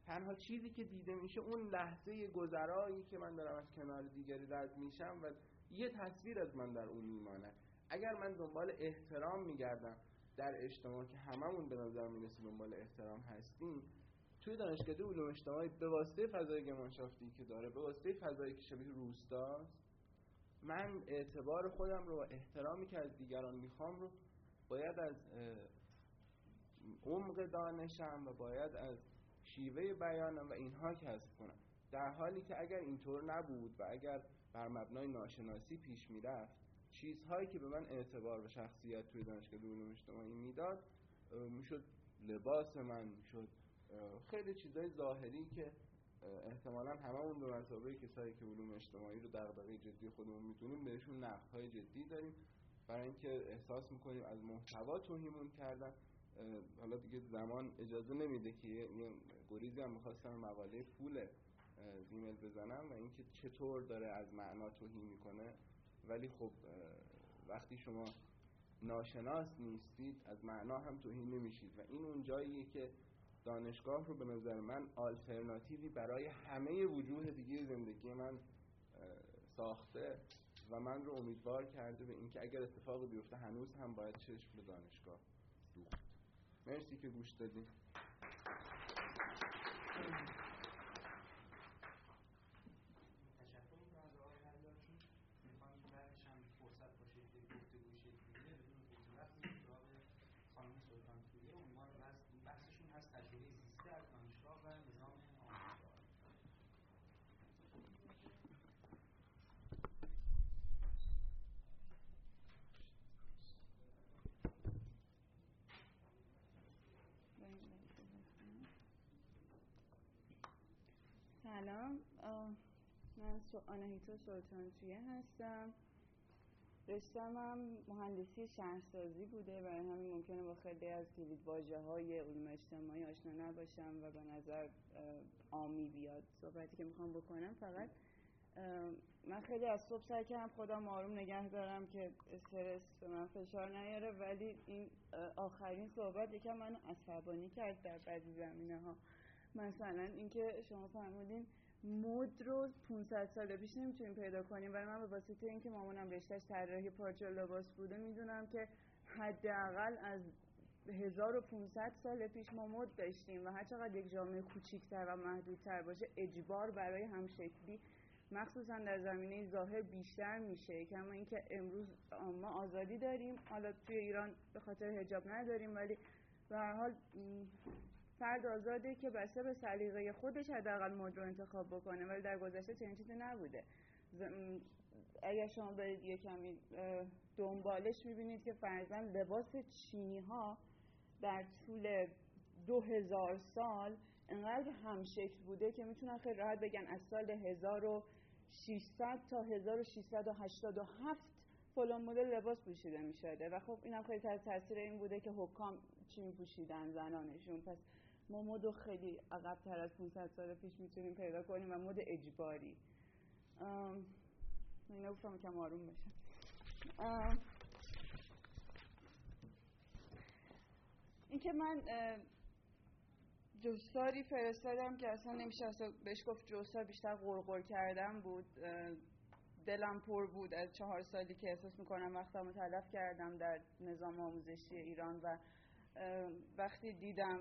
تنها چیزی که دیده میشه اون لحظه گذرایی که من دارم از کنار دیگری رد میشم و یه تصویر از من در اون میمانه. اگر من دنبال احترام میگردم در اجتماع که هممون به نظر می‌رسه دنبال احترام هستیم توی دانشکده علوم اجتماعی به واسطه فضای گمانشافتی که داره به واسطه فضایی که شبیه روستاست من اعتبار خودم رو و احترامی که از دیگران می‌خوام رو باید از عمق دانشم و باید از شیوه بیانم و اینها کسب کنم. در حالی که اگر اینطور نبود و اگر بر مبنای ناشناسی پیش می‌رفت چیزهایی که به من اعتبار و شخصیت توی دانشگاه علوم اجتماعی می‌داد می‌شد لباس من می‌شد خیلی چیزهای ظاهری که احتمالا هممون به مسابقه کسایی که علوم اجتماعی رو دغدغه جدی خودمون می‌تونیم بهشون نقدهای جدی داریم. برای اینکه احساس می‌کنیم از محتوا توهیمون کردن. حالا دیگه زمان اجازه نمیده که یه گریزی هم می‌خواستم مقاله فول ایمیل بزنم و اینکه چطور داره از معنا توهین می‌کنه. ولی خب وقتی شما ناشناس نیستید از معنا هم توهین نمیشید. و این اون جاییه که دانشگاه رو به نظر من آلترناتیوی برای همه وجوه دیگه زندگی من ساخته و من رو امیدوار کرده به اینکه اگر اتفاق بیفته هنوز هم باید چشم به دانشگاه مرسی که گوش دادیم سلام من آناهیتا سلطانچیه هستم. رشتم هم مهندسی شهرسازی بوده و همین ممکنه با خیلی از کلید واجه های علوم اجتماعی آشنا نباشم و به نظر آمی بیاد صحبتی که می‌خوام بکنم. فقط من خیلی از صبح سعی کردم خودم آروم نگه دارم که استرس به من فشار نیاره ولی این آخرین صحبت یکم منو عصبانی کرد در بعضی زمینه ها مثلا اینکه شما فرمودین مود رو 500 سال پیش نمی‌تونیم پیدا کنیم ولی من به واسطه اینکه مامانم رشتهش طراحی پارچه لباس بوده می‌دونم که حداقل از 1500 سال پیش ما مد داشتیم و هر چقدر یک جامعه کوچیکتر و محدودتر باشه اجبار برای همشکلی مخصوصا در زمینه ظاهر بیشتر میشه. کما اینکه امروز ما آزادی داریم حالا توی ایران به خاطر حجاب نداریم ولی به هر حال فرد آزاده که بسته به سلیقه خودش حداقل مد رو انتخاب بکنه ولی در گذشته چنین چیزی نبوده. اگر شما برید یه کمی دنبالش می‌بینید که فرزن لباس چینی ها در طول دو هزار سال انقدر همشکل بوده که می‌تونن خیلی راحت بگن از سال 1600 تا 1687 فلان مدل لباس پوشیده می‌شده. و خب اینم خیلی تاثیر این بوده که حکام چی میپوشیدن زنانشون. پس ما مد خیلی عقب تر از 500 سال پیش می‌تونیم پیدا کنیم و مد اجباری. اینا گفتم کم آروم بشم. اینکه من جستاری فرستادم که اصلا نمیشه اصلا بهش گفت جستار بیشتر غرغر کردم بود. دلم پر بود از چهار سالی که احساس می‌کنم وقتم تلف کردم در نظام آموزشی ایران و وقتی دیدم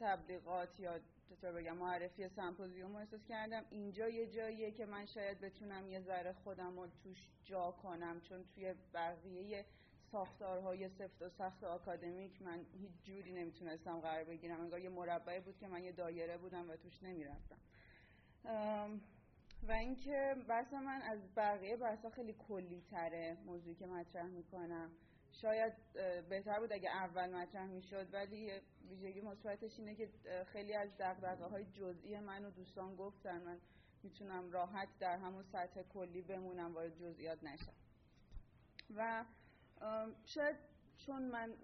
تبلیغات یا چطور بگم معرفی سمپوزیوم رو احساس کردم. اینجا یه جاییه که من شاید بتونم یه ذره خودم رو توش جا کنم چون توی بقیه ساختارهای سفت و سخت آکادمیک من هیچ جوری نمی‌تونستم قرار بگیرم. انگار یه مربعی بود که من یه دایره بودم و توش نمی‌رفتم. و اینکه بحث من از بقیه بحثا خیلی کلی تره موضوعی که مطرح می‌کنم. شاید بهتر بود اگه اول مطرح می‌شد ولی ویژگی مثبتش اینه که خیلی از دقدقه های جزئی منو دوستان گفتن من می‌تونم راحت در همون سطح کلی بمونم وارد جزئیات نشم. و شاید چون من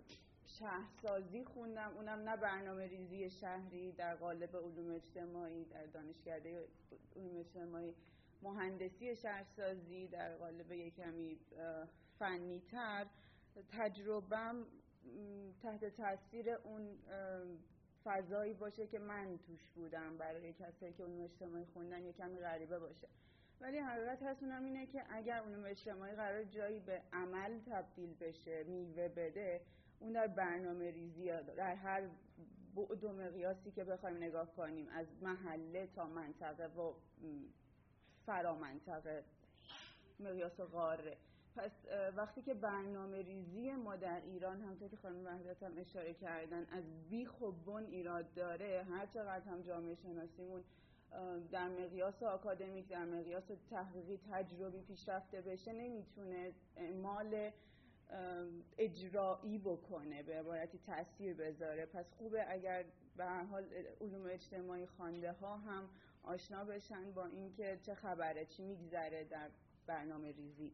شهرسازی خوندم اونم نه برنامه ریزی شهری در قالب علوم اجتماعی در دانشکده علوم اجتماعی مهندسی شهرسازی در قالب یک کمی فنی تر تجربم تحت تاثیر اون فضایی باشه که من توش بودم برای کسایی که علوم اجتماعی خوندن یه کمی غریبه باشه. ولی حقیقت هست اونم اینه که اگر علوم اجتماعی قرار جایی به عمل تبدیل بشه میوه بده اون در برنامه ریزی در هر بعد و مقیاسی که بخوایم نگاه کنیم از محله تا منطقه و فرا منطقه مقیاس پس وقتی که برنامه ریزی ما در ایران همطور که خانم وحدت هم اشاره کردن از بیخ و بن ایراد داره هر چقدر هم جامعه شناسیمون در مقیاس آکادمیک در مقیاس تحقیقی تجربی پیشرفته بشه نمی‌تونه مال اجرایی بکنه به عبارتی تاثیر بذاره. پس خوبه اگر به هر حال علوم اجتماعی خوانده ها هم آشنا بشن با اینکه چه خبره چی میگذره در برنامه ریزی.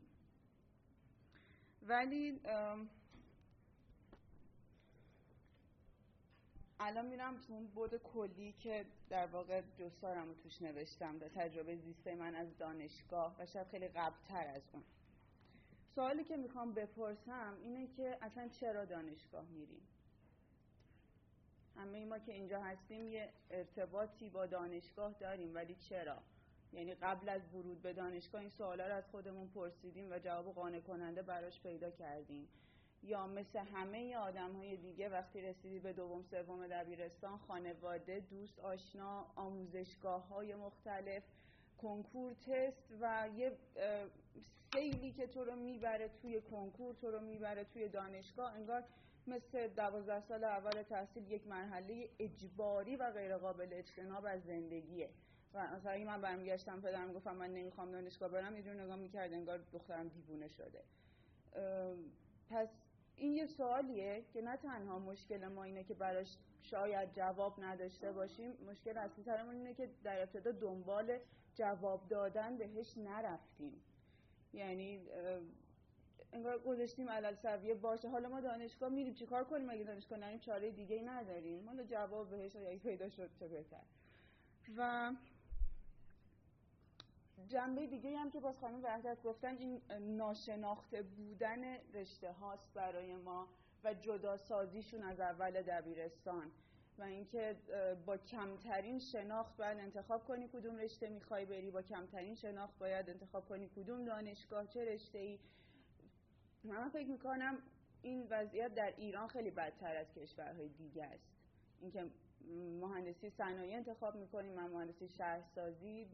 ولی الان میرم تو اون بود کلی که در واقع جستارم رو توش نوشتم در تجربه زیسته من از دانشگاه و شاید خیلی قبلتر از اون. سوالی که می‌خوام بپرسم اینه که اصلا چرا دانشگاه میریم؟ همه ما که اینجا هستیم یه ارتباطی با دانشگاه داریم ولی چرا؟ یعنی قبل از ورود به دانشگاه این سوالا رو از خودمون پرسیدیم و جواب قانع کننده براش پیدا کردیم. یا مثل همه آدم های دیگه وقتی رسیدی به دوم سوم دبیرستان خانواده دوست آشنا آموزشگاه های مختلف کنکور تست و یه سیلی که تو رو می‌بره توی کنکور تو رو می‌بره توی دانشگاه انگار مثل دوازده سال اول تحصیل یک مرحله اجباری و غیر قابل اجتناب از زندگیه. و مثلا من برمیگشتم پدرم گفتم من نمی‌خوام دانشگاه برم یه جور نگاه می‌کرد انگار دخترم دیوونه شده. پس این یه سوالیه که نه تنها مشکل ما اینه که براش شاید جواب نداشته باشیم مشکل اصلی ترمون اینه که در ابتدا دنبال جواب دادن بهش نرفتیم. یعنی انگار گذاشتیم علل سویه باشه. حالا ما دانشگاه میریم چیکار کنیم؟ اگه دانشگاه نریم چاره دیگه ای نداریم. حالا جواب بهش اگه پیدا شد چه بهتر. و جنبه دیگه هم که باز خانم وحدت گفتن این ناشناخته بودن رشته هاست برای ما و جدا سازیشون از اول دبیرستان و اینکه با کمترین شناخت باید انتخاب کنی کدوم رشته می‌خوای بری با کمترین شناخت باید انتخاب کنی کدوم دانشگاه چه رشته ای من فکر می‌کنم این وضعیت در ایران خیلی بدتر از کشورهای دیگه است. اینکه مهندسی صنایع انتخاب می‌کنیم من مهندسی شهرسازی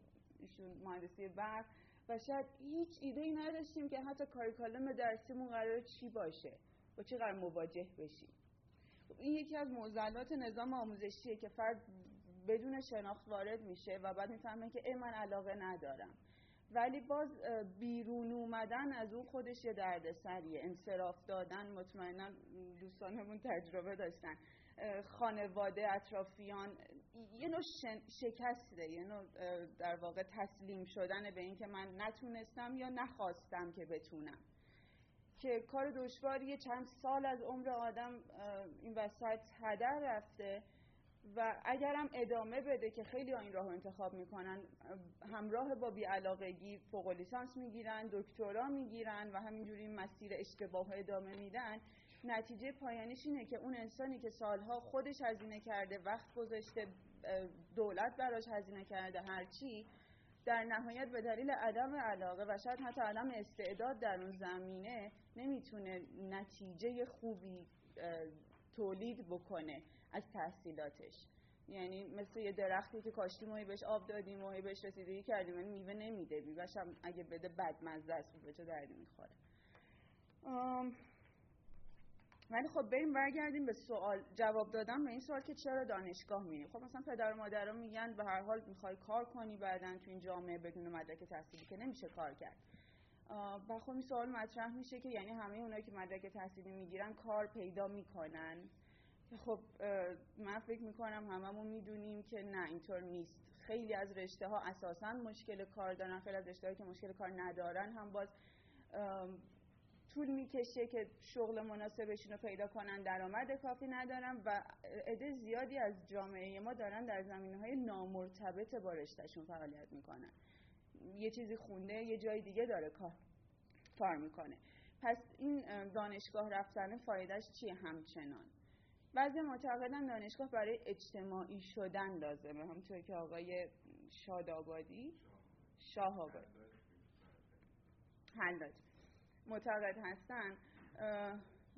ایشون مهندسی برق و شاید هیچ ایده ای نداشتیم که حتی کاریکالم درسیمون قرار چی باشه با چی قرار مواجه بشیم. این یکی از معضلات نظام آموزشیه که فرد بدون شناخت وارد میشه و بعد می‌فهمه که ای من علاقه ندارم. ولی باز بیرون اومدن از اون خودش یه دردسریه. انصراف دادن مطمئنا دوستانمون تجربه داشتن. خانواده اطرافیان یه نوع شکسته یه نوع در واقع تسلیم شدن به اینکه من نتونستم یا نخواستم که بتونم. که کار دشواریه چند سال از عمر آدم این وسط هدر رفته و اگرم ادامه بده که خیلی این راه انتخاب می‌کنن همراه با بیعلاقگی فوق لیسانس می‌گیرن دکترا می‌گیرن و همینجوری مسیر اشتباه ادامه میدن. نتیجه پایانیش اینه که اون انسانی که سالها خودش هزینه کرده وقت گذاشته دولت براش هزینه کرده هرچی در نهایت به دلیل عدم علاقه و شاید حتی عدم استعداد در اون زمینه نمی‌تونه نتیجه خوبی تولید بکنه از تحصیلاتش. یعنی مثل یه درختی که کاشتیم و بهش آب دادیم و بهش رسیدگی کردیم یعنی میوه نمیده. میوهش اگه بده بدمزه است به چه دردی می‌خوره. ولی خب بریم برگردیم به سوال جواب دادم به این سوال که چرا دانشگاه میریم؟ خب مثلا پدر و مادرها میگن به هر حال می‌خوای کار کنی بعدا تو این جامعه بدون مدرک تحصیلی که نمیشه کار کرد. و خب این سوال مطرح میشه که یعنی همه اونایی که مدرک تحصیلی می‌گیرن کار پیدا می‌کنن. خب من فکر می‌کنم هممون می‌دونیم که نه اینطور نیست. خیلی از رشته ها اساسا مشکل کار دارن خیلی از رشته که مشکل کار ندارن هم باز طول می‌کشه که شغل مناسبشون رو پیدا کنن درآمد کافی ندارن و عده زیادی از جامعه ما دارن در زمینه های نامرتبط با رشتهشون فعالیت می‌کنن. یه چیزی خونده یه جای دیگه داره کار می‌کنه. پس این دانشگاه رفتن فایدهش چیه همچنان؟ بعضی معتقدن دانشگاه برای اجتماعی شدن لازمه. همونطور که آقای شادآبادی شاه آبادی حل معتقد هستن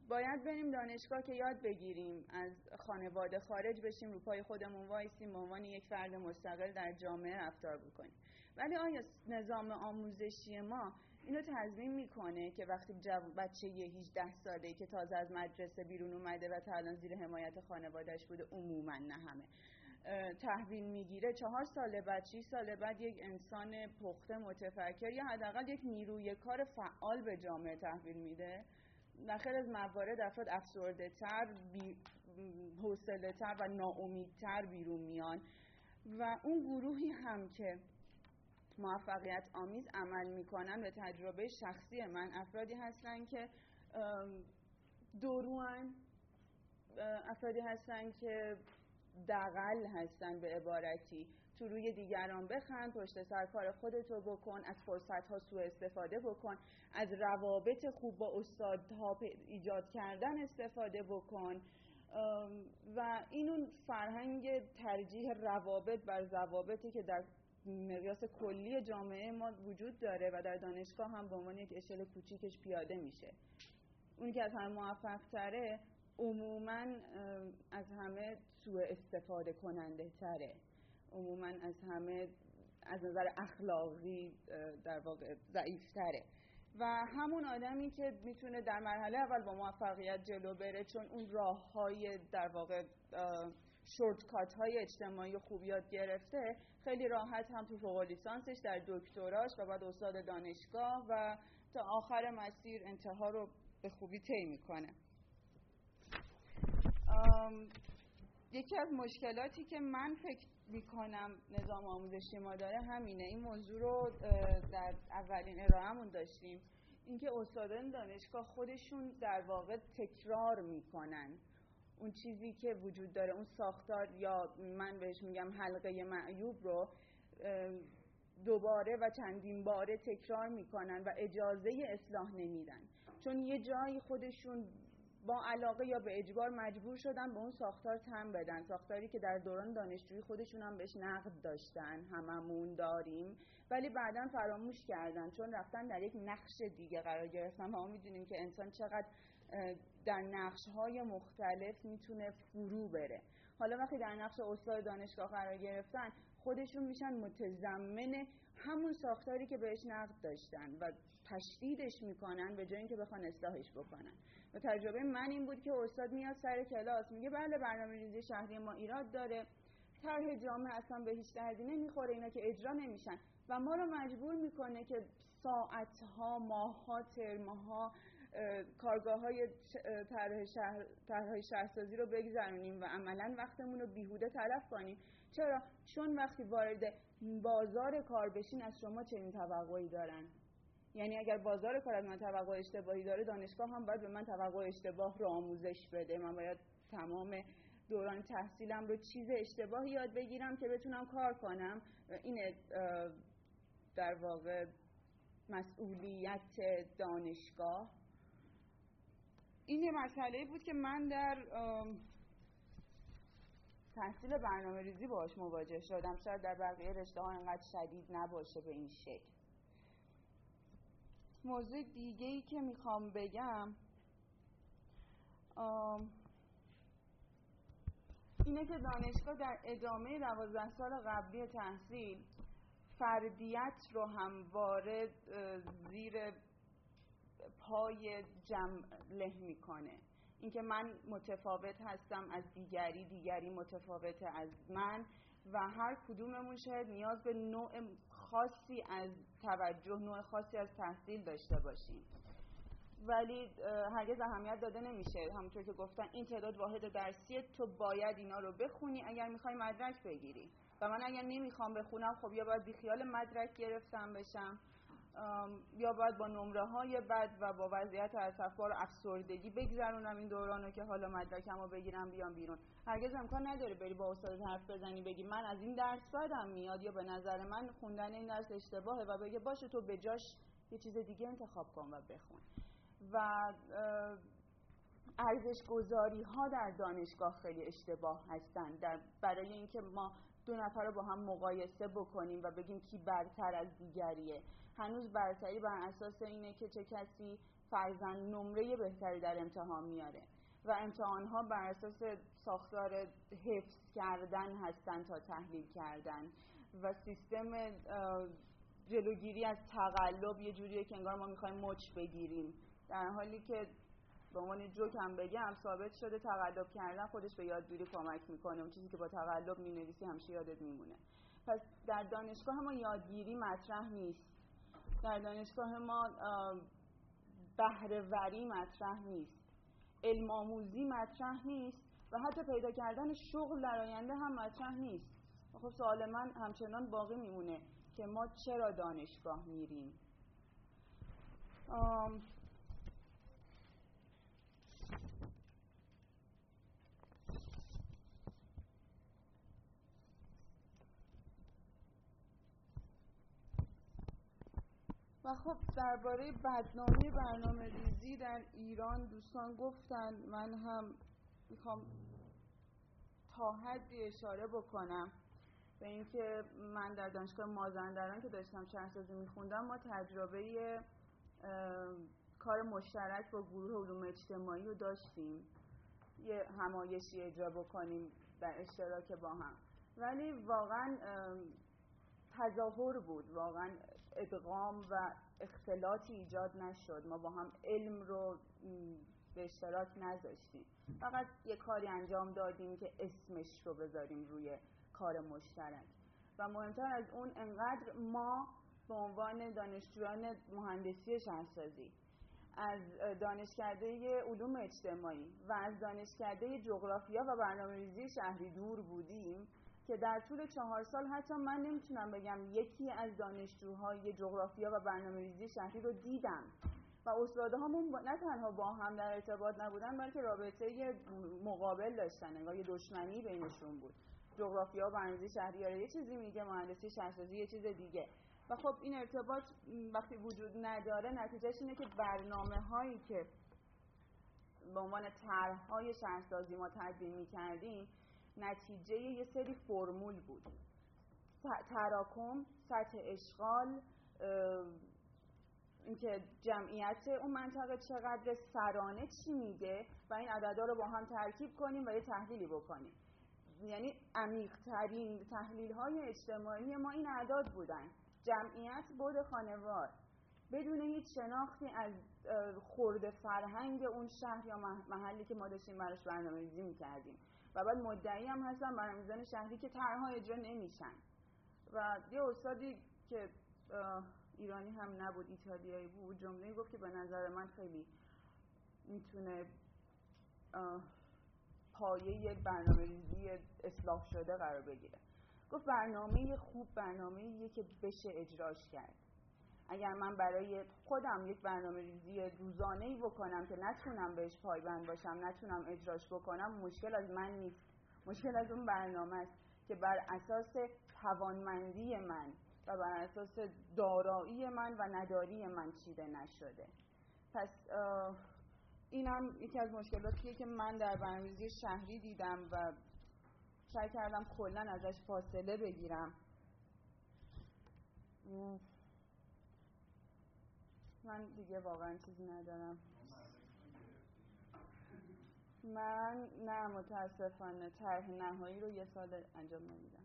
باید بریم دانشگاه که یاد بگیریم از خانواده خارج بشیم رو پای خودمون وایسیم به عنوان یک فرد مستقل در جامعه رفتار بکنیم. ولی آیا نظام آموزشی ما اینو تضمین می‌کنه که وقتی بچه یه 18 ساله که تازه از مدرسه بیرون اومده و تا الان زیر حمایت خانوادهش بوده عموما نه همه؟ تحویل می‌گیره. چهار سال بعد شیش سال بعد یک انسان پخته متفکر یا حداقل یک نیروی کار فعال به جامعه تحویل میده. در از موارد افراد افسرده تر حوصله تر و ناامیدتر بیرون میان. و اون گروهی هم که موفقیت آمیز عمل می‌کنن به تجربه شخصی من افرادی هستن که دروان افرادی هستن که دقل هستن به عبارتی. تو روی دیگران بخند پشت سر کار خودتو بکن از فرصت ها سوء استفاده بکن از روابط خوب با استادها ایجاد کردن استفاده بکن. و این اون فرهنگ ترجیح روابط بر ضوابطی که در مقیاس کلی جامعه ما وجود داره و در دانشگاه هم به عنوان یک اشل کوچیکش پیاده میشه. اون که از همه موفق تره عموما از همه سوء استفاده کننده تره. عموما از همه از نظر اخلاقی در واقع ضعیف تره و همون آدمی که می‌تونه در مرحله اول با موفقیت جلو بره چون اون راه های در واقع شورتکات های اجتماعی خوب یاد گرفته خیلی راحت هم تو فوق لیسانسش در دکتراش و بعد استاد دانشگاه و تا آخر مسیر انتها رو به خوبی طی می‌کنه. یکی از مشکلاتی که من فکر می‌کنم نظام آموزشی ما داره همینه. این موضوع رو در اولین ارائهمون داشتیم. اینکه استادان دانشگاه خودشون در واقع تکرار می‌کنن. اون چیزی که وجود داره اون ساختار یا من بهش میگم حلقه معیوب رو دوباره و چندین باره تکرار می‌کنن و اجازه اصلاح نمیدن. چون یه جایی خودشون با علاقه یا به اجبار مجبور شدن به اون ساختار تم بدن. ساختاری که در دوران دانشجویی خودشون هم بهش نقد داشتن. هممون داریم. ولی بعدا فراموش کردن. چون رفتن در یک نقش دیگه قرار گرفتن ما می‌دونیم که انسان چقدر در نقش های مختلف می‌تونه فرو بره. حالا وقتی در نقش استاد دانشگاه قرار گرفتن خودشون میشن متضمن همون ساختاری که بهش نقد داشتن و تشدیدش می‌کنن به جای اینکه بخوان اصلاحش بکنن. و تجربه من این بود که استاد میاد سر کلاس میگه بله برنامه ریزی شهری ما ایراد داره. طرح جامعه اصلا به هیچ دردی نمی‌خوره اینا که اجرا نمیشن. و ما رو مجبور می‌کنه که ساعتها ماهها ترمها کارگاه های طرح شهر، شهرسازی رو بگذرونیم و عملا وقتمون رو بیهوده تلف کنیم. چرا؟ چون وقتی وارد بازار کار بشین از شما چنین توقعی دارن. یعنی اگر بازار کار از من توقع اشتباهی داره دانشگاه هم باید به من توقع اشتباه رو آموزش بده. من باید تمام دوران تحصیلم رو چیز اشتباهی یاد بگیرم که بتونم کار کنم. این در واقع مسئولیت دانشگاه. این یه مسئله بود که من در تحصیل برنامه ریزی باش مواجه شدم. شاید در بقیه رشته ها انقدر شدید نباشه به این شکل. موضوع دیگه ای که می‌خوام بگم اینه که دانشگاه در ادامه دوازده سال قبلی تحصیل فردیت رو همواره زیر پای جمع له می‌کنه. اینکه من متفاوت هستم از دیگری دیگری متفاوت از من و هر کدوممون شاید نیاز به نوع خاصی از توجه نوع خاصی از تحصیل داشته باشیم. ولی هرگز اهمیت داده نمیشه. همونطور که گفتن این تعداد واحد درسی تو باید اینا رو بخونی اگر می‌خوای مدرک بگیری. و من اگر نمی‌خوام بخونم خب یا باید بیخیال مدرک گرفتم بشم یا باید با نمره های بد و با وضعیت اسفبار افسردگی بگذرونم این دوران رو که حالا مدرکم رو بگیرم بیام بیرون. هرگز امکان نداره بری با استاد حرف بزنی بگی من از این درس بدم میاد یا به نظر من خوندن این درس اشتباهه و بگه باشه تو به جاش یه چیز دیگه انتخاب کن و بخون. و ارزش گذاری ها در دانشگاه خیلی اشتباه هستن در برای اینکه ما دو نفر رو با هم مقایسه بکنیم و بگیم کی برتر از دیگریه. هنوز برتری بر اساس اینه که چه کسی فرزن نمره بهتری در امتحان میاره و امتحان ها بر اساس ساختار حفظ کردن هستن تا تحلیل کردن و سیستم جلوگیری از تقلب یه جوریه که انگار ما می‌خوایم مچ بگیریم. در حالی که به عنوان جوک هم بگم ثابت شده تقلب کردن خودش به یادگیری کمک می‌کنه. اون چیزی که با تقلب می‌نویسی همیشه یادت میمونه. پس در دانشگاه ما یادگیری مطرح نیست. در دانشگاه ما بهرهوری مطرح نیست. علم آموزی مطرح نیست و حتی پیدا کردن شغل در آینده هم مطرح نیست. خب سوال من همچنان باقی میمونه که ما چرا دانشگاه میریم؟ و خب درباره بدنامی برنامه ریزی در ایران دوستان گفتن. من هم می‌خوام تا حدی اشاره بکنم به اینکه من در دانشگاه مازندران که داشتم شهرسازی میخوندم ما تجربه کار مشترک با گروه علوم اجتماعی رو داشتیم. یه همایشی اجرا بکنیم در اشتراک با هم. ولی واقعا تظاهر بود. واقعا ادغام و اختلاطی ایجاد نشد. ما با هم علم رو به اشتراک نذاشتیم. فقط یه کاری انجام دادیم که اسمش رو بذاریم روی کار مشترک. و مهمتر از اون انقدر ما به عنوان دانشجویان مهندسی شهرسازی از دانشکده علوم اجتماعی و از دانشکده جغرافیا و برنامه‌ریزی شهری دور بودیم. که در طول چهار سال حتی من نمی‌تونم بگم یکی از دانشجوهای جغرافیا و برنامه ریزی شهری رو دیدم و استاده همون نه تنها با هم در ارتباط نبودن بلکه رابطه مقابل داشتن انگار یه دشمنی بینشون بود. جغرافیا و برنامه‌ریزی شهری یه چیزی میگه مهندسی شهرسازی یه چیز دیگه. و خب این ارتباط وقتی وجود نداره نتیجهش اینه که برنامه هایی که به عنوان طرحهای شهرسازی ما تدوین می‌کردیم نتیجه یه سری فرمول بود. تراکم سطح اشغال اینکه جمعیت اون منطقه چقدر سرانه چی میگه و این عددا رو با هم ترکیب کنیم و یه تحلیلی بکنیم. یعنی عمیقترین تحلیل های اجتماعی ما این اعداد بودن. جمعیت بود خانوار. بدون هیچ شناختی از خورد فرهنگ اون شهر یا محلی که ما داشتیم براش برنامه ریزی می‌کردیم. و بعد مدعی هم هستن برنامه‌ریزان شهری که طرحها اجرا نمیشن. و یه استادی که ایرانی هم نبود ایتالیایی بود جمله گفت که به نظر من خیلی می‌تونه پایه برنامه ریزی اصلاح شده قرار بگیره. گفت برنامه خوب برنامه که بشه اجراش کرد. اگر من برای خودم یک برنامه ریزی روزانه ای بکنم که نتونم بهش پایبند باشم نتونم اجراش بکنم مشکل از من نیست. مشکل از اون برنامه است که بر اساس توانمندی من و بر اساس دارایی من و نداری من چیده نشده. پس این هم یکی از مشکلاتیه که من در برنامه‌ریزی شهری دیدم و سعی کردم کلا ازش فاصله بگیرم. من دیگه واقعا چیزی ندارم. من نه متاسفانه طرح نهایی رو یه سال انجام نمیدم.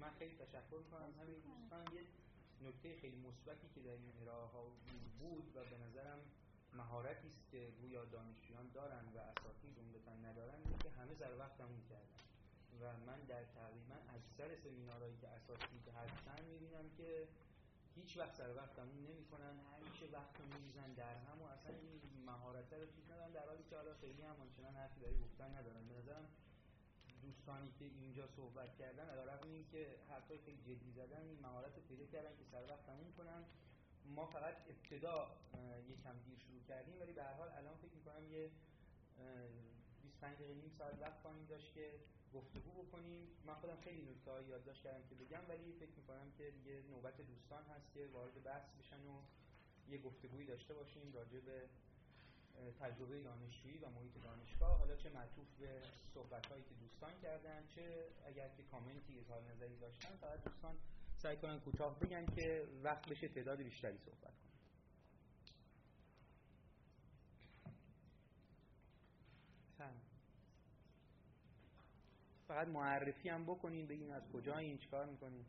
من خیلی تشکر می‌کنم همین دوستان یه نکته خیلی مثبتی که در این ارائه ها بود و به نظرم مهارتی است که گویا دانشجویان دارن و اساتید عمدتا ندارن که همه سر وقت تموم کردن. و من در تقریبا اکثر سمینارهایی که اساتید هستن می‌بینم که هیچ وقت سر وقت تموم نمی‌کنن. همیشه وقت میریزن در هم و اصلا این مهارت رو چیز ندارن. در حالی که حالا خیلی هم آنچنان حرفی برای گفتن ندارن. به نظرم دوستانی که اینجا صحبت کردن علیرغم اینکه حرفای خیلی جدی زدن این مهارت رو پیدا کردن که سر وقت تموم کنن. ما فقط ابتدا یکم دیر شروع کردیم ولی به هر حال الان فکر می‌کنم یه 25 دقیقه نیم ساعت وقت خواهیم داشت که گفتگو بکنیم. من خودم خیلی نکته یادداشت کردم که بگم ولی فکر می‌کنم که دیگه نوبت دوستان هست که وارد بحث بشن و یه گفتگویی داشته باشیم راجع به تجربه دانشجویی و محیط دانشگاه. حالا چه معطوف به صحبت هایی که دوستان کردن چه اگر که کامنتی اظهار نظری داشتن فقط دوستان سعی کنن کوتاه بگن که وقت بشه تعداد بیشتری صحبت کنیم فقط معرفی هم بکنین بگین از کجایین چیکار می‌کنین.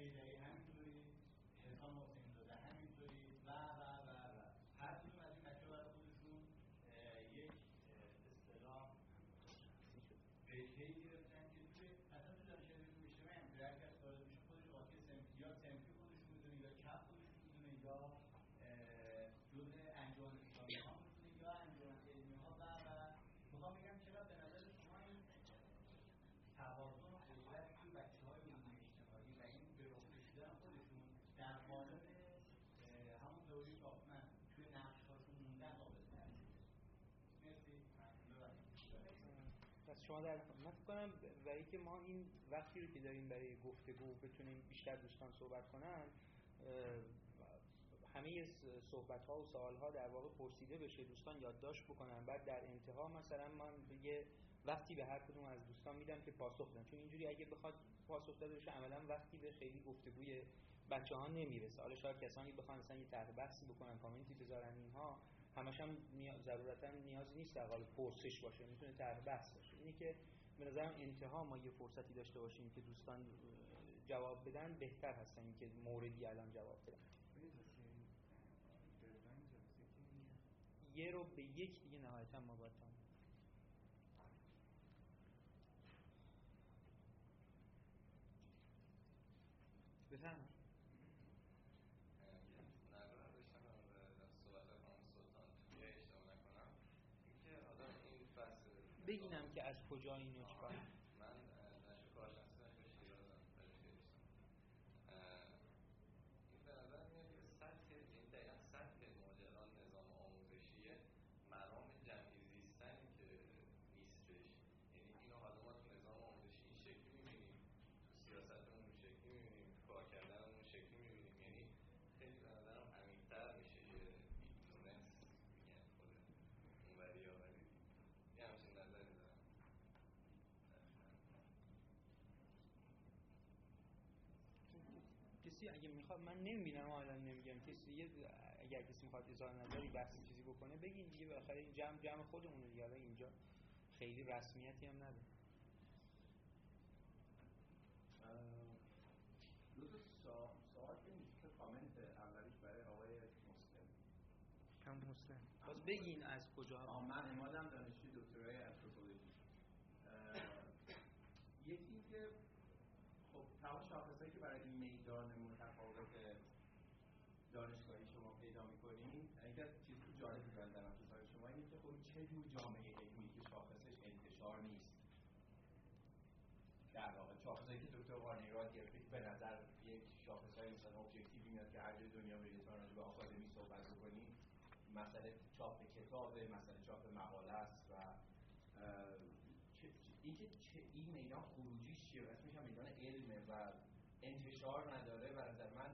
8 a.m. شما در من فکر کنم برای که ما این وقتی رو که داریم برای گفتگو بتونیم بیشتر دوستان صحبت کنن همه صحبت ها و سوال ها در واقع پرسیده بشه دوستان یادداشت بکنن. بعد در انتها مثلا من یه وقتی به هر کدوم از دوستان میدم که پاسخ بدن. چون اینجوری اگه بخواد پاسخ داده بشه عملا وقتی به خیلی گفتگوی بچه ها نمی‌رسه. حالا شاید کسانی بخوان مثلا یه طرح بحثی بکنن کامنتی بذارن اینها. همش هم ضرورتا نیازی نیست در حال پرسش باشه می‌تونه طرح بحث باشه. اینی که به نظرم انتها ما یه فرصتی داشته باشیم که دوستان جواب بدن بهتر هستن که موردی الان جواب بدن. یه رو به یک دیگه نهایتا ما باید بفهم بگینم که از کجا اینو چکار کسی اگه می‌خواد من نمی‌بینم الان نمیگم. کسی اگر کسی می‌خواد اظهار نظری بحث چیزی بکنه بگین دیگه بالاخره این جمع جمع خودمونه دیگه. اینجا خیلی رسمیتی هم نداره. دو تا سوال که کامنت اولیش برای آقای مسلم. کم مسلم. باز بگین از کجا؟ من امادم دانشجوی دکترای انتروپولوژی یکی که خب تمام شاخصهایی که برای این میدان متفاوت دانشگاهی شما پیدا می‌کنید یکی از چیزی که جالب بودن در شما. اینه که خب چه جور جامعه علمی که شاخصش انتشار نیست. در واقع شاخصهایی که دکتر وارنیراد گرفته به نظر یک شاخصهای مثلا ابجکتیوی میاد که هر جای دنیا برید تا به آکادمی صحبت بکنید مسئله چاپ کتاب مسئله چاپ مقاله است و اینکه چه این میدان خروجیش چیه؟ اسمش هم میدان علمه و انتشار نداره و نظر من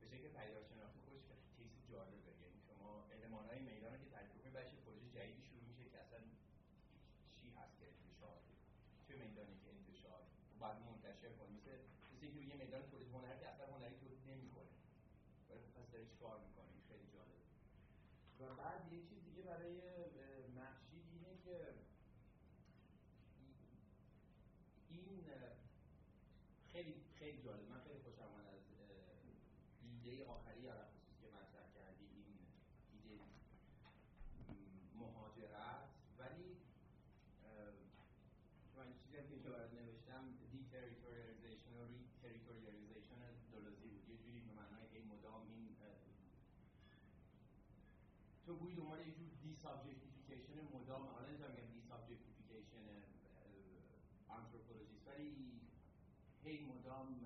به شکل پیدار شناختی خودش کیس جالبه یعنی شما علمان های میدان که تعریف کنید بشه پروژه جدیدی شروع میشه که اصلا چی هست که انتشار چه میدانی که انتشار بعد منتشر کنید مثل مثل اینکه یه میدان تولید هنری که اصلا هنری تولید نمی‌کنه ولی خب پس داره کار می‌کنه خیلی جالبه و بعد یه چیز دیگه برای مهشید اینه که این خیلی خیلی جالب من خیلی خوشم آمد از ایده آخری یا که مطرح کردی این ایده مهاجرت ولی من چیزی هم که اینجا برات نوشتم deterritorialization و reterritorialization دلوزی بود یه جوری به معنای این مدام این تو گویی دنبال یه جور desubjectification مدام حالا نمی‌تونم بگم desubjectification anthropologist ولی هی مدام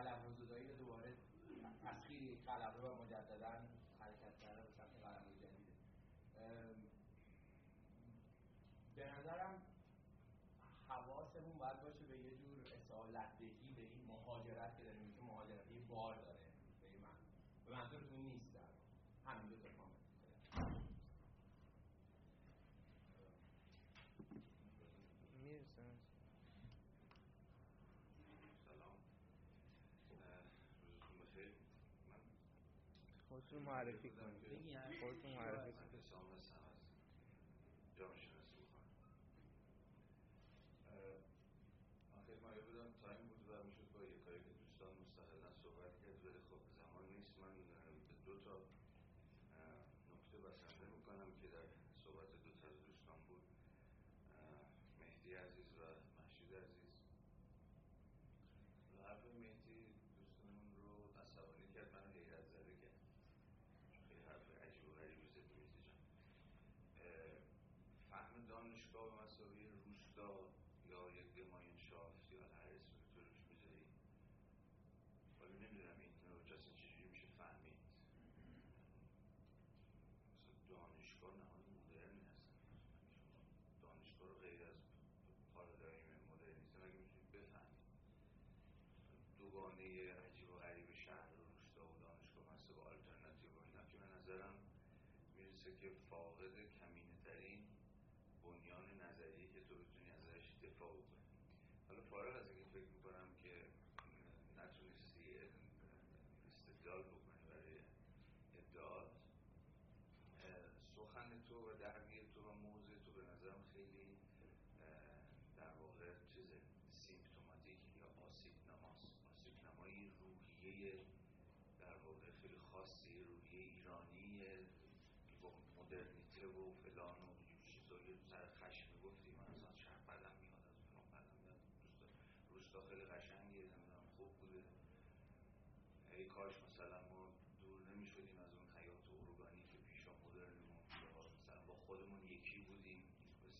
على Outro Mário ficando. Outro Mário ficando.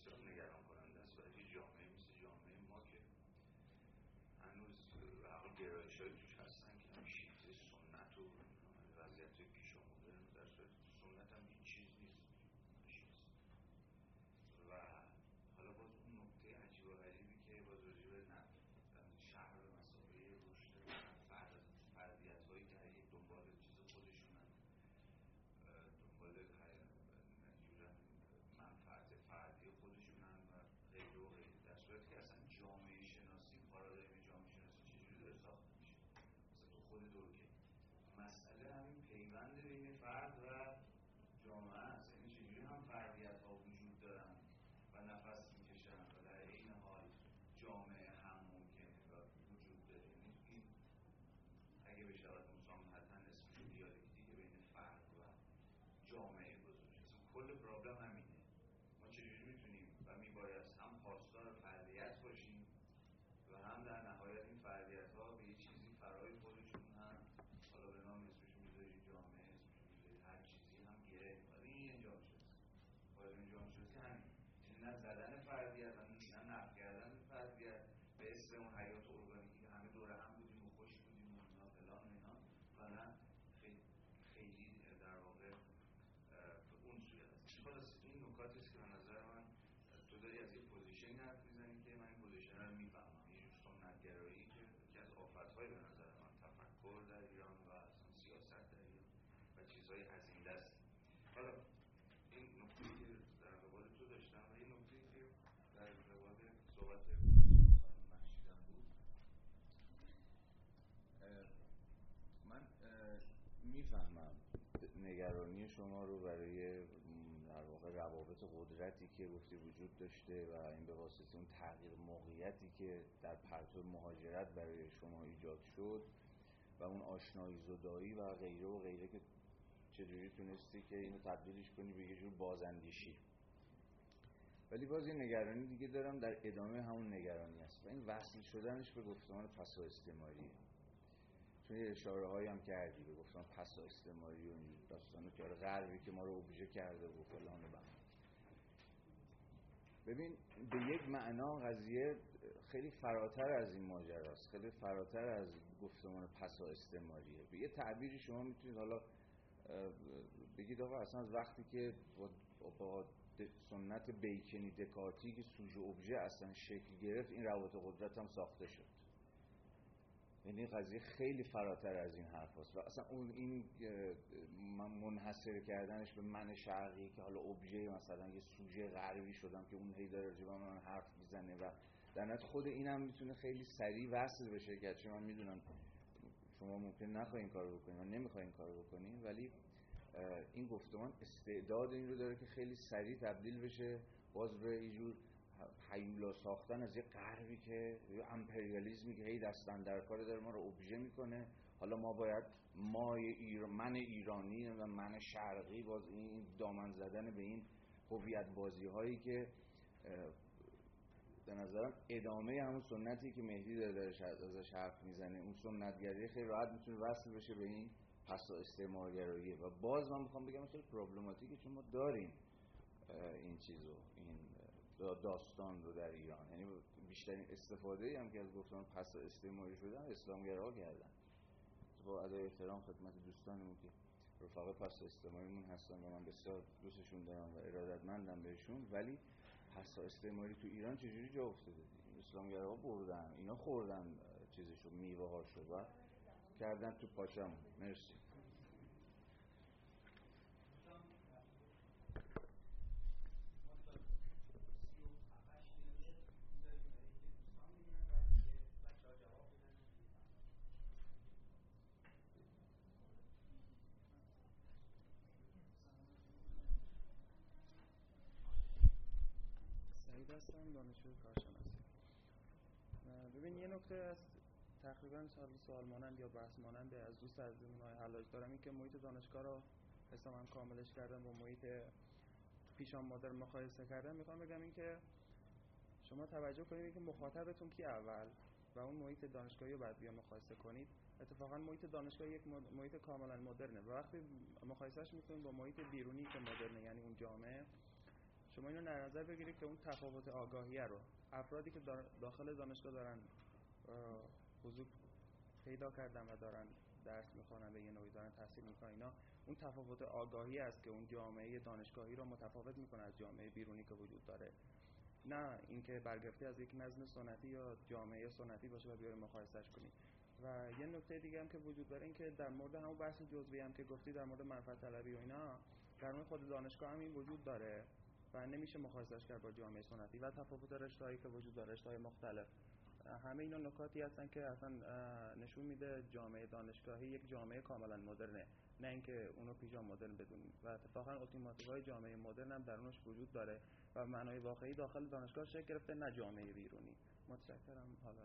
بسیار نگران کننده است. برای جامعه مثل جامعه ما که هنوز عقل گرایش های نگرانی شما رو برای در واقع روابط قدرتی که گفتی وجود داشته و این به واسطه اون تغییر موقعیتی که در پرتو مهاجرت برای شما ایجاد شد و اون آشنایی زدایی و غیره و غیره که چجوری تونستی که اینو تبدیلش کنی به یه جور بازاندیشی. ولی باز یه نگرانی دیگه دارم در ادامه همون نگرانی است. و این وصل شدنش به گفتمان پسا استعماریه یه اشاره هایی هم کردی به گفتمان پسا استعماری و این داستانه که آره غربی که ما رو ابژه کرده و فلان و ببین به یک معنا قضیه خیلی فراتر از این ماجراست خیلی فراتر از گفتمان پسا استعماریه. به یه تعبیری شما می‌تونید حالا بگید آقا اصلا از وقتی که با, با سنت بیکنی دکارتی که سوژه ابژه اصلا شکل گرفت این روابط قدرت هم ساخته شد. یعنی قضیه خیلی فراتر از این حرف هست و اصلا اون این منحصر کردنش به من شرقی که حالا ابژه مثلا یه سوژه غربی شدم که اون هی داره من حرف می‌زنه و در نت خود اینم می‌تونه خیلی سریع وصل بشه گرچه من می‌دونم شما ممکن نخواهی این کارو بکنید و نمی‌خواهی این کارو بکنید ولی این گفتمان استعداد این رو داره که خیلی سریع تبدیل بشه باز به اینجور حیولا ساختن از یه غربی که یه امپریالیزمی که هی دستن در کار داره ما رو ابژه می‌کنه. حالا ما باید ما ایر... من ایرانی و من شرقی باز این دامن زدن به این هویت بازی هایی که به نظرم ادامه همون سنتی که مهدی داره ازش حرف می‌زنه. اون سنتگری خیلی راحت می‌تونه وصل بشه به این پس استعمارگراییه و باز من می‌خوام بگم خیلی پروبلماتیکه چون ما داریم این چیزو این داستان رو در ایران. یعنی بیشترین استفاده هم که از گفتمان پس استعماری شدن اسلامگراها کردن. با ادای احترام خدمت دوستانمون که رفقا پس استعماریمون هستن و من بسیار دوستشون دارم و ارادتمندم بهشون ولی پس استعماری تو ایران چجوری جا افتاده؟ اسلامگراها بردن اینا خوردن چیزشو میوه هاشو و کردن تو پاچم مرسی. هستم دانشجوی کارشناسی ببین یه نکته از تقریبا سال سوال مانند یا بحث مانند از دوست از های حلاج دارم این که محیط دانشگاه رو حسابم کاملش کردم با محیط پیشان مادر مقایسه کردم. می‌خوام بگم این که شما توجه کنید که مخاطبتون کی اول و اون محیط دانشگاهی رو بعد بیا مقایسه کنید. اتفاقا محیط دانشگاه یک محیط کاملا مدرنه. و وقتی مقایسهش می‌کنید با محیط بیرونی که مدرنه یعنی اون جامعه شما اینو در نظر بگیرید که اون تفاوت آگاهیه رو افرادی که داخل دانشگاه دارن حضور پیدا کردن و دارن درس می‌خوانن به یه نوعی دارن تحصیل می‌کنن اینا اون تفاوت آگاهی است که اون جامعه دانشگاهی رو متفاوت می‌کنه از جامعه بیرونی که وجود داره. نه اینکه برگرفته از یک نظم سنتی یا جامعه سنتی باشه و بیاره مقایسش کنید و یه نکته دیگه هم که وجود داره این که در مورد همون بحث جزئی هم که گفتی در مورد منفعت طلبی و اینا در مورد خود دانشگاه هم این وجود داره. و نمیشه مقایسش کرد با جامعه سنتی و تفاوت رشته‌ای که وجود داره رشته‌های مختلف. همه اینا نکاتی هستن که اصلا نشون میده جامعه دانشگاهی یک جامعه کاملا مدرنه نه اینکه اونو پیجا مدرن بدونیم. و اتفاقا های جامعه مدرن هم درونش وجود داره و معنای واقعی داخل دانشگاه شکل گرفته نه جامعه بیرونی. متشکرم. حالا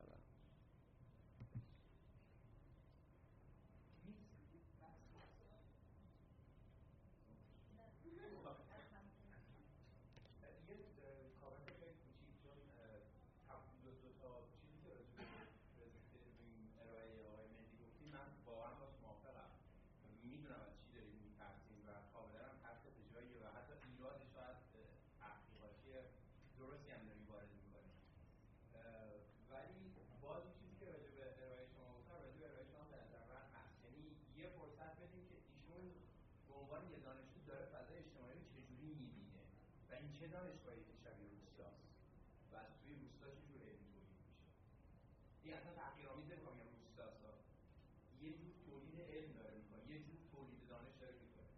چه دانشگاهی که شبیه روستاست و از توی روستا چجور علمی تولید میشه این اصلا تحقیرآمیز نمی‌خوام بگم روستاست یه جور تولید علم داره می‌کنه یه جور تولید دانش داره می‌کنه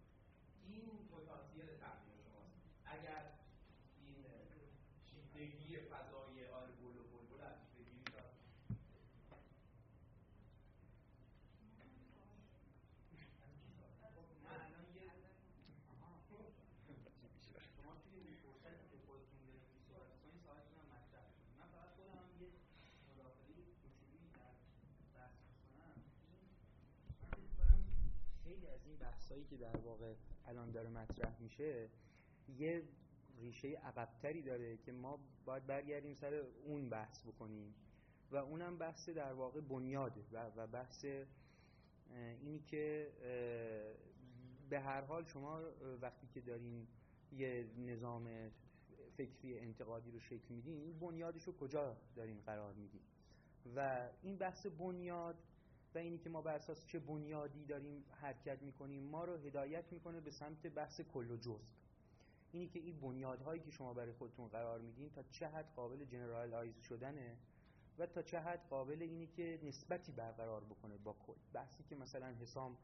این پتانسیل تحقیق شماست اگر این شیفتگی فضای آل بول و بلبل از شیفتگی خیلی از این بحثایی که در واقع الان داره مطرح میشه یه ریشه عقبتری داره که ما باید برگردیم سر اون بحث بکنیم. و اونم بحث در واقع بنیاده و بحث اینی که به هر حال شما وقتی که دارین یه نظام فکری انتقادی رو شکل میدین این بنیادش رو کجا دارین قرار میدین؟ و این بحث بنیاد و اینی که ما بر اساس چه بنیادی داریم حرکت می‌کنیم ما رو هدایت می‌کنه به سمت بحث کل و جزء. اینی که این بنیادهایی که شما برای خودتون قرار میدین تا چه حد قابل جنرالایز شدنه و تا چه حد قابل اینی که نسبتی برقرار بکنه با کل. بحثی که مثلا حسام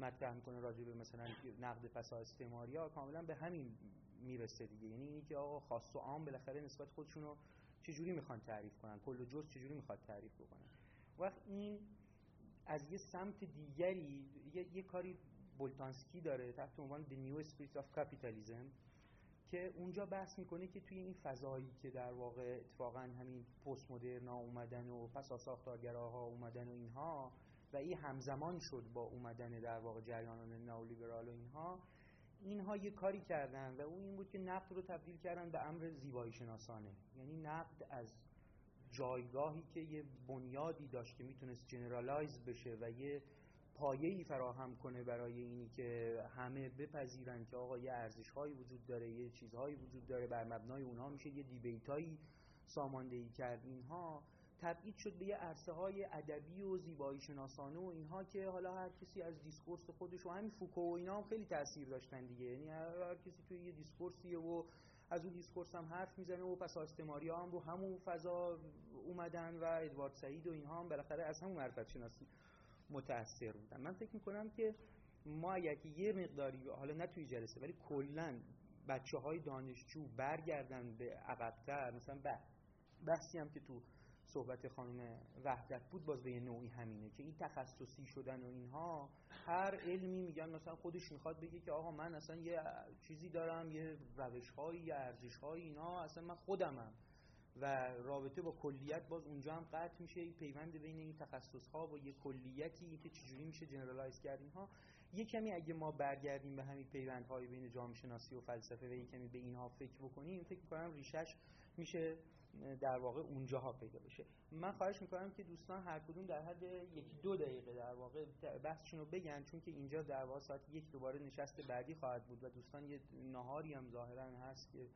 مطرح می‌کنه راجع به مثلا نقد فساد استعماری ها کاملا به همین می‌رسه دیگه. یعنی اینی که آقا خاص و عام بالاخره نسبت خودشون رو چجوری می‌خوان تعریف کنن؟ کل و جز چجوری می‌خواد تعریف بکنن وقت این از یه سمت دیگری یه, یه کاری بولتانسکی داره تحت عنوان The New Spirit of Capitalism که اونجا بحث می‌کنه که توی این فضایی که در واقع اتفاقا همین پست مدرنا اومدن و پس ساختارگراها اومدن و اینها و این همزمان شد با اومدن در واقع جریانان نئولیبرال و اینها اینها یه کاری کردن و اون این بود که نقد رو تبدیل کردن به امر زیبایی شناسانه یعنی نقد از جایگاهی که یه بنیادی داشت که می‌تونست generalize بشه و یه پایه‌ای فراهم کنه برای اینی که همه بپذیرن که آقا یه ارزش‌هایی وجود داره یه چیزهایی وجود داره بر مبنای اونها میشه یه debate ایی ساماندهی کرد. اینها تبعید شد به یه عرصه های ادبی و زیبایی شناسانه و اینها که حالا هر کسی از discourse خودش و همین فوکو و اینا هم خیلی تاثیر داشتن دیگه. یعنی هر کسی توی یه discourse یه و از اون دیسکورس هم حرف می‌زنه و پس آستماری هم رو همون فضا اومدن و ادوارد سعید و اینها هم بالاخره از همون معرفت شناسی متاثر بودن. من فکر می‌کنم که ما اگر یه مقداری حالا نه توی جلسه ولی کلا بچه های دانشجو برگردن به عقبتر مثلا بحثی هم که تو صحبت خانم وحدت بود باز به نوعی همینه که این تخصصی شدن و اینها هر علمی میگن مثلا خودش می‌خواد بگه که آقا من اصلا یه چیزی دارم یه روش هایی یه ارزش هایی اینا اصلا من خودمم و رابطه با کلیت باز اونجا هم قطع میشه. این پیوند بین این تخصص ها و یه کلیتی که چجوری میشه جنرالایز کرد اینها. یه کمی اگه ما برگردیم به همین پیوندهای بین جامعه شناسی و فلسفه و یه کمی به اینها فکر بکنیم فکر کنم ریشش میشه در واقع اونجاها پیدا بشه. من خواهش می‌کنم که دوستان هر کدوم در حد یکی دو دقیقه در واقع بحثشون رو بگن چون که اینجا در واقع ساعت یک دوباره نشست بعدی خواهد بود و دوستان یه نهاری هم ظاهرا هست که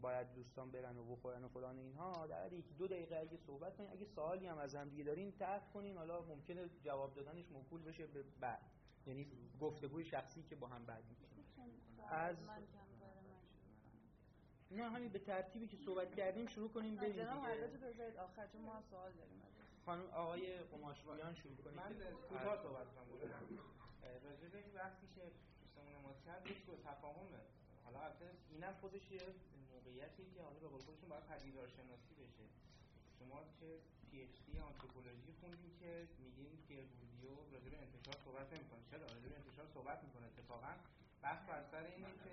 باید دوستان برن و بخورن و فلان اینها. در حد یکی دو دقیقه اگه صحبت کنین اگه سوالی هم از هم دیگه دارین طرح کنین. حالا ممکنه جواب دادنش موکول بشه به بعد. یعنی گفتگوی شخصی که با هم بعد از نه همین به ترتیبی که صحبت کردیم شروع کنیم بریم دیگه. بذارید آخر چون ما سوال داریم خانم آقای قماشویان شروع کنیم. من کوتاه صحبت کنم. راجع به این بحثی که دوستمون ما کرد یک تفاهمه حالا البته اینم خودش یه موقعیتی که حالا به قول خودشون باید پدیدار شناسی بشه. شما که PhD anthropology خوندین که میگین پیر بوردیو راجع به انتشار صحبت نمی‌کنه. چرا؟ راجع به انتشار صحبت می‌کنه اتفاقا. بحث بر سر اینه که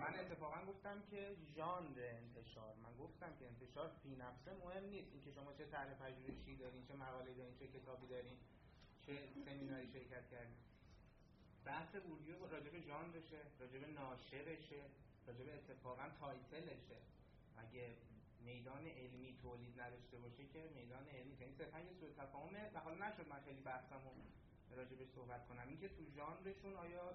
من اتفاقا گفتم که ژانر انتشار. من گفتم که انتشار فی نفسه مهم نیست. اینکه شما چه طرح پژوهشی دارین چه مقاله دارین چه کتابی دارین چه سمیناری شرکت کردین. بحث بوردیو راجع به ژانرشه راجع به ناشرشه راجع به اتفاقا تایتلشه. اگه میدان علمی تولید نداشته باشه که میدان علمی یعنی صرفا یه سوء تفاهمه. و حالا نشد من خیلی بحثمو راجع به صحبت کنم. اینکه تو ژانرشون آیا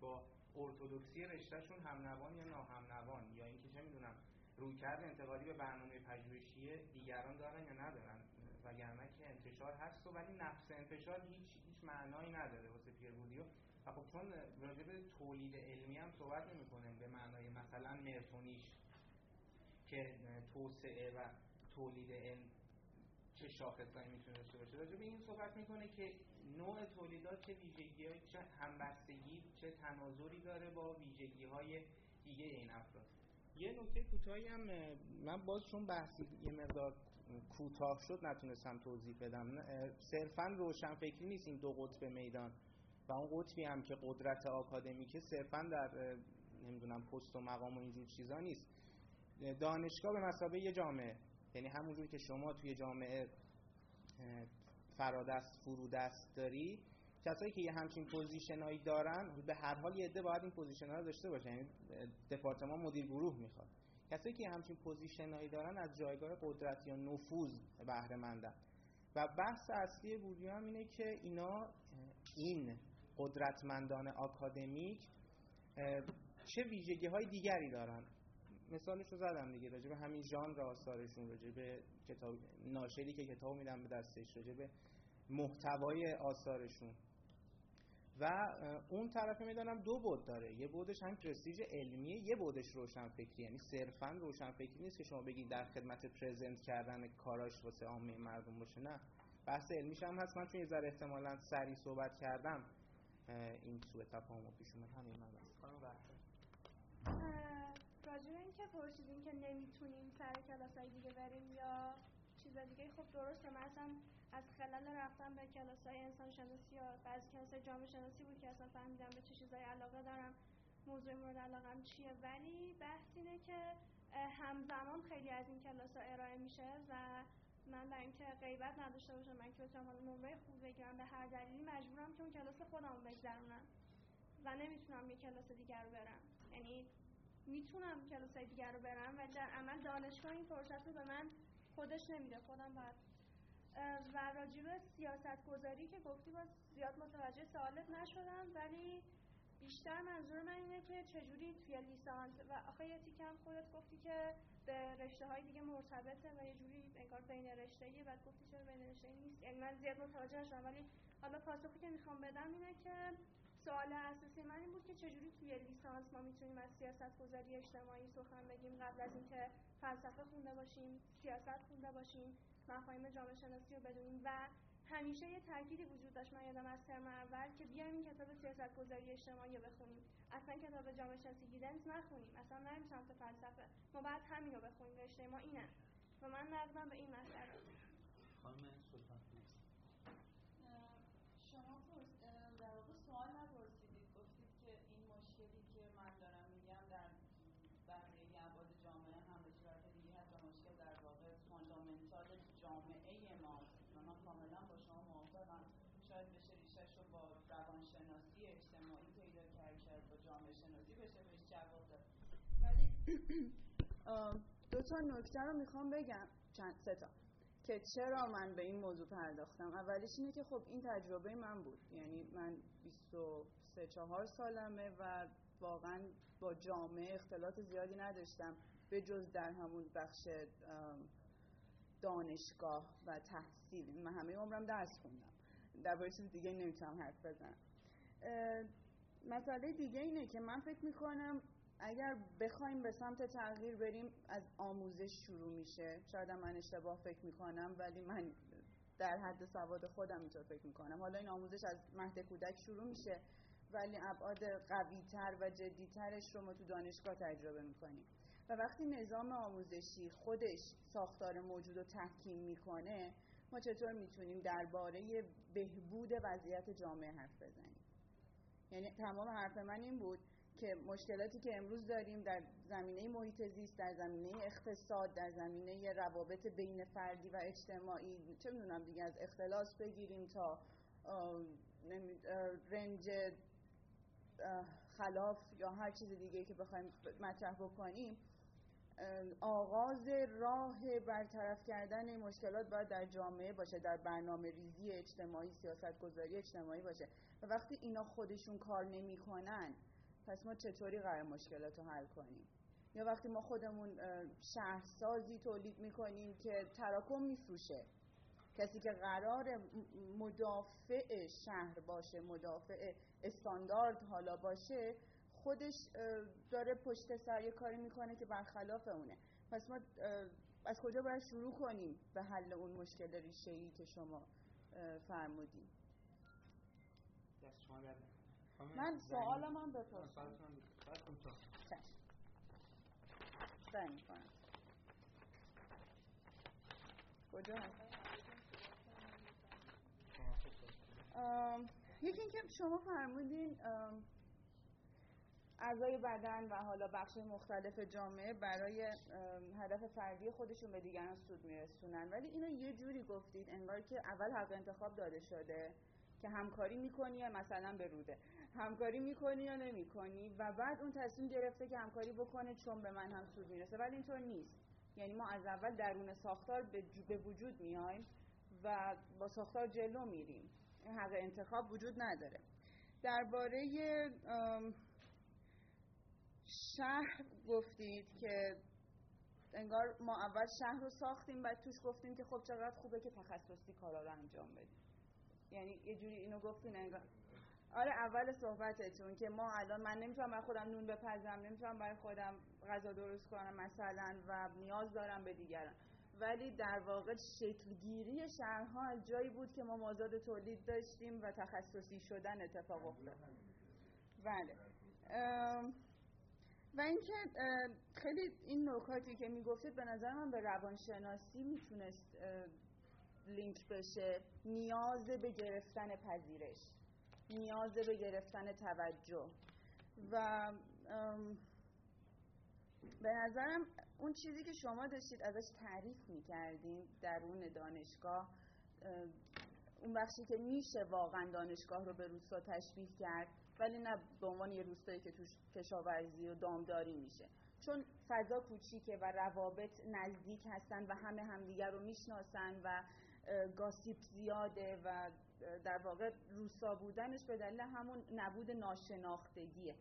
با ارتودکسی رشتهشون همنوان یا ناهمنوان یا اینکه چه می‌دونم رویکرد انتقالی به برنامه پژوهشی دیگران دارن یا ندارن؟ وگرنه که انتشار هست و ولی نفس انتشار هیچ هیچ معنایی نداره واسه پیر بودیو و خب چون راجع به تولید علمی هم صحبت نمی‌کنه به معنای مثلا مرتونیش که توسعه و تولید علم چه شاخصایی می‌تونه داشته باشه. راجع به این صحبت می‌کنه که نوع تولیدات چه ویژگی های چه همبستگی چه تناظری داره با ویژگی های دیگه این افراد. یه نکته کوتاهی هم من باز چون بحثی یه مقدار کوتاه شد نتونستم توضیح بدم. صرفا روشن فکری نیست این دو قطب میدان و اون قطبی هم که قدرت آکادمیکه صرفا در نمی‌دونم پست و مقام و اینجور چیزا نیست. دانشگاه به مسابقه یه جامعه. یعنی همونجور که شما توی جامعه فرادست فرودست داری کسایی که یه همچین position ایی دارن به هر حال یه عده باید این position رو داشته باشن یعنی دپارتمان مدیر گروه می‌خواد. کسایی که همچین position ایی دارن از جایگاه قدرت یا نفوذ بهره مندن و بحث اصلی بوردیو هم اینه که اینا این قدرتمندان آکادمیک چه ویژگی های دیگری دارن. مثالش رو زدم دیگه راجع به همین ژانر آثارشون راجع به کتاب ناشری که کتاب میدن به دستش راجع به محتوای آثارشون. و اون طرف می‌دانم دو بود داره یه بودش هم پرستیژ علمیه یه بودش روشن فکری یعنی صرفا روشن فکری نیست که شما بگید در خدمت پرزنت کردن کاراش واسه عامه مردم باشه نه. بحث علمیش هم هست من چون یه ذره احتمالاً سری صحبت کردم این سوء تفاهم پیش اومد. همین من راجع به اینکه پرسیدیم که نمی‌تونیم سر کلاسای دیگه بریم یا چیز دیگه. خب درسته مثلا از خلال رفتن به کلاس های انسان شناسی یا بعضی کلاس جامعه شناسی بود که اصلا فهمیدم به چه چیزایی علاقه دارم موضوع مورد علاقم چیه. ولی بحث اینه که همزمان خیلی از این کلاس ها ارائه میشه و من برای اینکه غیبت نداشته باشم من که بتونم نمره خوب بگیرم به هر دلیلی مجبورم که اون کلاس خودم بگذرونم و نمی‌تونم یه کلاس دیگر رو برم. یعنی می‌تونم کلاس دیگر رو برم ولی در عمل دانشگاه این فرصت رو به من خودش نمیده خودم باید. و راجب سیاست گذاری که گفتی باز زیاد متوجه سوالت نشدم ولی بیشتر منظور من اینه که چجوری توی لیسانس و آخه یه تیکم خودت گفتی که به رشته های دیگه مرتبطه و یه جوری انگار بین رشته ایه بعد گفتی چرا بین رشته نیست. یعنی من زیاد متوجه نشدم ولی حالا پاسخی که می‌خوام بدم اینه که سوال اساسی من این بود که چجوری توی لیسانس ما می‌تونیم از سیاست گذاری اجتماعی سخن بگیم قبل از اینکه فلسفه خونده باشیم سیاست خونده باشیم مفاهیم جامعه شناسی رو بدونیم و همیشه یه تأکیدی وجود داشت. من یادم از ترم اول که بیایم این کتاب سیاست گذاری اجتماعی رو بخونیم. اصلا کتاب جامعه شناسی گیدنس نخونیم. اصلا نریم سمت فلسفه. ما بعد همین رو بخونیم. رشته ما اینه. و من نقدم به این مسئله. خانم سلطان شما در واقع سوال نپرسیدید گفتید که این مشکلی که من دارم میگم در بقیه ابعاد جامعه هم به صورت دیگه حتی مشکل در واقع فاندامنتال جامعه ماست من کاملا با شما موافقم شاید بشه ریشش رو با روانشناسی اجتماعی پیدا کرد شاید با جامعه شناسی بشه بهش جواب داد ولی دو تا نکته رو می‌خوام بگم. چند سه تا. که چرا من به این موضوع پرداختم؟ اولیش اینه که خب این تجربه من بود. یعنی من 23 4 سالمه و واقعا با جامعه اختلاط زیادی نداشتم. به جز در همون بخش دانشگاه و تحصیل. من همه عمرم درس خوندم. در چیز دیگه نمی‌تونم حرف بزنم. مسئله دیگه اینه که من فکر می‌کنم اگر بخوایم به سمت تغییر بریم از آموزش شروع میشه. شاید من اشتباه فکر می‌کنم ولی من در حد سواد خودم اینطور فکر می‌کنم. حالا این آموزش از مهد کودک شروع میشه ولی ابعاد قویتر و جدیترش رو ما تو دانشگاه تجربه می‌کنیم. و وقتی نظام آموزشی خودش ساختار موجود رو تحکیم می‌کنه ما چطور می‌تونیم درباره بهبود وضعیت جامعه حرف بزنیم؟ یعنی تمام حرف من این بود که مشکلاتی که امروز داریم در زمینه محیط زیست در زمینه اقتصاد در زمینه روابط بین فردی و اجتماعی چه می‌دونم دیگه از اختلاس بگیریم تا رنج خلاف یا هر چیز دیگه که بخوایم مطرح بکنیم آغاز راه برطرف کردن مشکلات باید در جامعه باشه در برنامه ریزی اجتماعی سیاست گذاری اجتماعی باشه. و وقتی اینا خودشون کار نمی‌کنن پس ما چطوری قرار مشکلات رو حل کنیم؟ یا وقتی ما خودمون شهرسازی تولید می‌کنیم که تراکم میفروشه. کسی که قرار مدافع شهر باشه مدافع استاندارد حالا باشه خودش داره پشت سر یه کاری می‌کنه که برخلاف اونه. پس ما از کجا باید شروع کنیم به حل اون مشکل ریشه ای که شما فرمودیم من سوالم هم بپرسم. سعی می‌کنم. کجا؟ یکی اینکه شما فرمودین اعضای بدن و حالا بخش مختلف جامعه برای هدف فردی خودشون به دیگران سود میرسونن. ولی اینو یه جوری گفتید انگار که اول حق انتخاب داده شده. که همکاری می‌کنی یا مثلا به روده. همکاری می‌کنی یا نمی‌کنی. و بعد اون تصمیم گرفته که همکاری بکنه چون به من هم سود می‌رسه. ولی اینطور نیست. یعنی ما از اول درون ساختار به وجود میایم و با ساختار جلو میریم. حق انتخاب وجود نداره. درباره شهر گفتید که انگار ما اول شهر رو ساختیم بعد توش گفتیم که خب چقدر خوبه که تخصصی کارا رو انجام بدیم. یعنی یه جوری اینو گفتین انگار. آره اول صحبتتون که ما الان من نمی‌تونم برای خودم نون بپزم نمی‌تونم برای خودم غذا درست کنم مثلا و نیاز دارم به دیگران. ولی در واقع شکلگیری شهرها از جایی بود که ما مازاد تولید داشتیم و تخصصی شدن اتفاق افتاد. بله. و اینکه خیلی این نکاتی که می‌گفتید به نظر من به روانشناسی می‌تونست لینک بشه نیاز به گرفتن پذیرش نیاز به گرفتن توجه. و به نظرم اون چیزی که شما داشتید ازش تعریف می‌کردین درون دانشگاه اون بخشی که میشه واقعا دانشگاه رو به روستا تشبیه کرد ولی نه به عنوان یه روستایی که توش کشاورزی و دامداری میشه. چون فضا کوچیکه و روابط نزدیک هستن و همه همدیگر رو می‌شناسن و گاسیپ زیاده و در واقع روستا بودنش به دلیل همون نبود ناشناختگیه.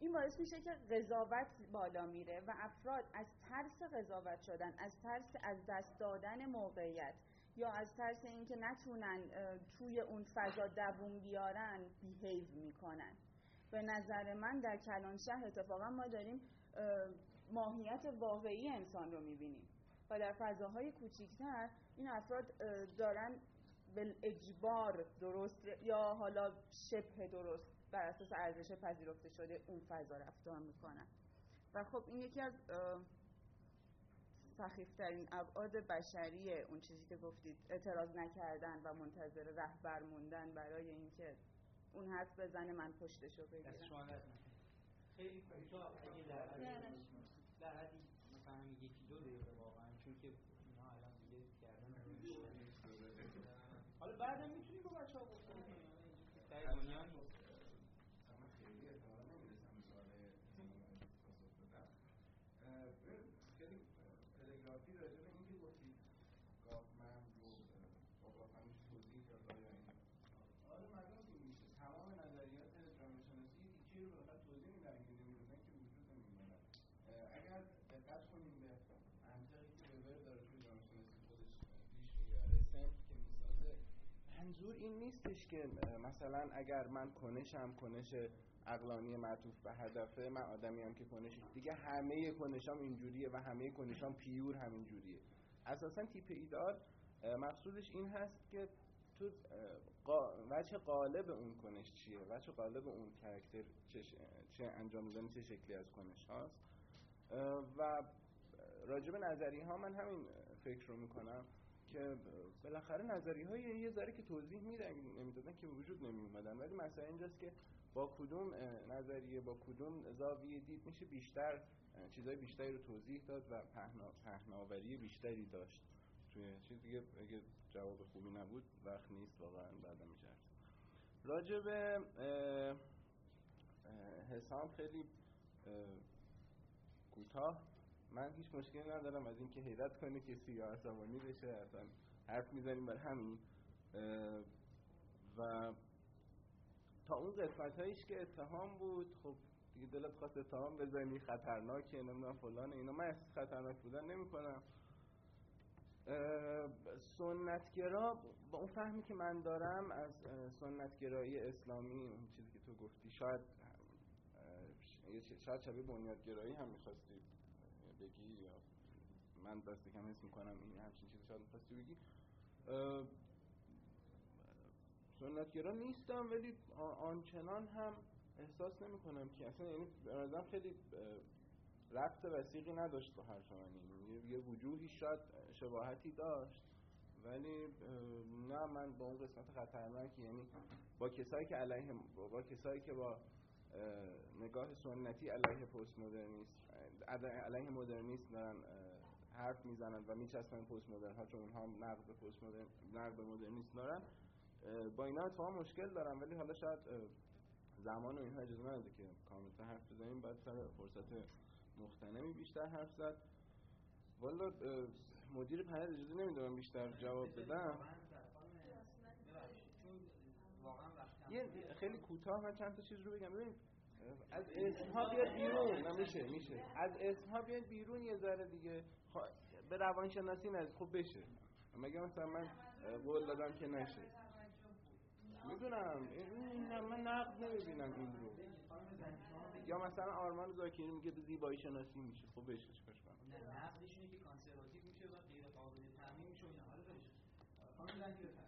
این باعث میشه که قضاوت بالا میره و افراد از ترس قضاوت شدن از ترس از دست دادن موقعیت یا از ترس اینکه نتونن توی اون فضا دووم بیارن بیهیو می‌کنن. به نظر من در کلان شهر اتفاقا ما داریم ماهیت واقعی انسان رو می‌بینیم و در فضاهای کوچیکتر این افراد دارن به اجبار درست یا حالا شبه درست بر اساس ارزش پذیرفته شده اون فضا رفتار می‌کنن. و خب این یکی از سخیفترین ابعاد بشری اون چیزی که گفتید اعتراض نکردن و منتظر رهبر موندن برای اینکه اون حرف بزنه من پشتشو بگیرم. خیلی کوتاه اگه در حدی مثلا یکی دو دقیقه واقعا چون که اینا الان دیگه کردن حالا بعدم می‌تونی با بچه‌ها گفتگو کنی در دنیا نیست خیلی احتمالا نمی‌رسم به سوال پاسخ بدم خیلی تلگرافی راجع به اینکه گفتید گافمن رو با گافمنش توضیح داد آیا این آره معلوم که میشه تمام نظریات جامعه شناسی هیچی رو بخاطر توضیح میدن که نمی‌دونن که وجود نمی‌دونن اگر دقت کنیم به منطقی که وبر داره توی جامعه شناسی خودش پیش می‌بره سمت که می‌سازه منظور این نیستش که مثلا اگر من کنشم کنش اقلانی معطوف به هدفه من آدمی هم که کنش دیگه همه کنشام اینجوریه و همه کنشام پیور همین جوریه اساسا تیپ ایدال مقصودش این هست که تو وچه قالب اون کنش چیه؟ وچه قالب اون کرکتر چه, چه انجام دادن چه شکلی از کنش هاست. و راجب نظری ها من همین فکر رو می‌کنم. که بالاخره نظری های یه ذره که توضیح میدن نمی‌دادن که وجود نمی اومدن ولی مسئله اینجاست که با کدوم نظریه با کدوم زاویه دید میشه بیشتر چیزای بیشتری رو توضیح داد و پهناوری بیشتری داشت. توی چیز دیگه اگه جواب خوبی نبود وقت نیست واقعا بعدا میشه راجع به حسام خیلی کوتاه من هیچ مشکلی ندارم از اینکه حیرت کنه کسی یا عصبانی بشه اصلا حرف می‌زنیم بر همین. و تا اون قسمت هاییش که اتهام بود خب دیگه دلت خواست اتهام بزنی خطرناکه نمی‌دونم فلان اینا. من احساس خطرناک بودن نمی کنم سنتگرا با اون فهمی که من دارم از سنتگرایی اسلامی اون چیزی که تو گفتی شاید شاید شبیه بنیادگرایی هم می‌خواستی بگی یا من دست کم حس می‌کنم این همچین چیزی شاید می‌خواستی بگی. سنتگرا نیستم ولی آنچنان هم احساس نمی کنم که اصلا یعنی به خیلی ربط وسیقی نداشت با حرف من. یعنی یه وجوهی شاید شباهتی داشت ولی نه من با اون قسمت خطرناکی. یعنی با کسایی که علیه با کسایی که با نگاه سنتی علیه پست مدرنیست علیه مدرنیست دارن حرف می‌زنن و میچسبن پست مدرن ها چون اونها نقد پست مدرن نقد مدرنیست دارن. با اینا اتفاقا مشکل دارم ولی حالا شاید زمان و اینها اجازه نده که کامنت حرف بزنیم. بعد سر فرصت مختنمی بیشتر حرف زد. والا مدیر پنل اجازه نمی‌دونم بیشتر جواب بدم. یه خیلی کوتاه من چند تا چیز رو بگم. ببین از اسمها بیاد بیرون. نمیشه میشه از اسمها بیاد بیرون یه ذره دیگه. به روانشناسی نزد خب بشه. مگه مثلا من قول دادم که نشه. می‌دونم. این من نقد نمی‌بینم این رو. یا مثلا آرمان زاکری میگه به زیبایی شناسی میشه. خب بشه. چیکارش کنم؟ نه نقدش اینه که کانسرواتیو میشه و غیر قابل تعمیم میشه و اینا. حالا بشه